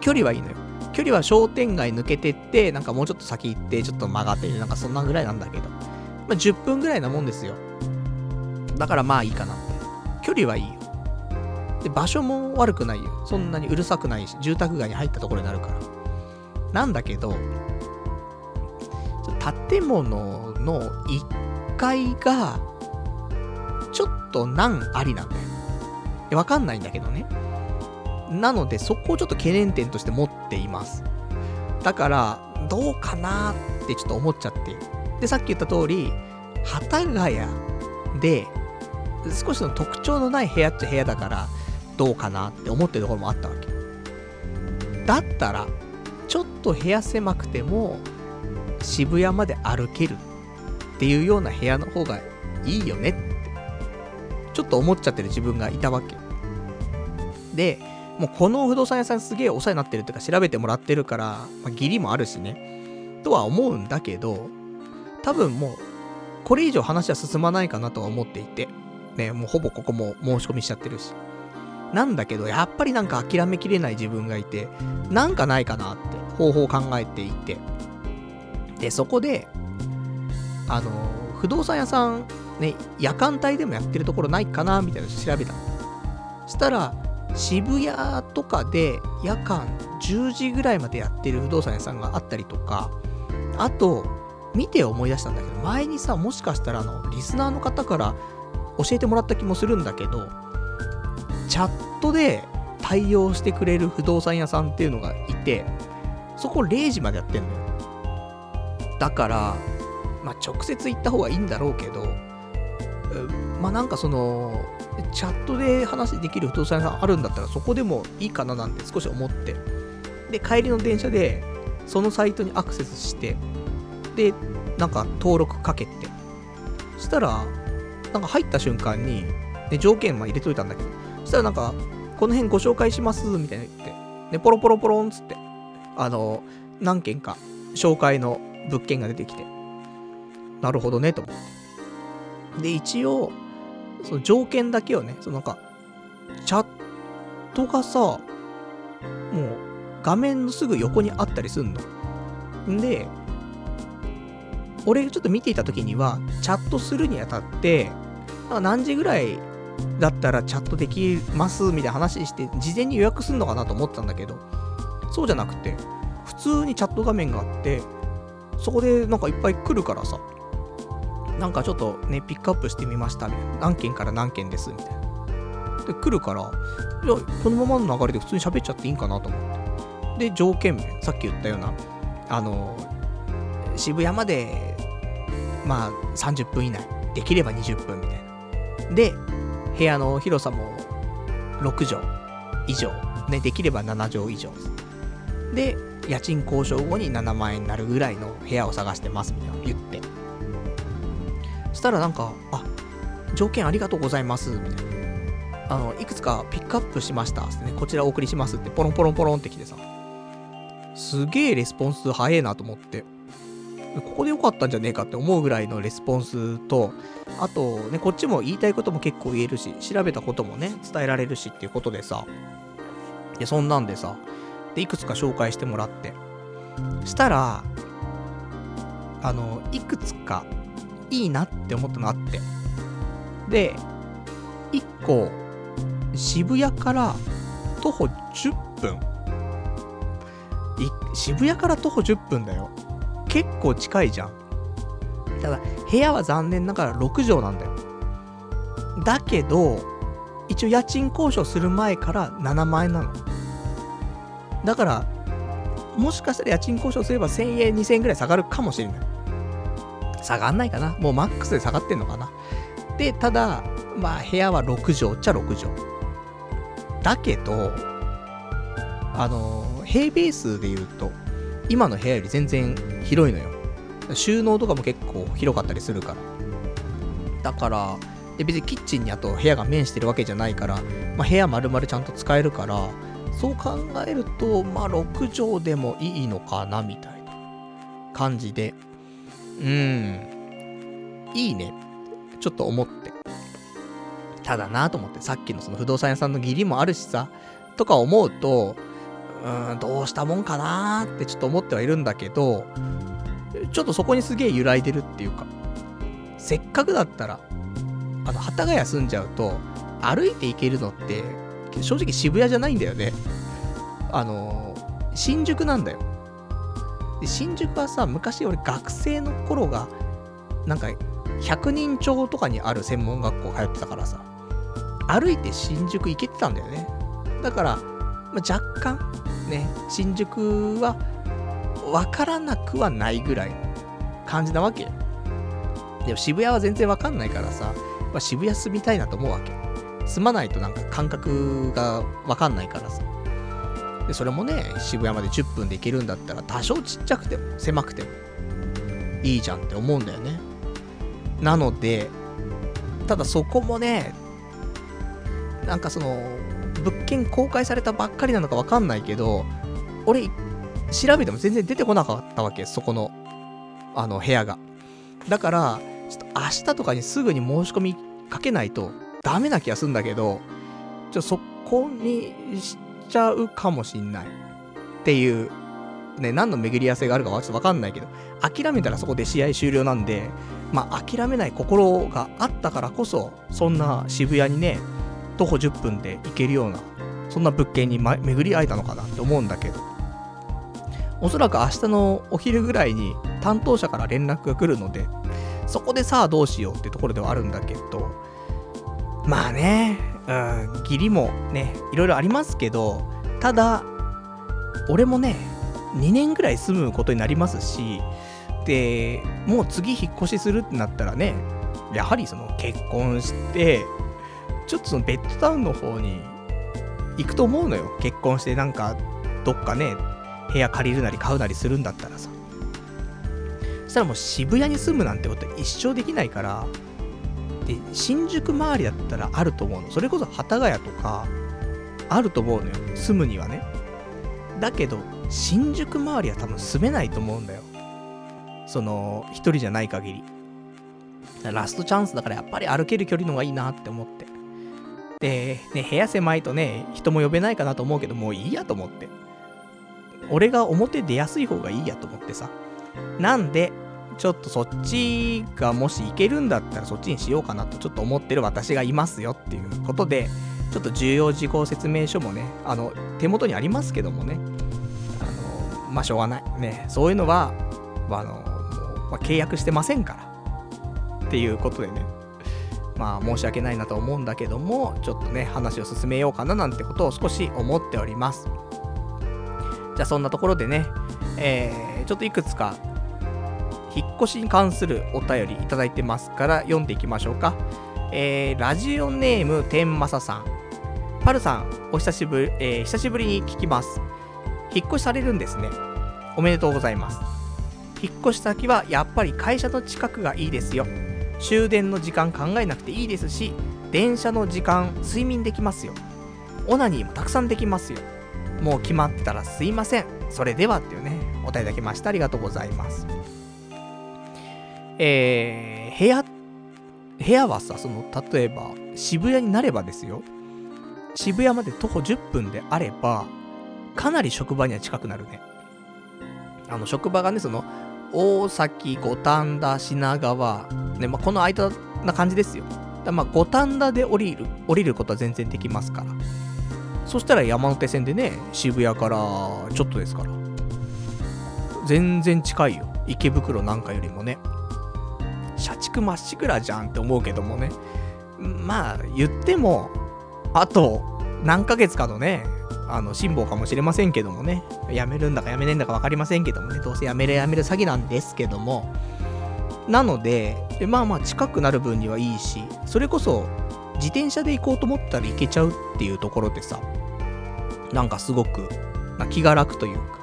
距離はいいのよ。距離は商店街抜けてって、なんかもうちょっと先行って、ちょっと曲がってる、なんかそんなぐらいなんだけど。まあ、10分ぐらいなもんですよ。だからまあいいかなって。距離はいいよ。で、場所も悪くないよ。そんなにうるさくないし、住宅街に入ったところになるから。なんだけど、建物の1階が、ちょっと難ありなんだよ。わかんないんだけどね。なので、そこをちょっと懸念点として持っています。だから、どうかなってちょっと思っちゃってで、さっき言った通り、幡ヶ谷で、少しの特徴のない部屋っちゃ部屋だから、どうかなって思ってるところもあったわけ。だったら、ちょっと部屋狭くても、渋谷まで歩けるっていうような部屋の方がいいよねって、ちょっと思っちゃってる自分がいたわけ。で、もうこの不動産屋さんすげえお世話になってるっていうか調べてもらってるから、まあ、義理もあるしね、とは思うんだけど、多分もう、これ以上話は進まないかなとは思っていて、ね、もうほぼここも申し込みしちゃってるし。なんだけど、やっぱりなんか諦めきれない自分がいて、なんかないかなって方法を考えていて。で、そこで、あの、不動産屋さん、ね、夜間帯でもやってるところないかなみたいなの調べたの。したら、渋谷とかで夜間10時ぐらいまでやってる不動産屋さんがあったりとか、あと、見て思い出したんだけど、前にさ、もしかしたらあの、リスナーの方から教えてもらった気もするんだけど、チャットで対応してくれる不動産屋さんっていうのがいて、そこ0時までやってんのよ。だから、まあ、直接行った方がいいんだろうけど、まあなんかその、チャットで話できる不動産屋さんあるんだったらそこでもいいかななんて少し思って。で、帰りの電車で、そのサイトにアクセスして、で、なんか登録かけて、そしたら、なんか入った瞬間に、で、条件ま入れといたんだけど、そしたらなんか、この辺ご紹介します、みたいな言って、で、ポロポロポロンつって、あの、何件か紹介の物件が出てきて、なるほどね、と思って。で、一応、その条件だけをね、そのなんか、チャットがさ、もう、画面のすぐ横にあったりすんの。んで、俺ちょっと見ていた時には、チャットするにあたって、何時ぐらいだったらチャットできますみたいな話して、事前に予約すんのかなと思ったんだけど、そうじゃなくて、普通にチャット画面があって、そこでなんかいっぱい来るからさ、なんかちょっとね、ピックアップしてみましたみたいな。何件から何件ですみたいな。で、来るから、いや、このままの流れで普通に喋っちゃっていいんかなと思って。で、条件名、さっき言ったような、あの、渋谷まで、まあ、30分以内。できれば20分みたいな。で、部屋の広さも6畳以上。ね、できれば7畳以上。で、家賃交渉後に7万円になるぐらいの部屋を探してますみたいな言って。したらなんか、あ、条件ありがとうございます、みたいな。あの、いくつかピックアップしました、ね、こちらお送りしますってポロンポロンポロンってきてさ。すげえレスポンス早えなと思って。ここでよかったんじゃねえかって思うぐらいのレスポンスと、あとね、こっちも言いたいことも結構言えるし、調べたこともね、伝えられるしっていうことでさ、で、そんなんでさ、で、いくつか紹介してもらって、したら、あの、いくつかいいなって思ったのあって。で、1個、渋谷から徒歩10分。渋谷から徒歩10分だよ。結構近いじゃん。ただ、部屋は残念ながら6畳なんだよ。だけど、一応家賃交渉する前から7万円なの。だから、もしかしたら家賃交渉すれば1000円、2000円ぐらい下がるかもしれない。下がんないかなもうマックスで下がってんのかなで、ただ、まあ部屋は6畳っちゃ6畳。だけど、あの、平米数で言うと、今の部屋より全然広いのよ。収納とかも結構広かったりするから。だから、で別にキッチンにあと部屋が面してるわけじゃないから、まあ、部屋丸々ちゃんと使えるから、そう考えると、まあ6畳でもいいのかな、みたいな感じで。うん。いいね。ちょっと思って。ただなと思って、さっきのその不動産屋さんの義理もあるしさ、とか思うと、うん、どうしたもんかなーってちょっと思ってはいるんだけど、ちょっとそこにすげえ揺らいでるっていうか、せっかくだったら、あの、幡ヶ谷住んじゃうと、歩いて行けるのって、正直渋谷じゃないんだよね。あの、新宿なんだよ。で、新宿はさ、昔俺学生の頃が、なんか、100人町とかにある専門学校通ってたからさ、歩いて新宿行けてたんだよね。だから、まあ、若干、ね、新宿は、わからなくはないぐらい感じなわけよ。でも渋谷は全然わかんないからさ、まあ、渋谷住みたいなと思うわけ。住まないとなんか感覚がわかんないからさ。で、それもね、渋谷まで10分で行けるんだったら、多少ちっちゃくても、狭くても、いいじゃんって思うんだよね。なので、ただそこもね、なんかその、物件公開されたばっかりなのかわかんないけど、俺、調べても全然出てこなかったわけ、そこの、あの、部屋が。だから、ちょっと明日とかにすぐに申し込みかけないとダメな気がするんだけど、ちょ、そこにしちゃうかもしんない。っていう、ね、何の巡り合わせがあるかちょっとわかんないけど、諦めたらそこで試合終了なんで、まあ、諦めない心があったからこそ、そんな渋谷にね、徒歩10分で行けるような、そんな物件に、ま、巡り合えたのかなって思うんだけど、おそらく明日のお昼ぐらいに担当者から連絡が来るので、そこでさあどうしようってところではあるんだけど、まあね、うん、義理もね、いろいろありますけど、ただ、俺もね、2年ぐらい住むことになりますし、で、もう次引っ越しするってなったらね、やはりその結婚して、ちょっとそのベッドタウンの方に行くと思うのよ。結婚してなんか、どっかね、部屋借りるなり買うなりするんだったらさ。そしたらもう渋谷に住むなんてこと一生できないから、で、新宿周りだったらあると思うの。それこそ幡ヶ谷とか、あると思うのよ。住むにはね。だけど、新宿周りは多分住めないと思うんだよ。その、一人じゃない限り。ラストチャンスだからやっぱり歩ける距離の方がいいなって思って。で、ね、部屋狭いとね、人も呼べないかなと思うけど、もういいやと思って。俺が表出やすい方がいいやと思ってさ。なんで、ちょっとそっちがもし行けるんだったらそっちにしようかなとちょっと思ってる私がいますよっていうことで、ちょっと重要事項説明書もね、あの、手元にありますけどもね、あの、まあ、しょうがない。ね、そういうのは、あの、まあ、契約してませんから。っていうことでね、まあ、申し訳ないなと思うんだけども、ちょっとね、話を進めようかななんてことを少し思っております。じゃあ、そんなところでね、えー、ちょっといくつか、引っ越しに関するお便りいただいてますから読んでいきましょうか。えー、ラジオネーム天正さん。パルさん、お久しぶり、えー、久しぶりに聞きます。引っ越しされるんですね。おめでとうございます。引っ越し先はやっぱり会社の近くがいいですよ。終電の時間考えなくていいですし、電車の時間睡眠できますよ。オナニーもたくさんできますよ。もう決まったらすいません。それではっていうね、お答えいただきました。ありがとうございます。えー、部屋、部屋はさ、その、例えば、渋谷になればですよ。渋谷まで徒歩10分であれば、かなり職場には近くなるね。あの、職場がね、その、大崎、五反田、品川、ね、まあ、この間な感じですよ。だまあ、五反田で降りる、降りることは全然できますから。そしたら山手線でね、渋谷からちょっとですから。全然近いよ。池袋なんかよりもね。社畜まっしぐらじゃんって思うけどもね。まあ、言っても、あと何ヶ月かのね、あの、辛抱かもしれませんけどもね、やめるんだかやめないんだか分かりませんけどもね、どうせやめるやめる詐欺なんですけども、なので、まあまあ近くなる分にはいいし、それこそ自転車で行こうと思ったら行けちゃうっていうところでさ、なんかすごく、気が楽というか、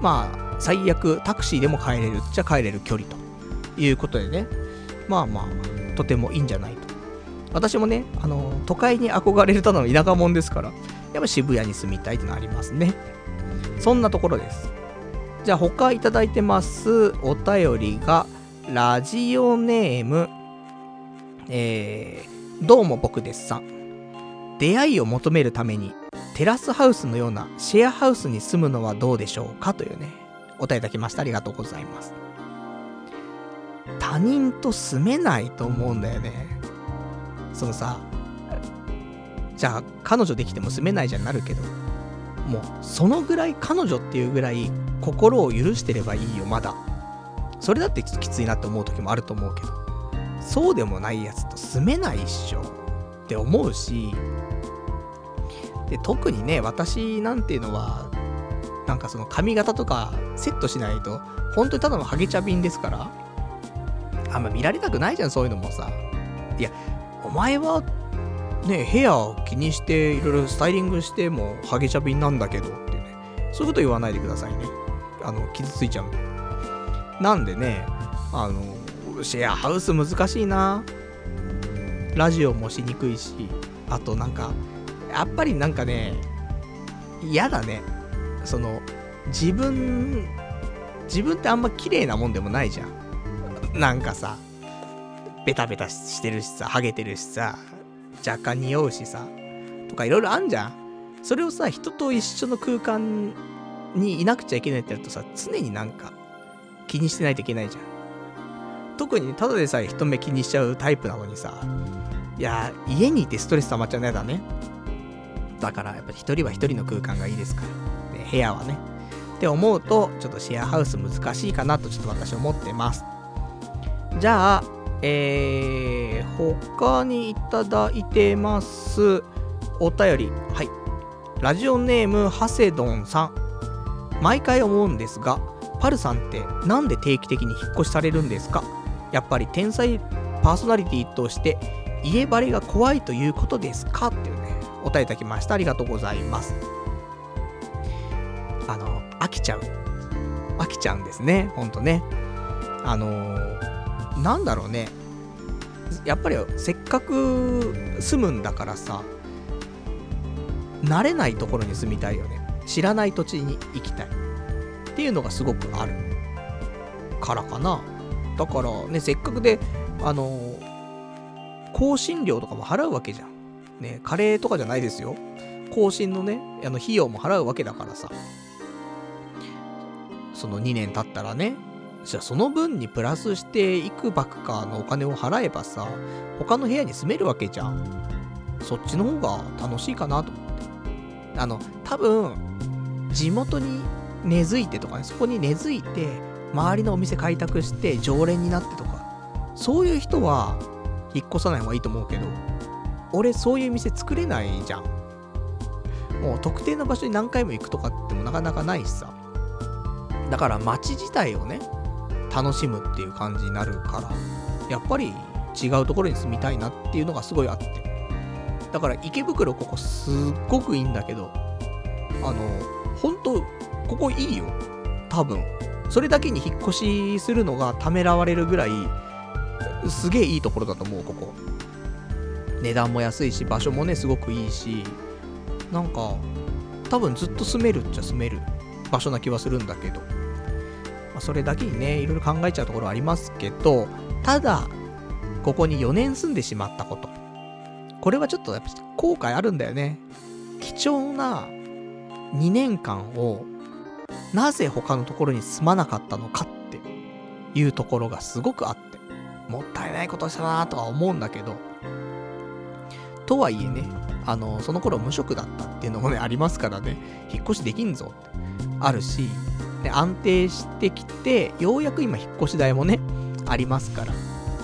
まあ、最悪タクシーでも帰れるっちゃ帰れる距離ということでね、まあまあ、とてもいいんじゃないと。私もね、あの、都会に憧れるただの田舎者ですから、やっぱ渋谷に住みたいってのありますね。そんなところです。じゃあ他いただいてますお便りが、ラジオネーム、えー、どうも僕ですさん。出会いを求めるために、テラスハウスのようなシェアハウスに住むのはどうでしょうかというね、お答えいただきました。ありがとうございます。他人と住めないと思うんだよね。そのさ、じゃあ彼女できても住めないじゃんなるけど、もうそのぐらい彼女っていうぐらい心を許してればいいよ、まだ。それだってちょっときついなって思う時もあると思うけど、そうでもないやつと住めないっしょって思うし、で、特にね、私なんていうのは、なんかその髪型とかセットしないと、本当にただのハゲ茶瓶ですから、あんま見られたくないじゃん、そういうのもさ。いや、お前はね、ヘアを気にしていろいろスタイリングしてもハゲチャビンなんだけどってね、そういうこと言わないでくださいね。あの、傷ついちゃうんで。なんでね、あの、シェアハウス難しいな。ラジオもしにくいし、あとなんか、やっぱりなんかね、嫌だね。その、自分、自分ってあんま綺麗なもんでもないじゃん。なんかさ、ベタベタしてるしさ、ハゲてるしさ、若干匂うしさ、とかいろいろあんじゃん。それをさ、人と一緒の空間にいなくちゃいけないってやるとさ、常になんか気にしてないといけないじゃん。特にただでさえ人目気にしちゃうタイプなのにさ、いや、家にいてストレス溜まっちゃうのやだね。だからやっぱり一人は一人の空間がいいですから。ね、部屋はね。って思うと、ちょっとシェアハウス難しいかなとちょっと私思ってます。じゃあ、えー、他にいただいてます。お便り。はい。ラジオネーム、ハセドンさん。毎回思うんですが、パルさんってなんで定期的に引っ越しされるんですか？やっぱり天才パーソナリティとして家バレが怖いということですか？っていうね、お便りいただきました。ありがとうございます。あの、飽きちゃう。飽きちゃうんですね。ほんとね。あのーなんだろうね。やっぱりせっかく住むんだからさ、慣れないところに住みたいよね。知らない土地に行きたい。っていうのがすごくあるからかな。だからね、せっかくであの、更新料とかも払うわけじゃん。ね、カレーとかじゃないですよ。更新のね、あの費用も払うわけだからさ。その2年経ったらね、じゃあその分にプラスしていくばくかのお金を払えばさ、他の部屋に住めるわけじゃん。そっちの方が楽しいかなと思って。あの、多分、地元に根付いてとかね、そこに根付いて、周りのお店開拓して常連になってとか、そういう人は引っ越さない方がいいと思うけど、俺そういう店作れないじゃん。もう特定の場所に何回も行くとかってもなかなかないしさ。だから街自体をね、楽しむっていう感じになるから、やっぱり違うところに住みたいなっていうのがすごいあって。だから池袋ここすっごくいいんだけど、あの、ほんと、ここいいよ。多分。それだけに引っ越しするのがためらわれるぐらい、すげえいいところだと思う、ここ。値段も安いし、場所もね、すごくいいし、なんか、多分ずっと住めるっちゃ住める場所な気はするんだけど。まあ、それだけにね、いろいろ考えちゃうところありますけど、ただ、ここに4年住んでしまったこと。これはちょっとやっぱ後悔あるんだよね。貴重な2年間をなぜ他のところに住まなかったのかっていうところがすごくあって、もったいないことしたなとは思うんだけど、とはいえね、あの、その頃無職だったっていうのもね、ありますからね、引っ越しできんぞってあるし、で、安定してきて、ようやく今引っ越し代もね、ありますから、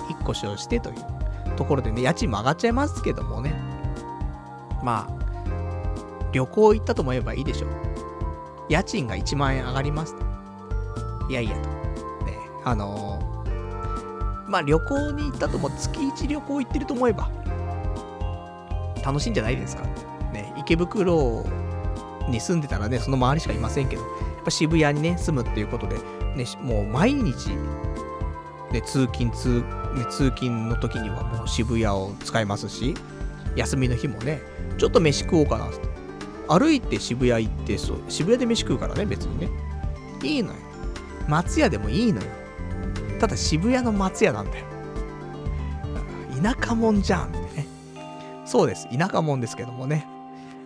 引っ越しをしてというところでね、家賃も上がっちゃいますけどもね、まあ、旅行行ったと思えばいいでしょう。家賃が1万円上がりますといやいやと。ね、あのー、まあ旅行に行ったとも月1旅行行ってると思えば、楽しいんじゃないですか。ね、池袋に住んでたらね、その周りしかいませんけど、ぱ渋谷にね、住むっていうことで、ね、もう毎日、ね、通勤通、ね、通勤の時にはもう渋谷を使いますし、休みの日もね、ちょっと飯食おうかなって。歩いて渋谷行って、そう、渋谷で飯食うからね、別にね。いいのよ。松屋でもいいのよ。ただ渋谷の松屋なんだよ。田舎もんじゃんってね。そうです。田舎もんですけどもね。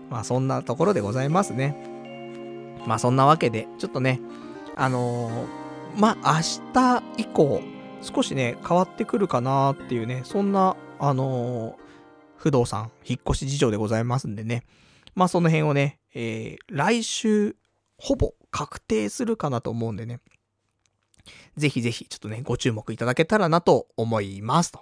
まあそんなところでございますね。まあそんなわけで、ちょっとね、あのー、まあ明日以降、少しね、変わってくるかなっていうね、そんな、あのー、不動産、引っ越し事情でございますんでね。まあその辺をね、えー、来週、ほぼ確定するかなと思うんでね。ぜひぜひ、ちょっとね、ご注目いただけたらなと思いますと。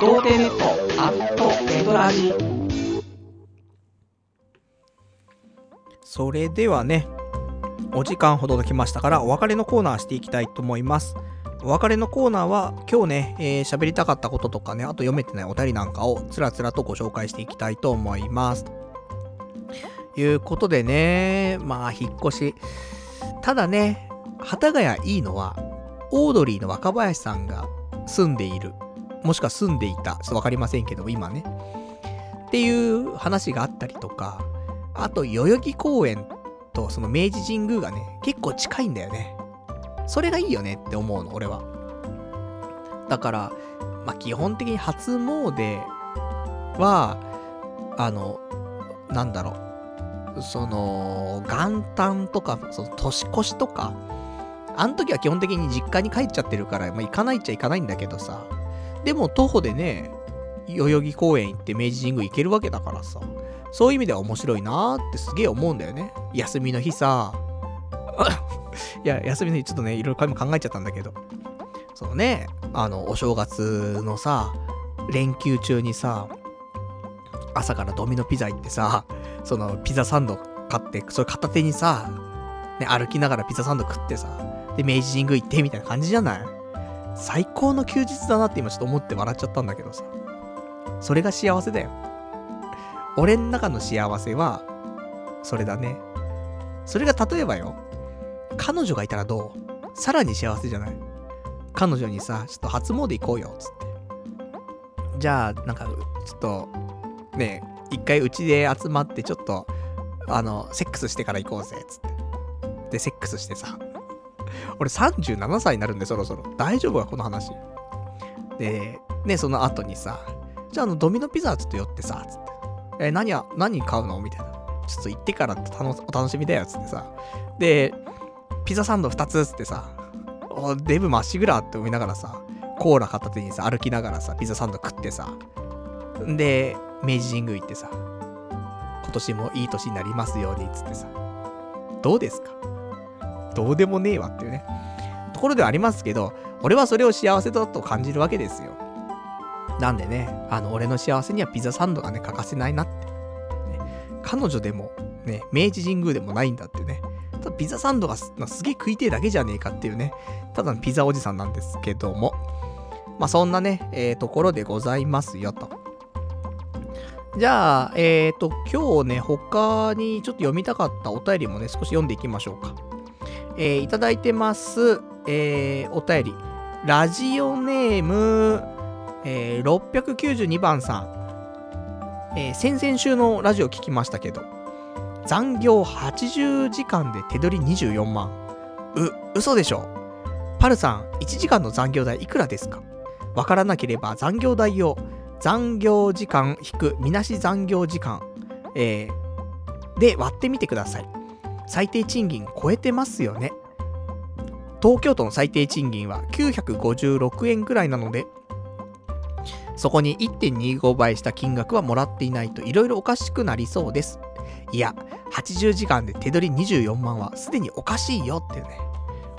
童貞ネットアットネトラジそれではね、お時間ほど来ましたからお別れのコーナーしていきたいと思います。お別れのコーナーは今日ね、えー、喋りたかったこととかね、あと読めてないお便りなんかをつらつらとご紹介していきたいと思います。ということでね、まあ引っ越し。ただね、幡ヶ谷いいのは、オードリーの若林さんが住んでいる。もしくは住んでいた。ちょっとわかりませんけど、今ね。っていう話があったりとか、あと代々木公園とその明治神宮がね、結構近いんだよね。それがいいよねって思うの、俺は。だから、まあ、基本的に初詣は、あの、なんだろう、その、元旦とか、その年越しとか、あの時は基本的に実家に帰っちゃってるから、まあ、行かないっちゃ行かないんだけどさ、でも徒歩でね、代々木公園行って明治神宮行けるわけだからさ、そういう意味では面白いなーってすげえ思うんだよね。休みの日さ、いや、休みの日ちょっとね、いろいろ考えちゃったんだけど、そのね、あの、お正月のさ、連休中にさ、朝からドミノピザ行ってさ、そのピザサンド買って、それ片手にさ、ね、歩きながらピザサンド食ってさ、で、明治神宮行ってみたいな感じじゃない？最高の休日だなって今ちょっと思って笑っちゃったんだけどさ。それが幸せだよ。俺ん中の幸せは、それだね。それが例えばよ、彼女がいたらどう？さらに幸せじゃない？彼女にさ、ちょっと初詣行こうよ、つって。じゃあ、なんか、ちょっと、ね、一回うちで集まって、ちょっと、あの、セックスしてから行こうぜ、つって。で、セックスしてさ、俺37歳になるんで、そろそろ。大丈夫か、この話。で、ね、その後にさ、じゃあ、あの、ドミノピザちょっと寄ってさ、つって。え、何や、何買うのみたいな。ちょっと行ってからお楽しみだよ、つってさ。で、ピザサンド2つ、つってさ、デブまっしぐらって思いながらさ、コーラ片手にさ、歩きながらさ、ピザサンド食ってさ、で、明治神宮行ってさ、今年もいい年になりますように、つってさ、どうですか？どうでもねえわっていうね。ところではありますけど、俺はそれを幸せだと感じるわけですよ。なんでね、あの、俺の幸せにはピザサンドがね、欠かせないなって。ね、彼女でも、ね、明治神宮でもないんだってね。ただピザサンドがすげえ食いてえだけじゃねえかっていうね。ただのピザおじさんなんですけども。まあ、そんなね、えー、ところでございますよと。じゃあ、えっ、ー、と、今日ね、他にちょっと読みたかったお便りもね、少し読んでいきましょうか。えー、いただいてます、えー、お便り。ラジオネーム、えー、692番さん。えー、先々週のラジオ聞きましたけど、残業80時間で手取り24万。う、嘘でしょパルさん、1時間の残業代いくらですか？わからなければ残業代を残業時間引くみなし残業時間、えー、で割ってみてください。最低賃金超えてますよね。東京都の最低賃金は956円くらいなので、そこに1.25倍した金額はもらっていないと色々おかしくなりそうです。いや、80時間で手取り24万はすでにおかしいよっていうね、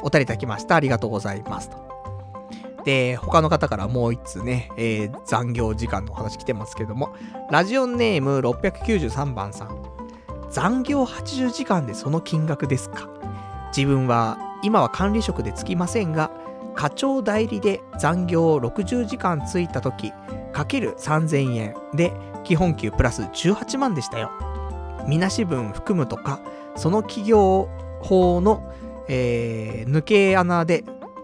お便りいただきました。ありがとうございますと。で、他の方からもう一通ね、えー、残業時間のお話来てますけども、ラジオネーム693番さん。残業80時間でその金額ですか？自分は今は管理職でつきませんが、課長代理で残業60時間ついた時、かける3000円で基本給プラス18万でしたよ。みなし分含むとか、その企業法の、えー、抜け穴で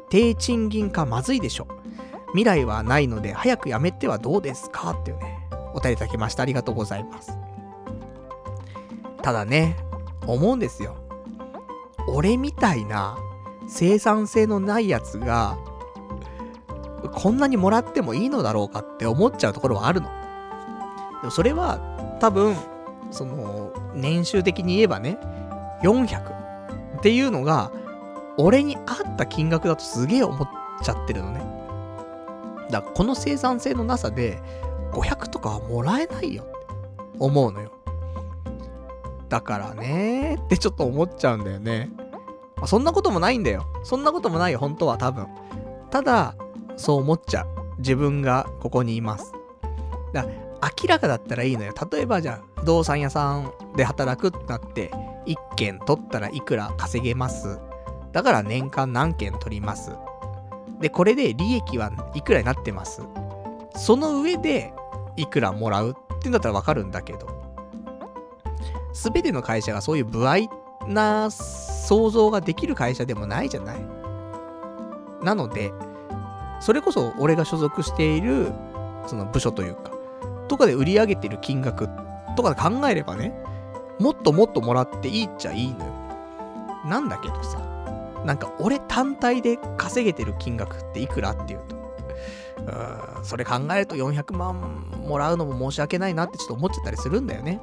低賃金化まずいでしょ。未来はないので早くやめてはどうですか？っていうね、お便りいただきました。ありがとうございます。ただね、思うんですよ。俺みたいな生産性のないやつが、こんなにもらってもいいのだろうかって思っちゃうところはあるの。でもそれは多分、その、年収的に言えばね、400っていうのが、俺に合った金額だとすげえ思っちゃってるのね。だからこの生産性のなさで500とかはもらえないよって思うのよ。だからねってちょっと思っちゃうんだよね。まあ、そんなこともないんだよ。そんなこともないよ、本当は多分。ただ、そう思っちゃう。自分がここにいます。だから明らかだったらいいのよ。例えばじゃあ、不動産屋さんで働くってなって、1件取ったらいくら稼げますだから年間何件取ります。で、これで利益はいくらになってます。その上で、いくらもらうってうんだったらわかるんだけど、すべての会社がそういう不合な想像ができる会社でもないじゃない。なので、それこそ俺が所属している、その部署というか、とかで売り上げてる金額とかで考えればね、もっともっともらっていいっちゃいいのよ。なんだけどさ、なんか俺単体で稼げてる金額っていくらっていうと、うん、それ考えると400万もらうのも申し訳ないなってちょっと思っちゃったりするんだよね。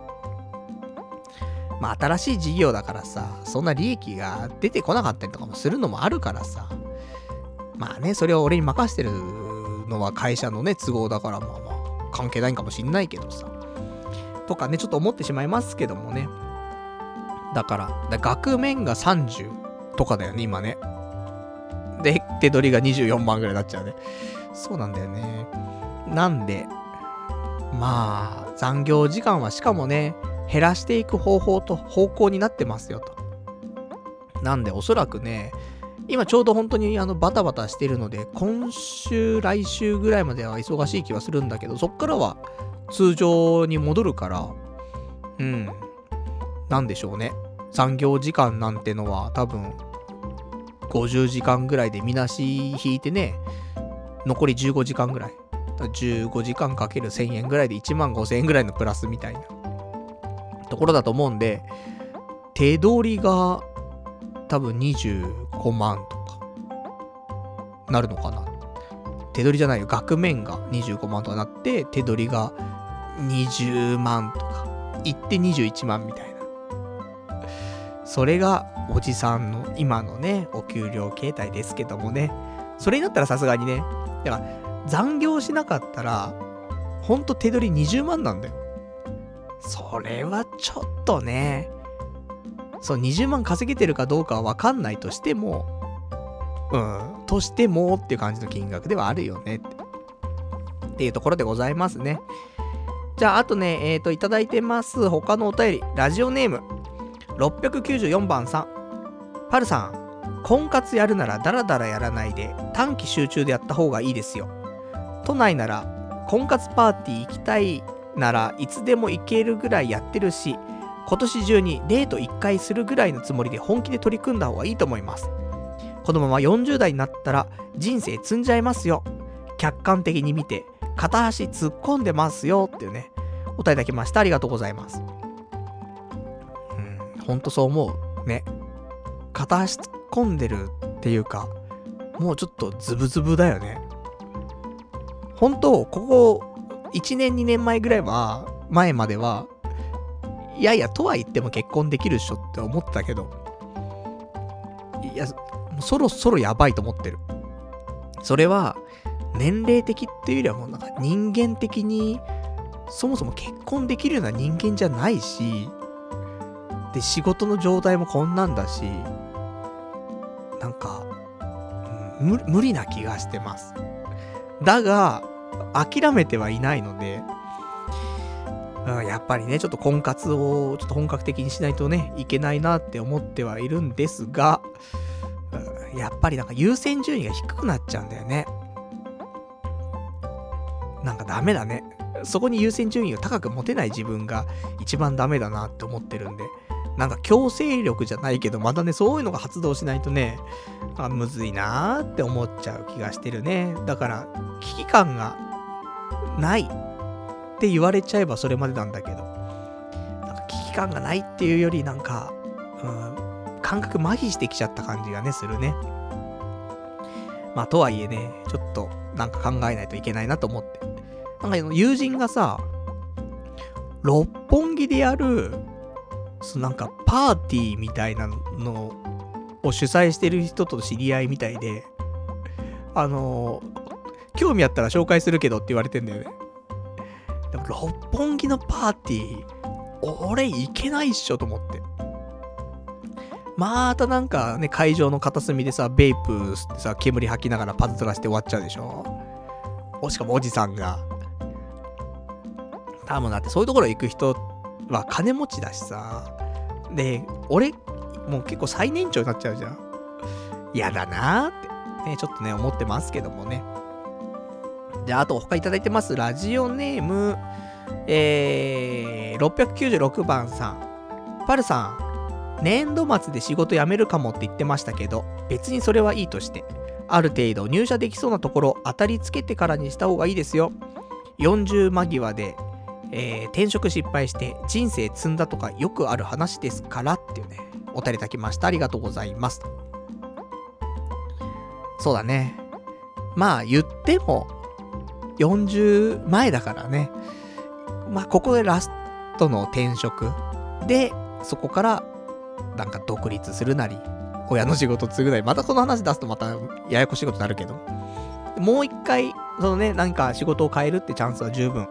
まあ新しい事業だからさ、そんな利益が出てこなかったりとかもするのもあるからさ、まあね、それを俺に任せてるのは会社のね、都合だからまあまあ関係ないんかもしんないけどさ、とかね、ちょっと思ってしまいますけどもね。だから、だ額面が30、とかだよね、今ね。で、手取りが24万ぐらいになっちゃうね。そうなんだよね。なんで、まあ、残業時間はしかもね、減らしていく方法と方向になってますよと。なんで、おそらくね、今ちょうど本当にあのバタバタしてるので、今週、来週ぐらいまでは忙しい気はするんだけど、そっからは通常に戻るから、うん、なんでしょうね。残業時間なんてのは多分50時間ぐらいでみなし引いてね、残り15時間ぐらい。15時間かける1000円ぐらいで1万5000円ぐらいのプラスみたいなところだと思うんで、手取りが多分25万とか、なるのかな。手取りじゃないよ。額面が25万とかなって、手取りが20万とか、行って21万みたいな。それがおじさんの今のね、お給料形態ですけどもね。それになったらさすがにね、だから残業しなかったら、ほんと手取り20万なんだよ。それはちょっとね、そう、20万稼げてるかどうかはわかんないとしても、うん、としてもっていう感じの金額ではあるよねって。っていうところでございますね。じゃあ、あとね、えっ、ー、と、いただいてます。他のお便り。ラジオネーム。694番さん。パルさん。婚活やるならダラダラやらないで短期集中でやった方がいいですよ。都内なら婚活パーティー行きたいならいつでも行けるぐらいやってるし、今年中にデート1回するぐらいのつもりで本気で取り組んだ方がいいと思います。このまま40代になったら人生積んじゃいますよ。客観的に見て、片足突っ込んでますよっていうね、お答えいただきました。ありがとうございます。うん、ほんとそう思う。ね。片足突っ込んでるっていうか、もうちょっとズブズブだよね。本当ここ1年2年前ぐらいは、前までは、いやいや、とは言っても結婚できるっしょって思ったけど、いや、そろそろやばいと思ってる。それは、年齢的っていうよりはもうなんか人間的に、そもそも結婚できるような人間じゃないし、で、仕事の状態もこんなんだし、なんか、無理な気がしてます。だが、諦めてはいないので、うん、やっぱりね、ちょっと婚活をちょっと本格的にしないとね、いけないなって思ってはいるんですが、うん、やっぱりなんか優先順位が低くなっちゃうんだよね。なんかダメだね。そこに優先順位を高く持てない自分が一番ダメだなって思ってるんで、なんか強制力じゃないけど、またね、そういうのが発動しないとね、あむずいなーって思っちゃう気がしてるね。だから、危機感がないって言われちゃえばそれまでなんだけど、なんか危機感がないっていうよりなんか、うん、感覚麻痺してきちゃった感じがね、するね。まあ、とはいえね、ちょっとなんか考えないといけないなと思って。なんか友人がさ、六本木でやる、そなんかパーティーみたいなのを主催してる人と知り合いみたいで、あのー、興味あったら紹介するけどって言われてんだよね。でも六本木のパーティー、俺行けないっしょと思って。またなんかね、会場の片隅でさ、ベイプ吸ってさ、煙吐きながらパズドラして終わっちゃうでしょおしかもおじさんが。多分だってそういうところ行く人は金持ちだしさ。で、俺、もう結構最年長になっちゃうじゃん。嫌だなーって、ね、ちょっとね、思ってますけどもね。じゃあ、あと他いただいてます。ラジオネーム、えー、696番さん。パルさん、年度末で仕事辞めるかもって言ってましたけど、別にそれはいいとして、ある程度入社できそうなところ当たりつけてからにした方がいいですよ。40間際で、えー、転職失敗して人生積んだとかよくある話ですからっていうね、お便りいただきました。ありがとうございます。そうだね。まあ言っても、40前だからね。まあ、ここでラストの転職で、そこから、なんか独立するなり、親の仕事継ぐなり、またこの話出すとまたややこしいことになるけど、もう一回、そのね、何か仕事を変えるってチャンスは十分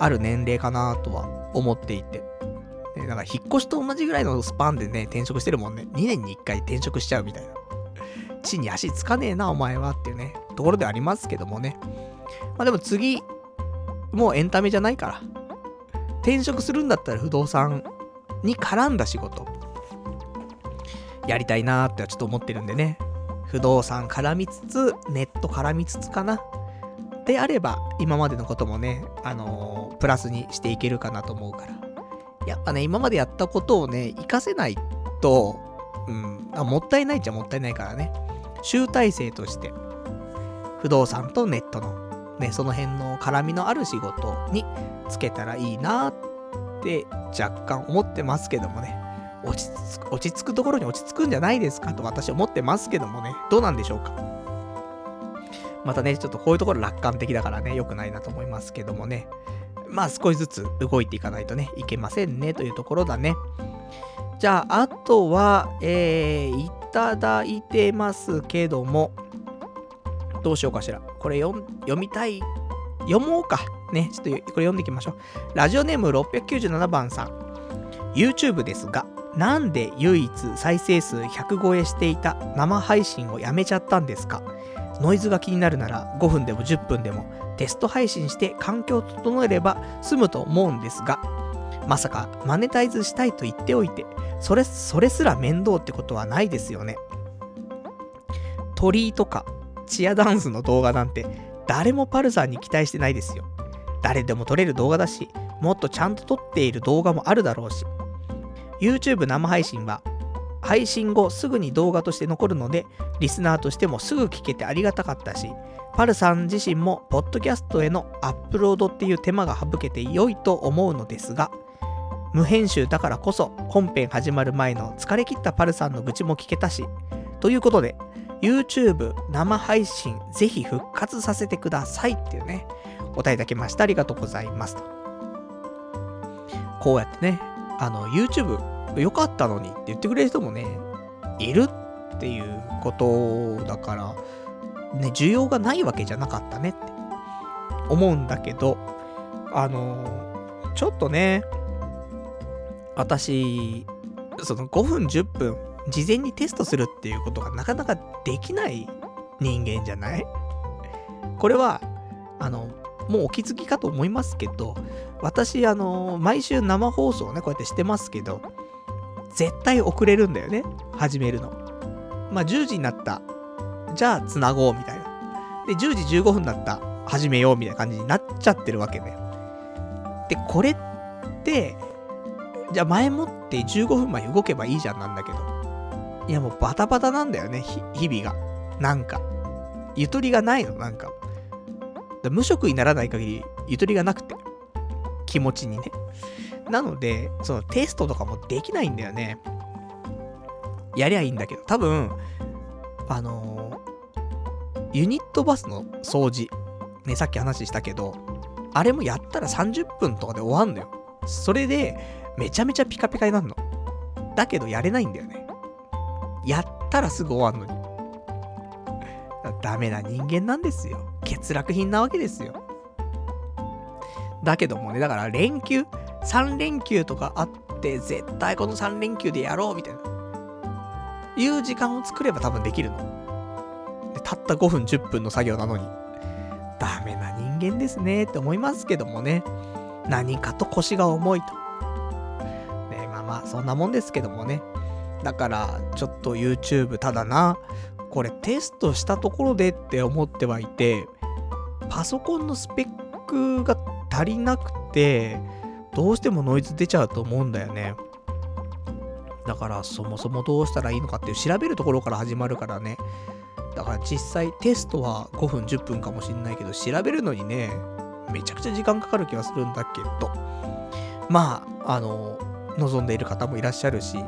ある年齢かなとは思っていて。で、なんか引っ越しと同じぐらいのスパンでね、転職してるもんね。2年に1回転職しちゃうみたいな。地に足つかねえな、お前はっていうね、ところでありますけどもね。まあでも次、もうエンタメじゃないから。転職するんだったら不動産に絡んだ仕事、やりたいなーってちょっと思ってるんでね。不動産絡みつつ、ネット絡みつつかな。であれば、今までのこともね、あのー、プラスにしていけるかなと思うから。やっぱね、今までやったことをね、活かせないと、うん、あもったいないっちゃもったいないからね。集大成として、不動産とネットのね、その辺の絡みのある仕事につけたらいいなって若干思ってますけどもね。落ち着く、落ち着くところに落ち着くんじゃないですかと私は思ってますけどもね。どうなんでしょうか？またね、ちょっとこういうところ楽観的だからね、良くないなと思いますけどもね。まあ少しずつ動いていかないとね、いけませんねというところだね。じゃあ、あとは、えー、いただいてますけども、どうしようかしら。これ読みたい。読もうか。ね、ちょっとこれ読んでいきましょう。ラジオネーム697番さん。YouTube ですが、なんで唯一再生数100超えしていた生配信をやめちゃったんですか？ノイズが気になるなら5分でも10分でもテスト配信して環境を整えれば済むと思うんですが、まさかマネタイズしたいと言っておいて、それ、それすら面倒ってことはないですよね。鳥居とかチアダンスの動画なんて誰もパルさんに期待してないですよ。誰でも撮れる動画だし、もっとちゃんと撮っている動画もあるだろうし。YouTube 生配信は配信後すぐに動画として残るので、リスナーとしてもすぐ聞けてありがたかったし、パルさん自身もポッドキャストへのアップロードっていう手間が省けて良いと思うのですが、無編集だからこそ本編始まる前の疲れ切ったパルさんの愚痴も聞けたし、ということで、YouTube 生配信ぜひ復活させてくださいっていうね、お答えいただきました。ありがとうございますと。こうやってね、あの、YouTube 良かったのにって言ってくれる人もね、いるっていうことだから、ね、需要がないわけじゃなかったねって。思うんだけど、あの、ちょっとね、私、その5分10分、事前にテストするっていうことがなかなかできない人間じゃない？これは、あの、もうお気づきかと思いますけど、私、あの、毎週生放送ね、こうやってしてますけど、絶対遅れるんだよね、始めるの。まあ、10時になった。じゃあ、つなごう、みたいな。で、10時15分だった。始めよう、みたいな感じになっちゃってるわけね。で、これって、じゃあ前もって15分前動けばいいじゃんなんだけど。いやもうバタバタなんだよね、日々が。なんか。ゆとりがないの、なんか。無職にならない限り、ゆとりがなくて。気持ちにね。なので、そのテストとかもできないんだよね。やりゃいいんだけど、多分、あのー、ユニットバスの掃除、ね、さっき話したけど、あれもやったら30分とかで終わんのよ。それで、めちゃめちゃピカピカになるの。だけどやれないんだよね。やったらすぐ終わんのに。ダメな人間なんですよ。欠落品なわけですよ。だけどもね、だから連休、3連休とかあって、絶対この3連休でやろうみたいな。いう時間を作れば多分できるの。でたった5分10分の作業なのに。ダメな人間ですねって思いますけどもね。何かと腰が重いと。ねまあまあ、そんなもんですけどもね。だから、ちょっと YouTube ただな、これテストしたところでって思ってはいて、パソコンのスペックが足りなくて、どうしてもノイズ出ちゃうと思うんだよね。だからそもそもどうしたらいいのかっていう調べるところから始まるからね。だから実際テストは5分10分かもしんないけど、調べるのにね、めちゃくちゃ時間かかる気がするんだけど、まあ、あの、望んでいる方もいらっしゃるし、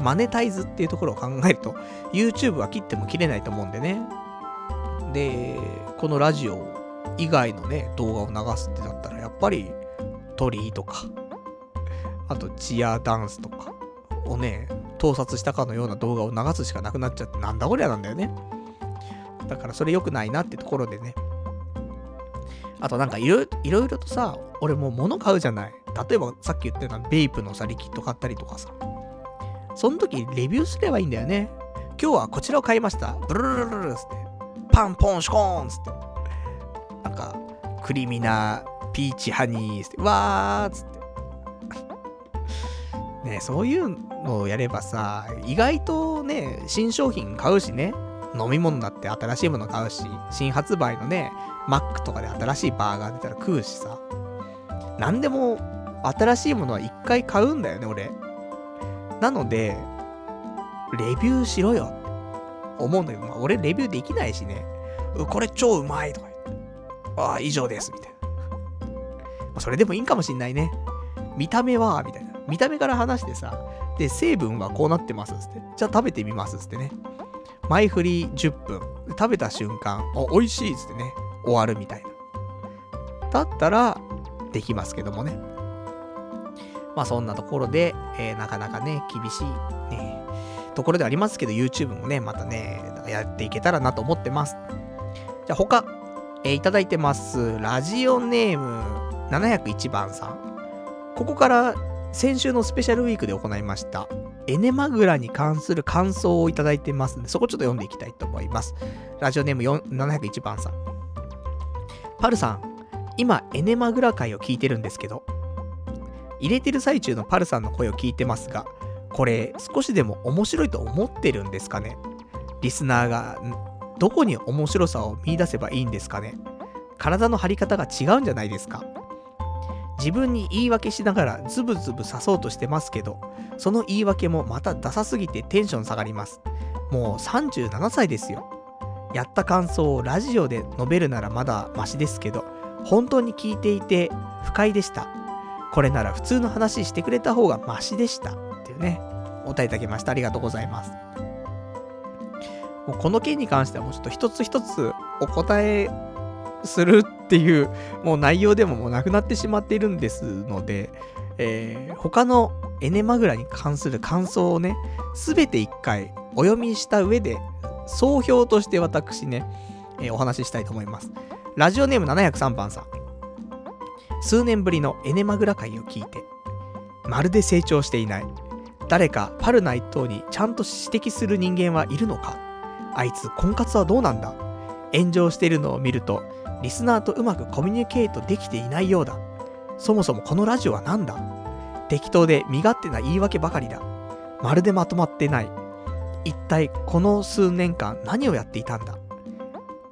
マネタイズっていうところを考えると、YouTube は切っても切れないと思うんでね。で、このラジオ以外のね、動画を流すってなったら、やっぱり鳥居とか、あとチアダンスとかをね、盗撮したかのような動画を流すしかなくなっちゃって、なんだこりゃなんだよね。だからそれ良くないなってところでね。あとなんかいろいろとさ、俺もう物買うじゃない。例えばさっき言ったようなベイプのさ、リキッド買ったりとかさ。その時レビューすればいいんだよね。今日はこちらを買いました。ブルルルルルルつって。パンポンシコーンつって。なんか、クリミナピーチハニーって。わーっつって。ねそういうのをやればさ、意外とね、新商品買うしね。飲み物だって新しいもの買うし、新発売のね、マックとかで新しいバーガー出たら食うしさ。なんでも新しいものは一回買うんだよね、俺。なので、レビューしろよって思うんだけど、まあ、俺レビューできないしね。これ超うまいとか言って。ああ、以上です、みたいな。それでもいいんかもしんないね。見た目は、みたいな。見た目から話してさ、で、成分はこうなってますっつって。じゃあ食べてみますっつってね。前振り10分。食べた瞬間、お、美味しいっつってね、終わるみたいな。だったら、できますけどもね。まあそんなところで、えー、なかなかね、厳しい、ね、ところでありますけど、YouTube もね、またね、やっていけたらなと思ってます。じゃあ他、えー、いただいてます。ラジオネーム701番さん。ここから先週のスペシャルウィークで行いました、エネマグラに関する感想をいただいてますので、そこちょっと読んでいきたいと思います。ラジオネーム701番さん。パルさん、今、エネマグラ会を聞いてるんですけど、入れてる最中のパルさんの声を聞いてますが、これ、少しでも面白いと思ってるんですかね？リスナーが、どこに面白さを見出せばいいんですかね？体の張り方が違うんじゃないですか？自分に言い訳しながらズブズブ刺そうとしてますけど、その言い訳もまたダサすぎてテンション下がります。もう37歳ですよ。やった感想をラジオで述べるならまだマシですけど、本当に聞いていて不快でした。これなら普通の話してくれた方がマシでした。っていうね、お答えいただきました。ありがとうございます。もうこの件に関してはもうちょっと一つ一つお答えするっていう、もう内容でももうなくなってしまっているんですので、えー、他のエネマグラに関する感想をね、すべて一回お読みした上で、総評として私ね、えー、お話ししたいと思います。ラジオネーム703番さん。数年ぶりのエネマグラ会を聞いて、まるで成長していない。誰かパルナ一党にちゃんと指摘する人間はいるのか？あいつ婚活はどうなんだ？炎上しているのを見るとリスナーとうまくコミュニケートできていないようだ。そもそもこのラジオは何だ？適当で身勝手な言い訳ばかりだ。まるでまとまってない。一体この数年間何をやっていたんだ？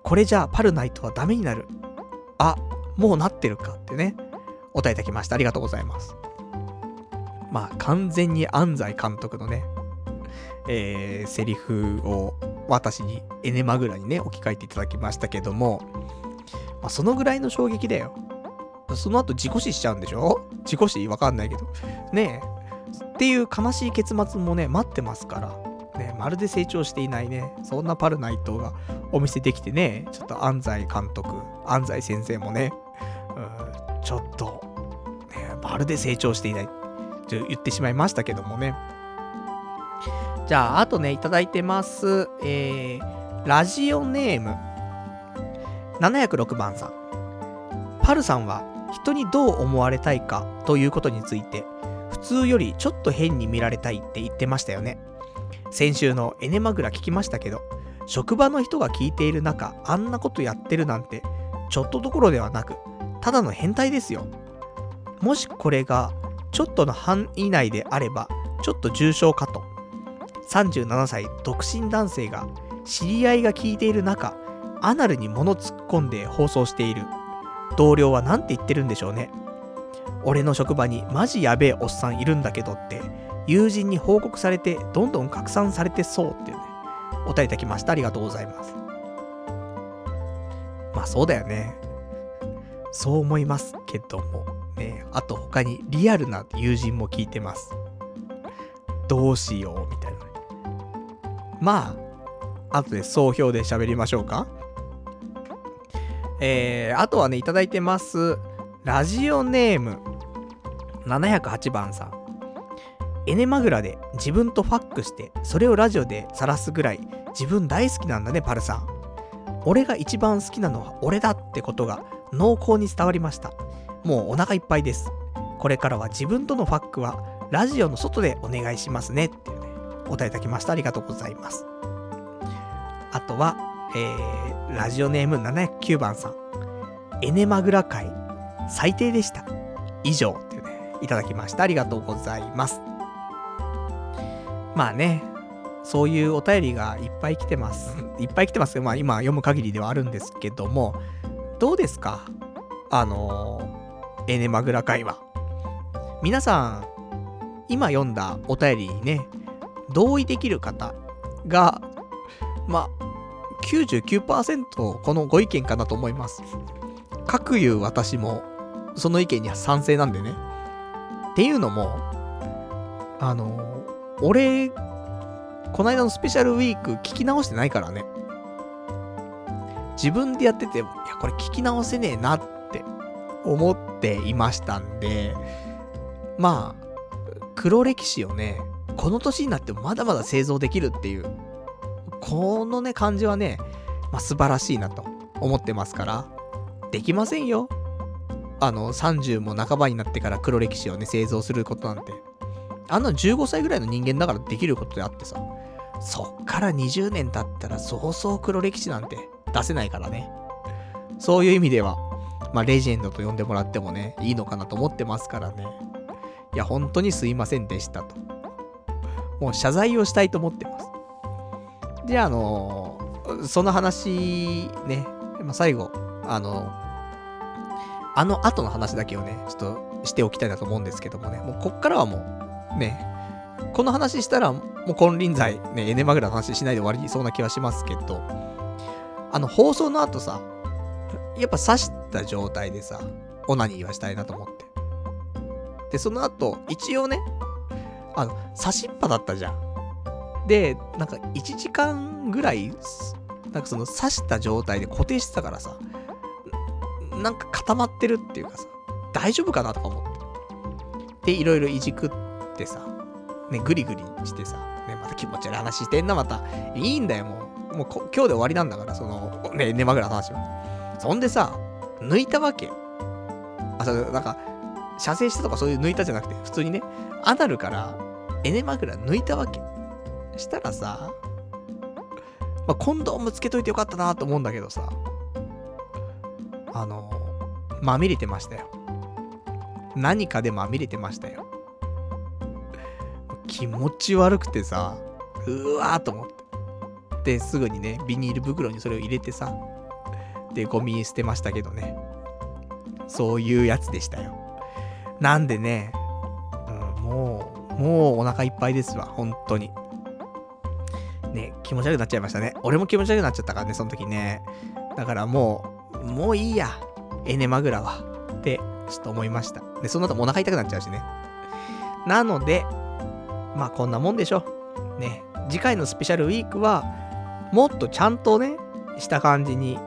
これじゃあパルナイトはダメになる。あ、もうなってるかってね。お答えいただきました。ありがとうございます。まあ完全に安西監督のね、えー、セリフを私にエネマグラにね、置き換えていただきましたけども、まあ、そのぐらいの衝撃だよ。その後自己死しちゃうんでしょ？自己死？わかんないけど。ねえ。っていう悲しい結末もね、待ってますから。ね、まるで成長していないね、そんなパルナイトがお見せできてね、ちょっと安西監督、安西先生もね、うん、ちょっと、ね、まるで成長していない、と言ってしまいましたけどもね。じゃあ、あとね、いただいてます。えー、ラジオネーム、706番さん。パルさんは人にどう思われたいかということについて、普通よりちょっと変に見られたいって言ってましたよね。先週のエネマグラ聞きましたけど、職場の人が聞いている中、あんなことやってるなんて、ちょっとどころではなく、ただの変態ですよ。もしこれが、ちょっとの範囲内であれば、ちょっと重症かと。37歳独身男性が、知り合いが聞いている中、アナルに物突っ込んで放送している。同僚は何て言ってるんでしょうね。俺の職場にマジやべえおっさんいるんだけどって、友人に報告されてどんどん拡散されてそうっていうね、お便りいきました。ありがとうございます。まあそうだよね。そう思いますけども。ね、あと他にリアルな友人も聞いてます。どうしようみたいな。まあ、後で総評で喋りましょうか。えー、あとはね、いただいてます。ラジオネーム708番さん。エネマグラで自分とファックして、それをラジオで晒すぐらい自分大好きなんだね、パルさん。俺が一番好きなのは俺だってことが濃厚に伝わりました。もうお腹いっぱいです。これからは自分とのファックはラジオの外でお願いしますねっていうね、お答えいただきました。ありがとうございます。あとは、えー、ラジオネーム709番さん。エネマグラ会、最低でした。以上っていうね、いただきました。ありがとうございます。まあね、そういうお便りがいっぱい来てます。いっぱい来てますけど、まあ今読む限りではあるんですけども、どうですか？あのー、エネマグラ会は。皆さん、今読んだお便りにね、同意できる方が、まあ、99%このご意見かなと思います。各言う私も、その意見には賛成なんでね。っていうのも、あの、俺、この間のスペシャルウィーク聞き直してないからね。自分でやってて、いや、これ聞き直せねえなって思っていましたんで、まあ、黒歴史をね、この年になってもまだまだ製造できるっていう、このね、感じはね、まあ、素晴らしいなと思ってますから、できませんよ。あの、30も半ばになってから黒歴史をね、製造することなんて。あんな15歳ぐらいの人間だからできることであってさ、そっから20年経ったらそうそう黒歴史なんて出せないからね。そういう意味では、まあ、レジェンドと呼んでもらってもね、いいのかなと思ってますからね。いや、本当にすいませんでしたと。もう謝罪をしたいと思ってます。で、あのー、その話、ね、まあ、最後、あのー、あの後の話だけをね、ちょっとしておきたいなと思うんですけどもね、もうこっからはもう、ね、この話したら、もう金輪際、ね、エネマグラの話しないで終わりそうな気はしますけど、あの、放送の後さ、やっぱ刺した状態でさ、オナニーはしたいなと思って。で、その後、一応ね、あの、刺しっぱだったじゃん。で、なんか1時間ぐらい、なんかその刺した状態で固定してたからさ、なんか固まってるっていうかさ、大丈夫かなとか思って。で、いろいろいじくってさ、ね、グリグリしてさ、ね、また気持ち悪い話してんな、また。いいんだよ、もう。もう今日で終わりなんだから、その、ね、寝枕の話は。そんでさ、抜いたわけ。あ、そう、なんか、射精したとかそういう抜いたじゃなくて、普通にね、アナルからエネ枕抜いたわけ。したらさ、まあ、コンドームつけといてよかったなと思うんだけどさ、あの、まみれてましたよ。何かでまみれてましたよ。気持ち悪くてさ、うわーと思って。で、すぐにね、ビニール袋にそれを入れてさ、で、ゴミ捨てましたけどね。そういうやつでしたよ。なんでね、うん、もう、もうお腹いっぱいですわ、本当に。ね、気持ち悪くなっちゃいましたね。俺も気持ち悪くなっちゃったからね、その時ね。だからもう、もういいや、エネマグラは。って、ちょっと思いました。で、その後もお腹痛くなっちゃうしね。なので、まあこんなもんでしょ。ね、次回のスペシャルウィークは、もっとちゃんとね、した感じに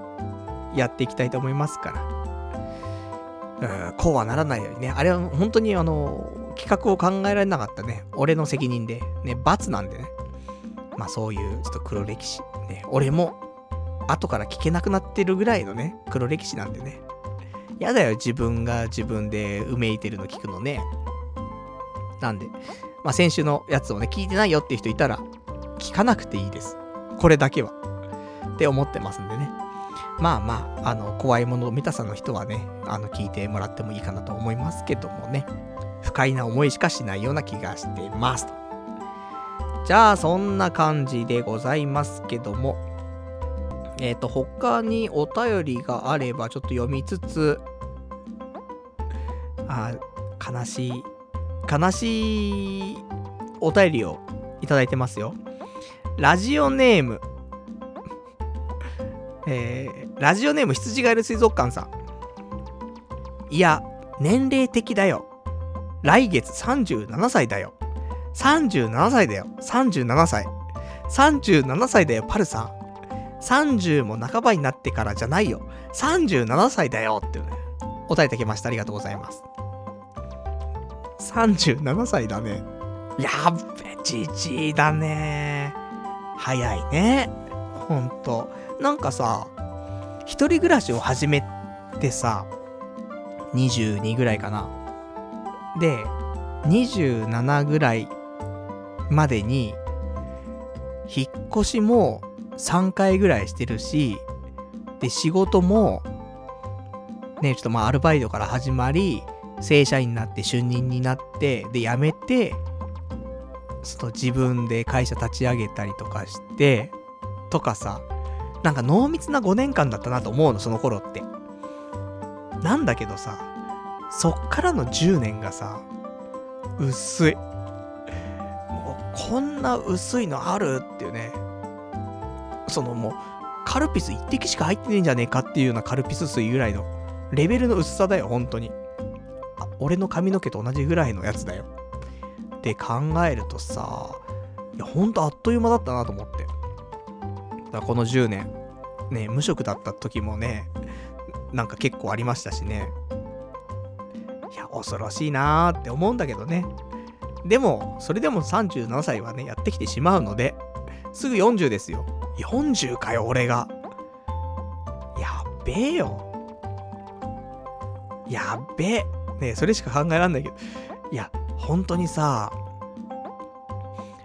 やっていきたいと思いますから。うん、こうはならないようにね。あれは本当にあの、企画を考えられなかったね。俺の責任で。ね、罰なんでね。まあそういうちょっと黒歴史。ね、俺も後から聞けなくなってるぐらいのね、黒歴史なんでね。やだよ、自分が自分でうめいてるの聞くのね。なんで、まあ先週のやつをね、聞いてないよっていう人いたら、聞かなくていいです。これだけは。って思ってますんでね。まあまあ、あの、怖いものを見たさの人はね、あの、聞いてもらってもいいかなと思いますけどもね。不快な思いしかしないような気がしてます。じゃあ、そんな感じでございますけども、えっ、ー、と、他にお便りがあればちょっと読みつつ、あ、悲しい、悲しいお便りをいただいてますよ。ラジオネーム、えー、ラジオネーム羊ガエル水族館さん。いや、年齢的だよ。来月37歳だよ。37歳だよ。37歳。37歳だよ、パルさん。30も半ばになってからじゃないよ。37歳だよって、答えてきました。ありがとうございます。37歳だね。やっべ、じじいだね。早いね。ほんと。なんかさ、一人暮らしを始めてさ、22ぐらいかな。で、27ぐらいまでに、引っ越しも3回ぐらいしてるし、で、仕事も、ね、ちょっとまあアルバイトから始まり、正社員になって主任になって、で、辞めて、その自分で会社立ち上げたりとかして、とかさ、なんか濃密な5年間だったなと思うの、その頃って。なんだけどさ、そっからの10年がさ、薄い。こんな薄いのある？っていうね。そのもう、カルピス1滴しか入ってねえんじゃねえかっていうようなカルピス水ぐらいのレベルの薄さだよ、本当に。あ、俺の髪の毛と同じぐらいのやつだよ。って考えるとさ、いや、ほんとあっという間だったなと思って。だからこの10年、ね、無職だった時もね、なんか結構ありましたしね。いや、恐ろしいなーって思うんだけどね。でも、それでも37歳はね、やってきてしまうので、すぐ40ですよ。40かよ、俺が。やっべえよ。やっべえ。ねそれしか考えらんないけど。いや、本当にさ、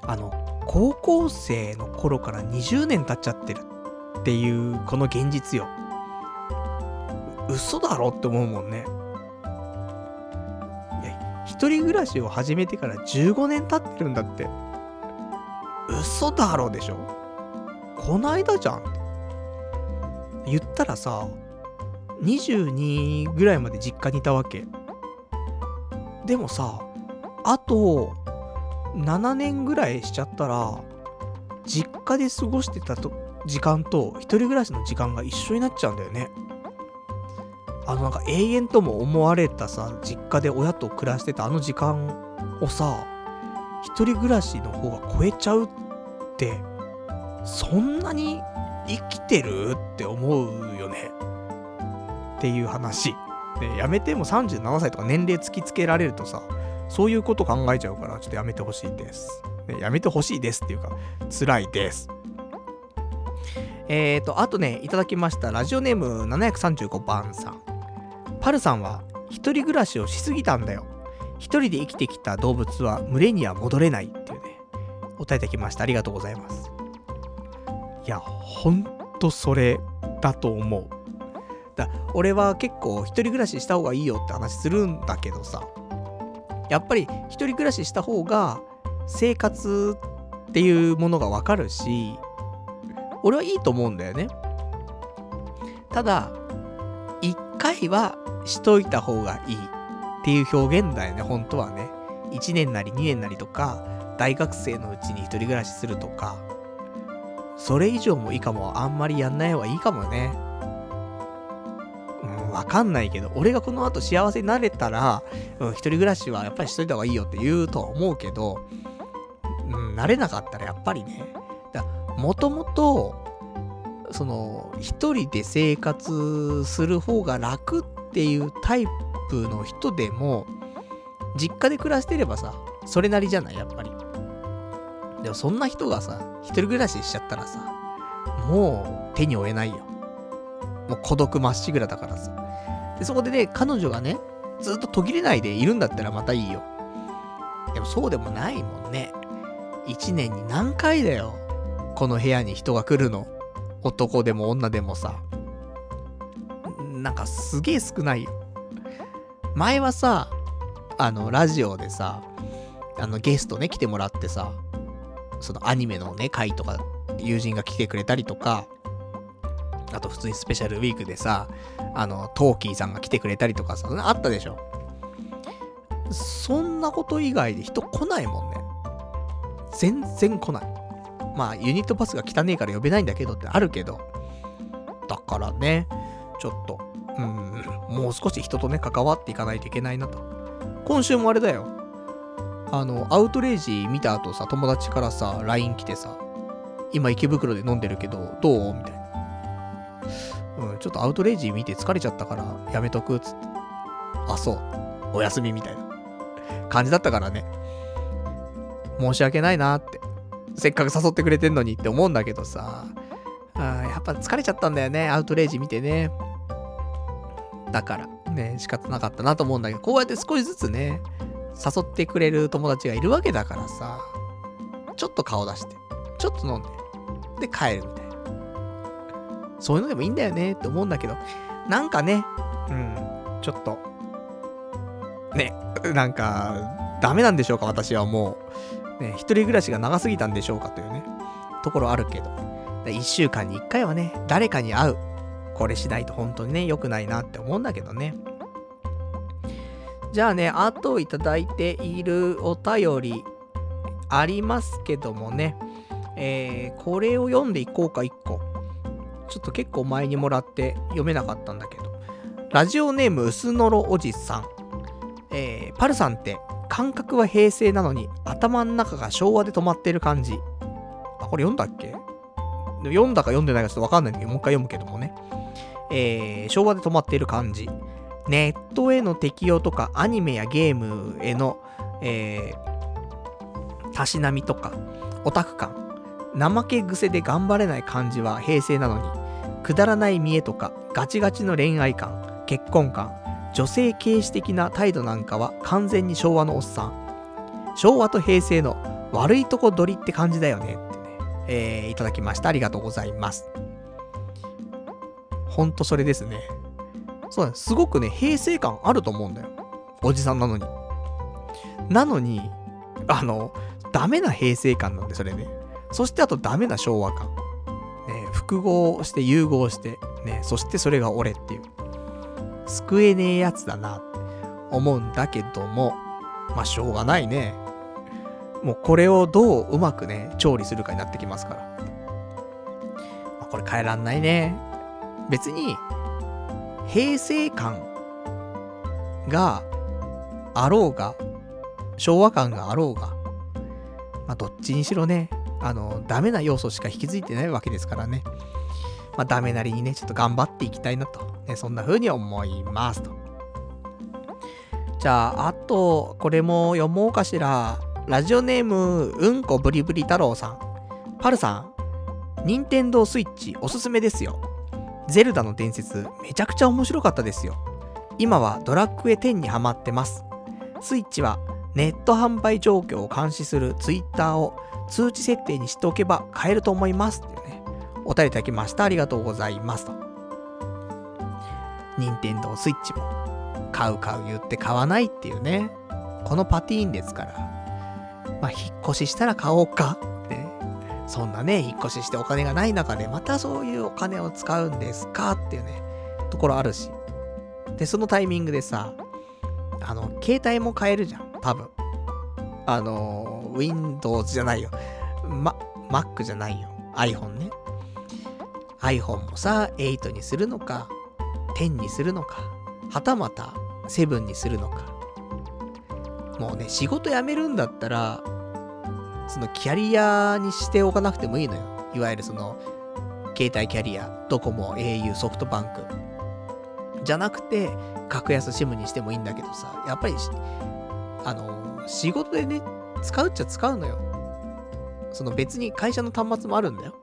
あの、高校生の頃から20年経っちゃってるっていう、この現実よ。嘘だろって思うもんね。一人暮らしを始めてから15年経ってるんだって。嘘だろでしょ？こないだじゃん。言ったらさ、22ぐらいまで実家にいたわけ。でもさ、あと、7年ぐらいしちゃったら、実家で過ごしてたと時間と一人暮らしの時間が一緒になっちゃうんだよね。あのなんか永遠とも思われたさ、実家で親と暮らしてたあの時間をさ、一人暮らしの方が超えちゃうって、そんなに生きてるって思うよね。っていう話。ね、やめても37歳とか年齢突きつけられるとさ、そういうこと考えちゃうから、ちょっとやめてほしいです。ね、やめてほしいですっていうか、辛いです。えーと、あとね、いただきました。ラジオネーム735番さん。パルさんは、一人暮らしをしすぎたんだよ。一人で生きてきた動物は群れには戻れないっていうね、お答えいただきました。ありがとうございます。いや、ほんとそれだと思う。だ俺は結構一人暮らしした方がいいよって話するんだけどさ、やっぱり一人暮らしした方が生活っていうものがわかるし、俺はいいと思うんだよね。ただ、一回はしといた方がいいっていう表現だよね、本当はね。1年なり2年なりとか、大学生のうちに一人暮らしするとか、それ以上もいいかも、あんまりやんない方がいいかもね。うんわかんないけど、俺がこの後幸せになれたら、うん、一人暮らしはやっぱりしといた方がいいよって言うとは思うけど、うん、慣れなかったらやっぱりね、もともと、その、一人で生活する方が楽っていうタイプの人でも、実家で暮らしてればさ、それなりじゃない、やっぱり。でもそんな人がさ、一人暮らししちゃったらさ、もう手に負えないよ。もう孤独まっしぐらだからさ。で、そこでね、彼女がね、ずっと途切れないでいるんだったらまたいいよ。でもそうでもないもんね。一年に何回だよ。この部屋に人が来るの。男でも女でもさ。なんかすげえ少ないよ。前はさ、あの、ラジオでさ、あの、ゲストね、来てもらってさ、そのアニメのね、回とか、友人が来てくれたりとか、あと普通にスペシャルウィークでさ、あの、トーキーさんが来てくれたりとかさ、あったでしょ。そんなこと以外で人来ないもんね。全然来ない。まあ、ユニットパスが汚ねえから呼べないんだけどってあるけど。だからね、ちょっと、うん、もう少し人とね、関わっていかないといけないなと。今週もあれだよ。あの、アウトレイジ見た後さ、友達からさ、LINE 来てさ、今池袋で飲んでるけど、どう？みたいな。うん、ちょっとアウトレイジ見て疲れちゃったからやめとくっつって。あ、そう。お休みみたいな感じだったからね。申し訳ないなって。せっかく誘ってくれてんのにって思うんだけどさ。あやっぱ疲れちゃったんだよね。アウトレイジ見てね。だから、ね、仕方なかったなと思うんだけど、こうやって少しずつね、誘ってくれる友達がいるわけだからさ、ちょっと顔出して、ちょっと飲んで、で帰るみたいな。そういうのでもいいんだよねって思うんだけど、なんかね、うん、ちょっと、ね、なんか、ダメなんでしょうか、私はもう。ね、一人暮らしが長すぎたんでしょうかというね、ところあるけど。一週間に一回はね、誰かに会う。これしないと本当にね、良くないなって思うんだけどね。じゃあね、あといただいているお便りありますけどもね、えー、これを読んでいこうか、一個。ちょっと結構前にもらって読めなかったんだけど。ラジオネーム薄のろおじさん。えー、パルさんって感覚は平成なのに頭の中が昭和で止まってる感じ。あ、これ読んだっけ？読んだか読んでないかちょっとわかんないんだけど、もう一回読むけどもね。えー、昭和で止まっている感じ。ネットへの適用とか、アニメやゲームへの、えー、たしなみとか、オタク感、怠け癖で頑張れない感じは平成なのに、くだらない見栄とか、ガチガチの恋愛感、結婚観、女性軽視的な態度なんかは完全に昭和のおっさん。昭和と平成の悪いとこ取りって感じだよねってね、えー、いただきました。ありがとうございます。ほんとそれですね。そうだ、すごくね、平成感あると思うんだよ。おじさんなのに。なのに、あの、ダメな平成感なんで、それね。そしてあとダメな昭和感。ね、複合して融合して、ね、そしてそれが俺っていう。救えねえやつだなって思うんだけども、まあしょうがないね。もうこれをどううまくね、調理するかになってきますから。まあ、これ変えらんないね。別に、平成感があろうが、昭和感があろうが、まあどっちにしろね、あの、ダメな要素しか引き継いでないわけですからね。まあダメなりにね、ちょっと頑張っていきたいなと、ね、そんな風に思いますと。じゃあ、あと、これも読もうかしら。ラジオネーム、うんこブリブリ太郎さん。パルさん、任天堂スイッチおすすめですよ。ゼルダの伝説、めちゃくちゃ面白かったですよ。今はドラッグエ10にハマってます。スイッチはネット販売状況を監視するツイッターを通知設定にしておけば買えると思います。っていうね、お便りいただきました。ありがとうございますと。任天堂スイッチも買う買う言って買わないっていうね。このパティーンですから。まあ、引っ越ししたら買おうか。そんなね、引っ越ししてお金がない中で、またそういうお金を使うんですかっていうね、ところあるし。で、そのタイミングでさ、あの、携帯も買えるじゃん、多分。あの、Windows じゃないよ。ま、Mac じゃないよ。iPhone ね。iPhone もさ、8にするのか、10にするのか、はたまた7にするのか。もうね、仕事辞めるんだったら、そのキャリアにしておかなくてもいいのよ。いわゆるその、携帯キャリア、ドコモ、au、ソフトバンク。じゃなくて、格安 SIM にしてもいいんだけどさ、やっぱり、あの、仕事でね、使うっちゃ使うのよ。その別に会社の端末もあるんだよ。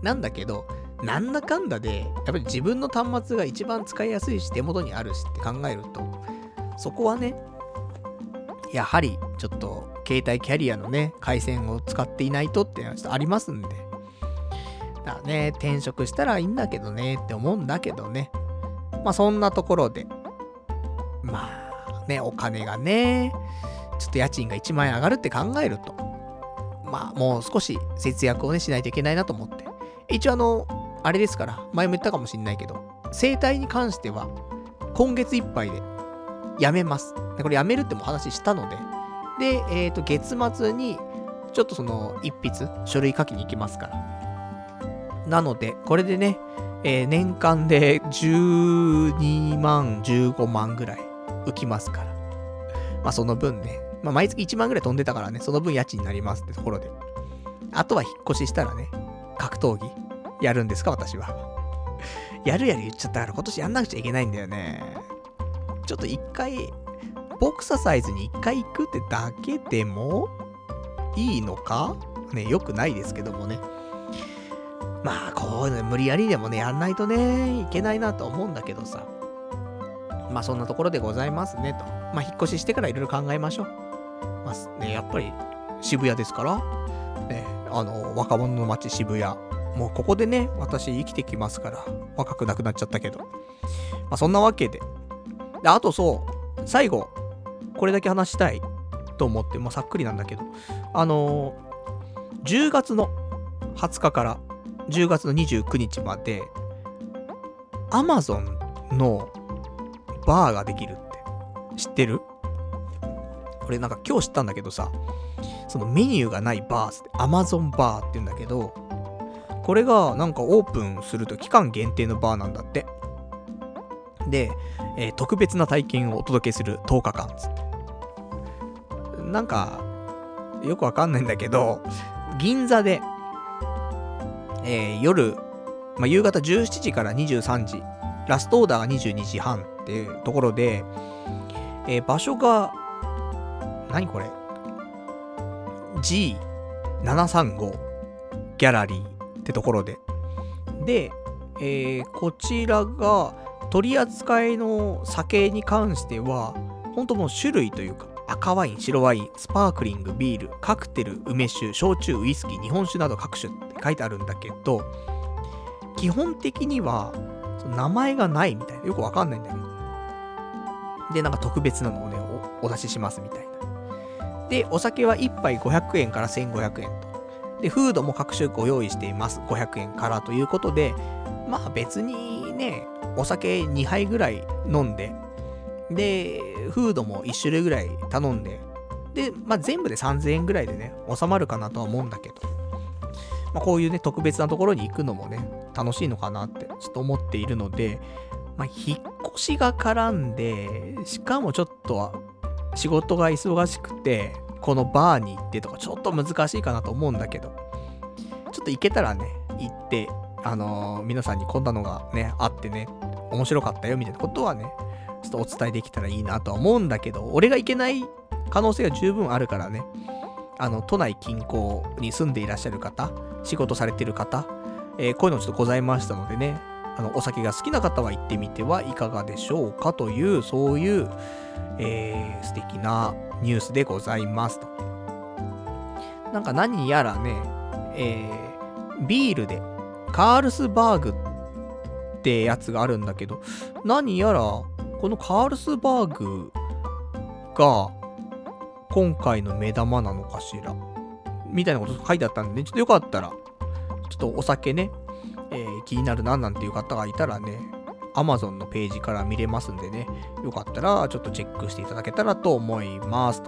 なんだけど、なんだかんだで、やっぱり自分の端末が一番使いやすいし、手元にあるしって考えると、そこはね、やはりちょっと携帯キャリアのね、回線を使っていないとっていうのはちょっとありますんで。だね、転職したらいいんだけどねって思うんだけどね。まあそんなところで、まあね、お金がね、ちょっと家賃が1万円上がるって考えると、まあもう少し節約をね、しないといけないなと思って。一応あの、あれですから、前も言ったかもしんないけど、生態に関しては、今月いっぱいで辞めます。でこれ辞めるっても話したので、で、えっ、と、月末に、ちょっとその、一筆、書類書きに行きますから。なので、これでね、えー年間で12万、15万ぐらい浮きますから。まあその分ね、まあ毎月1万ぐらい飛んでたからね、その分家賃になりますってところで。あとは引っ越ししたらね、格闘技やるんですか、私は。やるやる言っちゃったから今年やんなくちゃいけないんだよね。ちょっと一回、ボクササイズに一回行くってだけでもいいのか？ね、よくないですけどもね。まあ、こういうの無理やりでもね、やんないとね、いけないなと思うんだけどさ。まあ、そんなところでございますね、と。まあ、引っ越ししてからいろいろ考えましょう。まあ、ね、やっぱり、渋谷ですから、ね、あの、若者の街渋谷。もうここでね、私生きてきますから、若くなくなっちゃったけど。まあ、そんなわけで。で、あとそう、最後、これだけ話したいと思って、まあ、さっくりなんだけど、あのー10月の20日から10月の29日まで、Amazon のバーができるって、知ってる？これなんか今日知ったんだけどさ、そのメニューがないバーって、Amazon バーって言うんだけど、これがなんかオープンすると期間限定のバーなんだって。で、えー特別な体験をお届けする10日間つって。なんか、よくわかんないんだけど、銀座で、えー、夜、まあ、夕方17時から23時、ラストオーダーが22時半っていうところで、えー、場所が、何これ ?G735 ギャラリーってところで。で、えー、こちらが取り扱いの酒に関しては、本当もう種類というか、赤ワイン、白ワイン、スパークリング、ビール、カクテル、梅酒、焼酎、ウイスキー、日本酒など各種って書いてあるんだけど、基本的には、名前がないみたいな。よくわかんないんだけど。で、なんか特別なのをねお、お出ししますみたいな。で、お酒は1杯500円から1500円と。で、フードも各種ご用意しています。500円からということで、まあ別にね、お酒2杯ぐらい飲んで、で、フードも1種類ぐらい頼んで、で、まあ全部で3000円ぐらいでね、収まるかなとは思うんだけど、まあこういうね、特別なところに行くのもね、楽しいのかなってちょっと思っているので、まあ引っ越しが絡んで、しかもちょっと仕事が忙しくて、このバーに行ってとかちょっと難しいかなと思うんだけど、ちょっと行けたらね、行って、あのー、皆さんにこんなのがね、あってね、面白かったよみたいなことはね、ちょっとお伝えできたらいいなとは思うんだけど、俺が行けない可能性が十分あるからね、あの、都内近郊に住んでいらっしゃる方、仕事されてる方、えー、こういうのちょっとございましたのでね、あの、お酒が好きな方は行ってみてはいかがでしょうかという、そういう、えー、素敵なニュースでございますと。なんか何やらね、えー、ビールでカールスバーグってやつがあるんだけど、何やらこのカールスバーグが今回の目玉なのかしら。みたいなこと書いてあったんで、ね、ちょっとよかったら、ちょっとお酒ね、えー、気になるななんていう方がいたらね、Amazon のページから見れますんでね、よかったらちょっとチェックしていただけたらと思います。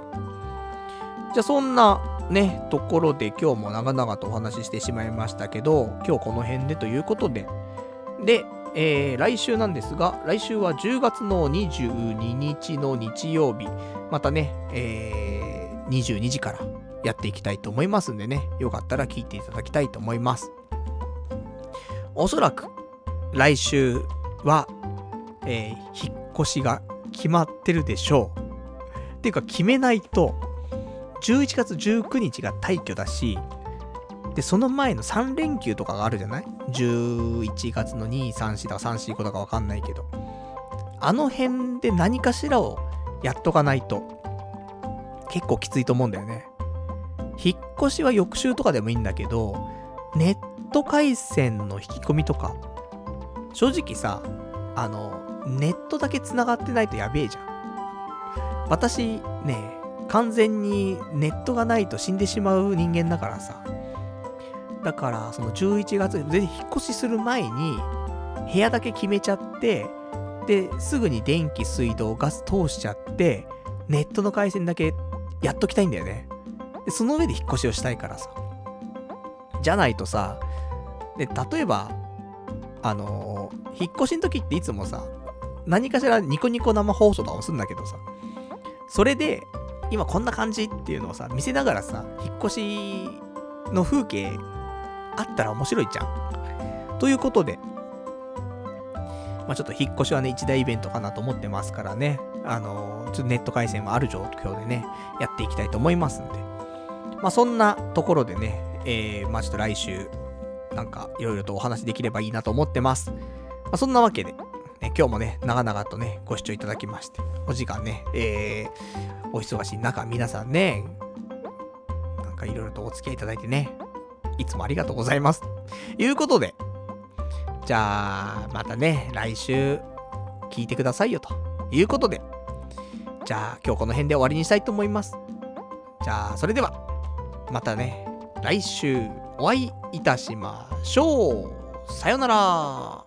じゃあそんなね、ところで今日も長々とお話ししてしまいましたけど、今日この辺でということで、で、えー、来週なんですが、来週は10月の22日の日曜日、またね、えー、22時からやっていきたいと思いますんでね、よかったら聞いていただきたいと思います。おそらく、来週は、えー、引っ越しが決まってるでしょう。っていうか、決めないと、11月19日が退去だし、で、その前の3連休とかがあるじゃない ?11 月の2、3、4だか3、4、5だかわかんないけど。あの辺で何かしらをやっとかないと、結構きついと思うんだよね。引っ越しは翌週とかでもいいんだけど、ネット回線の引き込みとか、正直さ、あの、ネットだけ繋がってないとやべえじゃん。私、ね、完全にネットがないと死んでしまう人間だからさ。だから、その11月、全然引っ越しする前に、部屋だけ決めちゃって、で、すぐに電気、水道、ガス通しちゃって、ネットの回線だけやっときたいんだよね。で、その上で引っ越しをしたいからさ。じゃないとさ、で、例えば、あのー、引っ越しの時っていつもさ、何かしらニコニコ生放送とかもするんだけどさ、それで、今こんな感じっていうのをさ、見せながらさ、引っ越しの風景あったら面白いじゃん。ということで、まあ、ちょっと引っ越しはね、一大イベントかなと思ってますからね、あの、ちょっとネット回線もある状況でね、やっていきたいと思いますんで。まあ、そんなところでね、えー、まあ、ちょっと来週、なんか、いろいろとお話できればいいなと思ってます。まあ、そんなわけで、今日もね、長々とね、ご視聴いただきまして、お時間ね、えー、お忙しい中、皆さんね、なんかいろいろとお付き合いいただいてね、いつもありがとうございます。ということで、じゃあ、またね、来週、聞いてくださいよ、ということで、じゃあ、今日この辺で終わりにしたいと思います。じゃあ、それでは、またね、来週お会いいたしましょう。さよなら。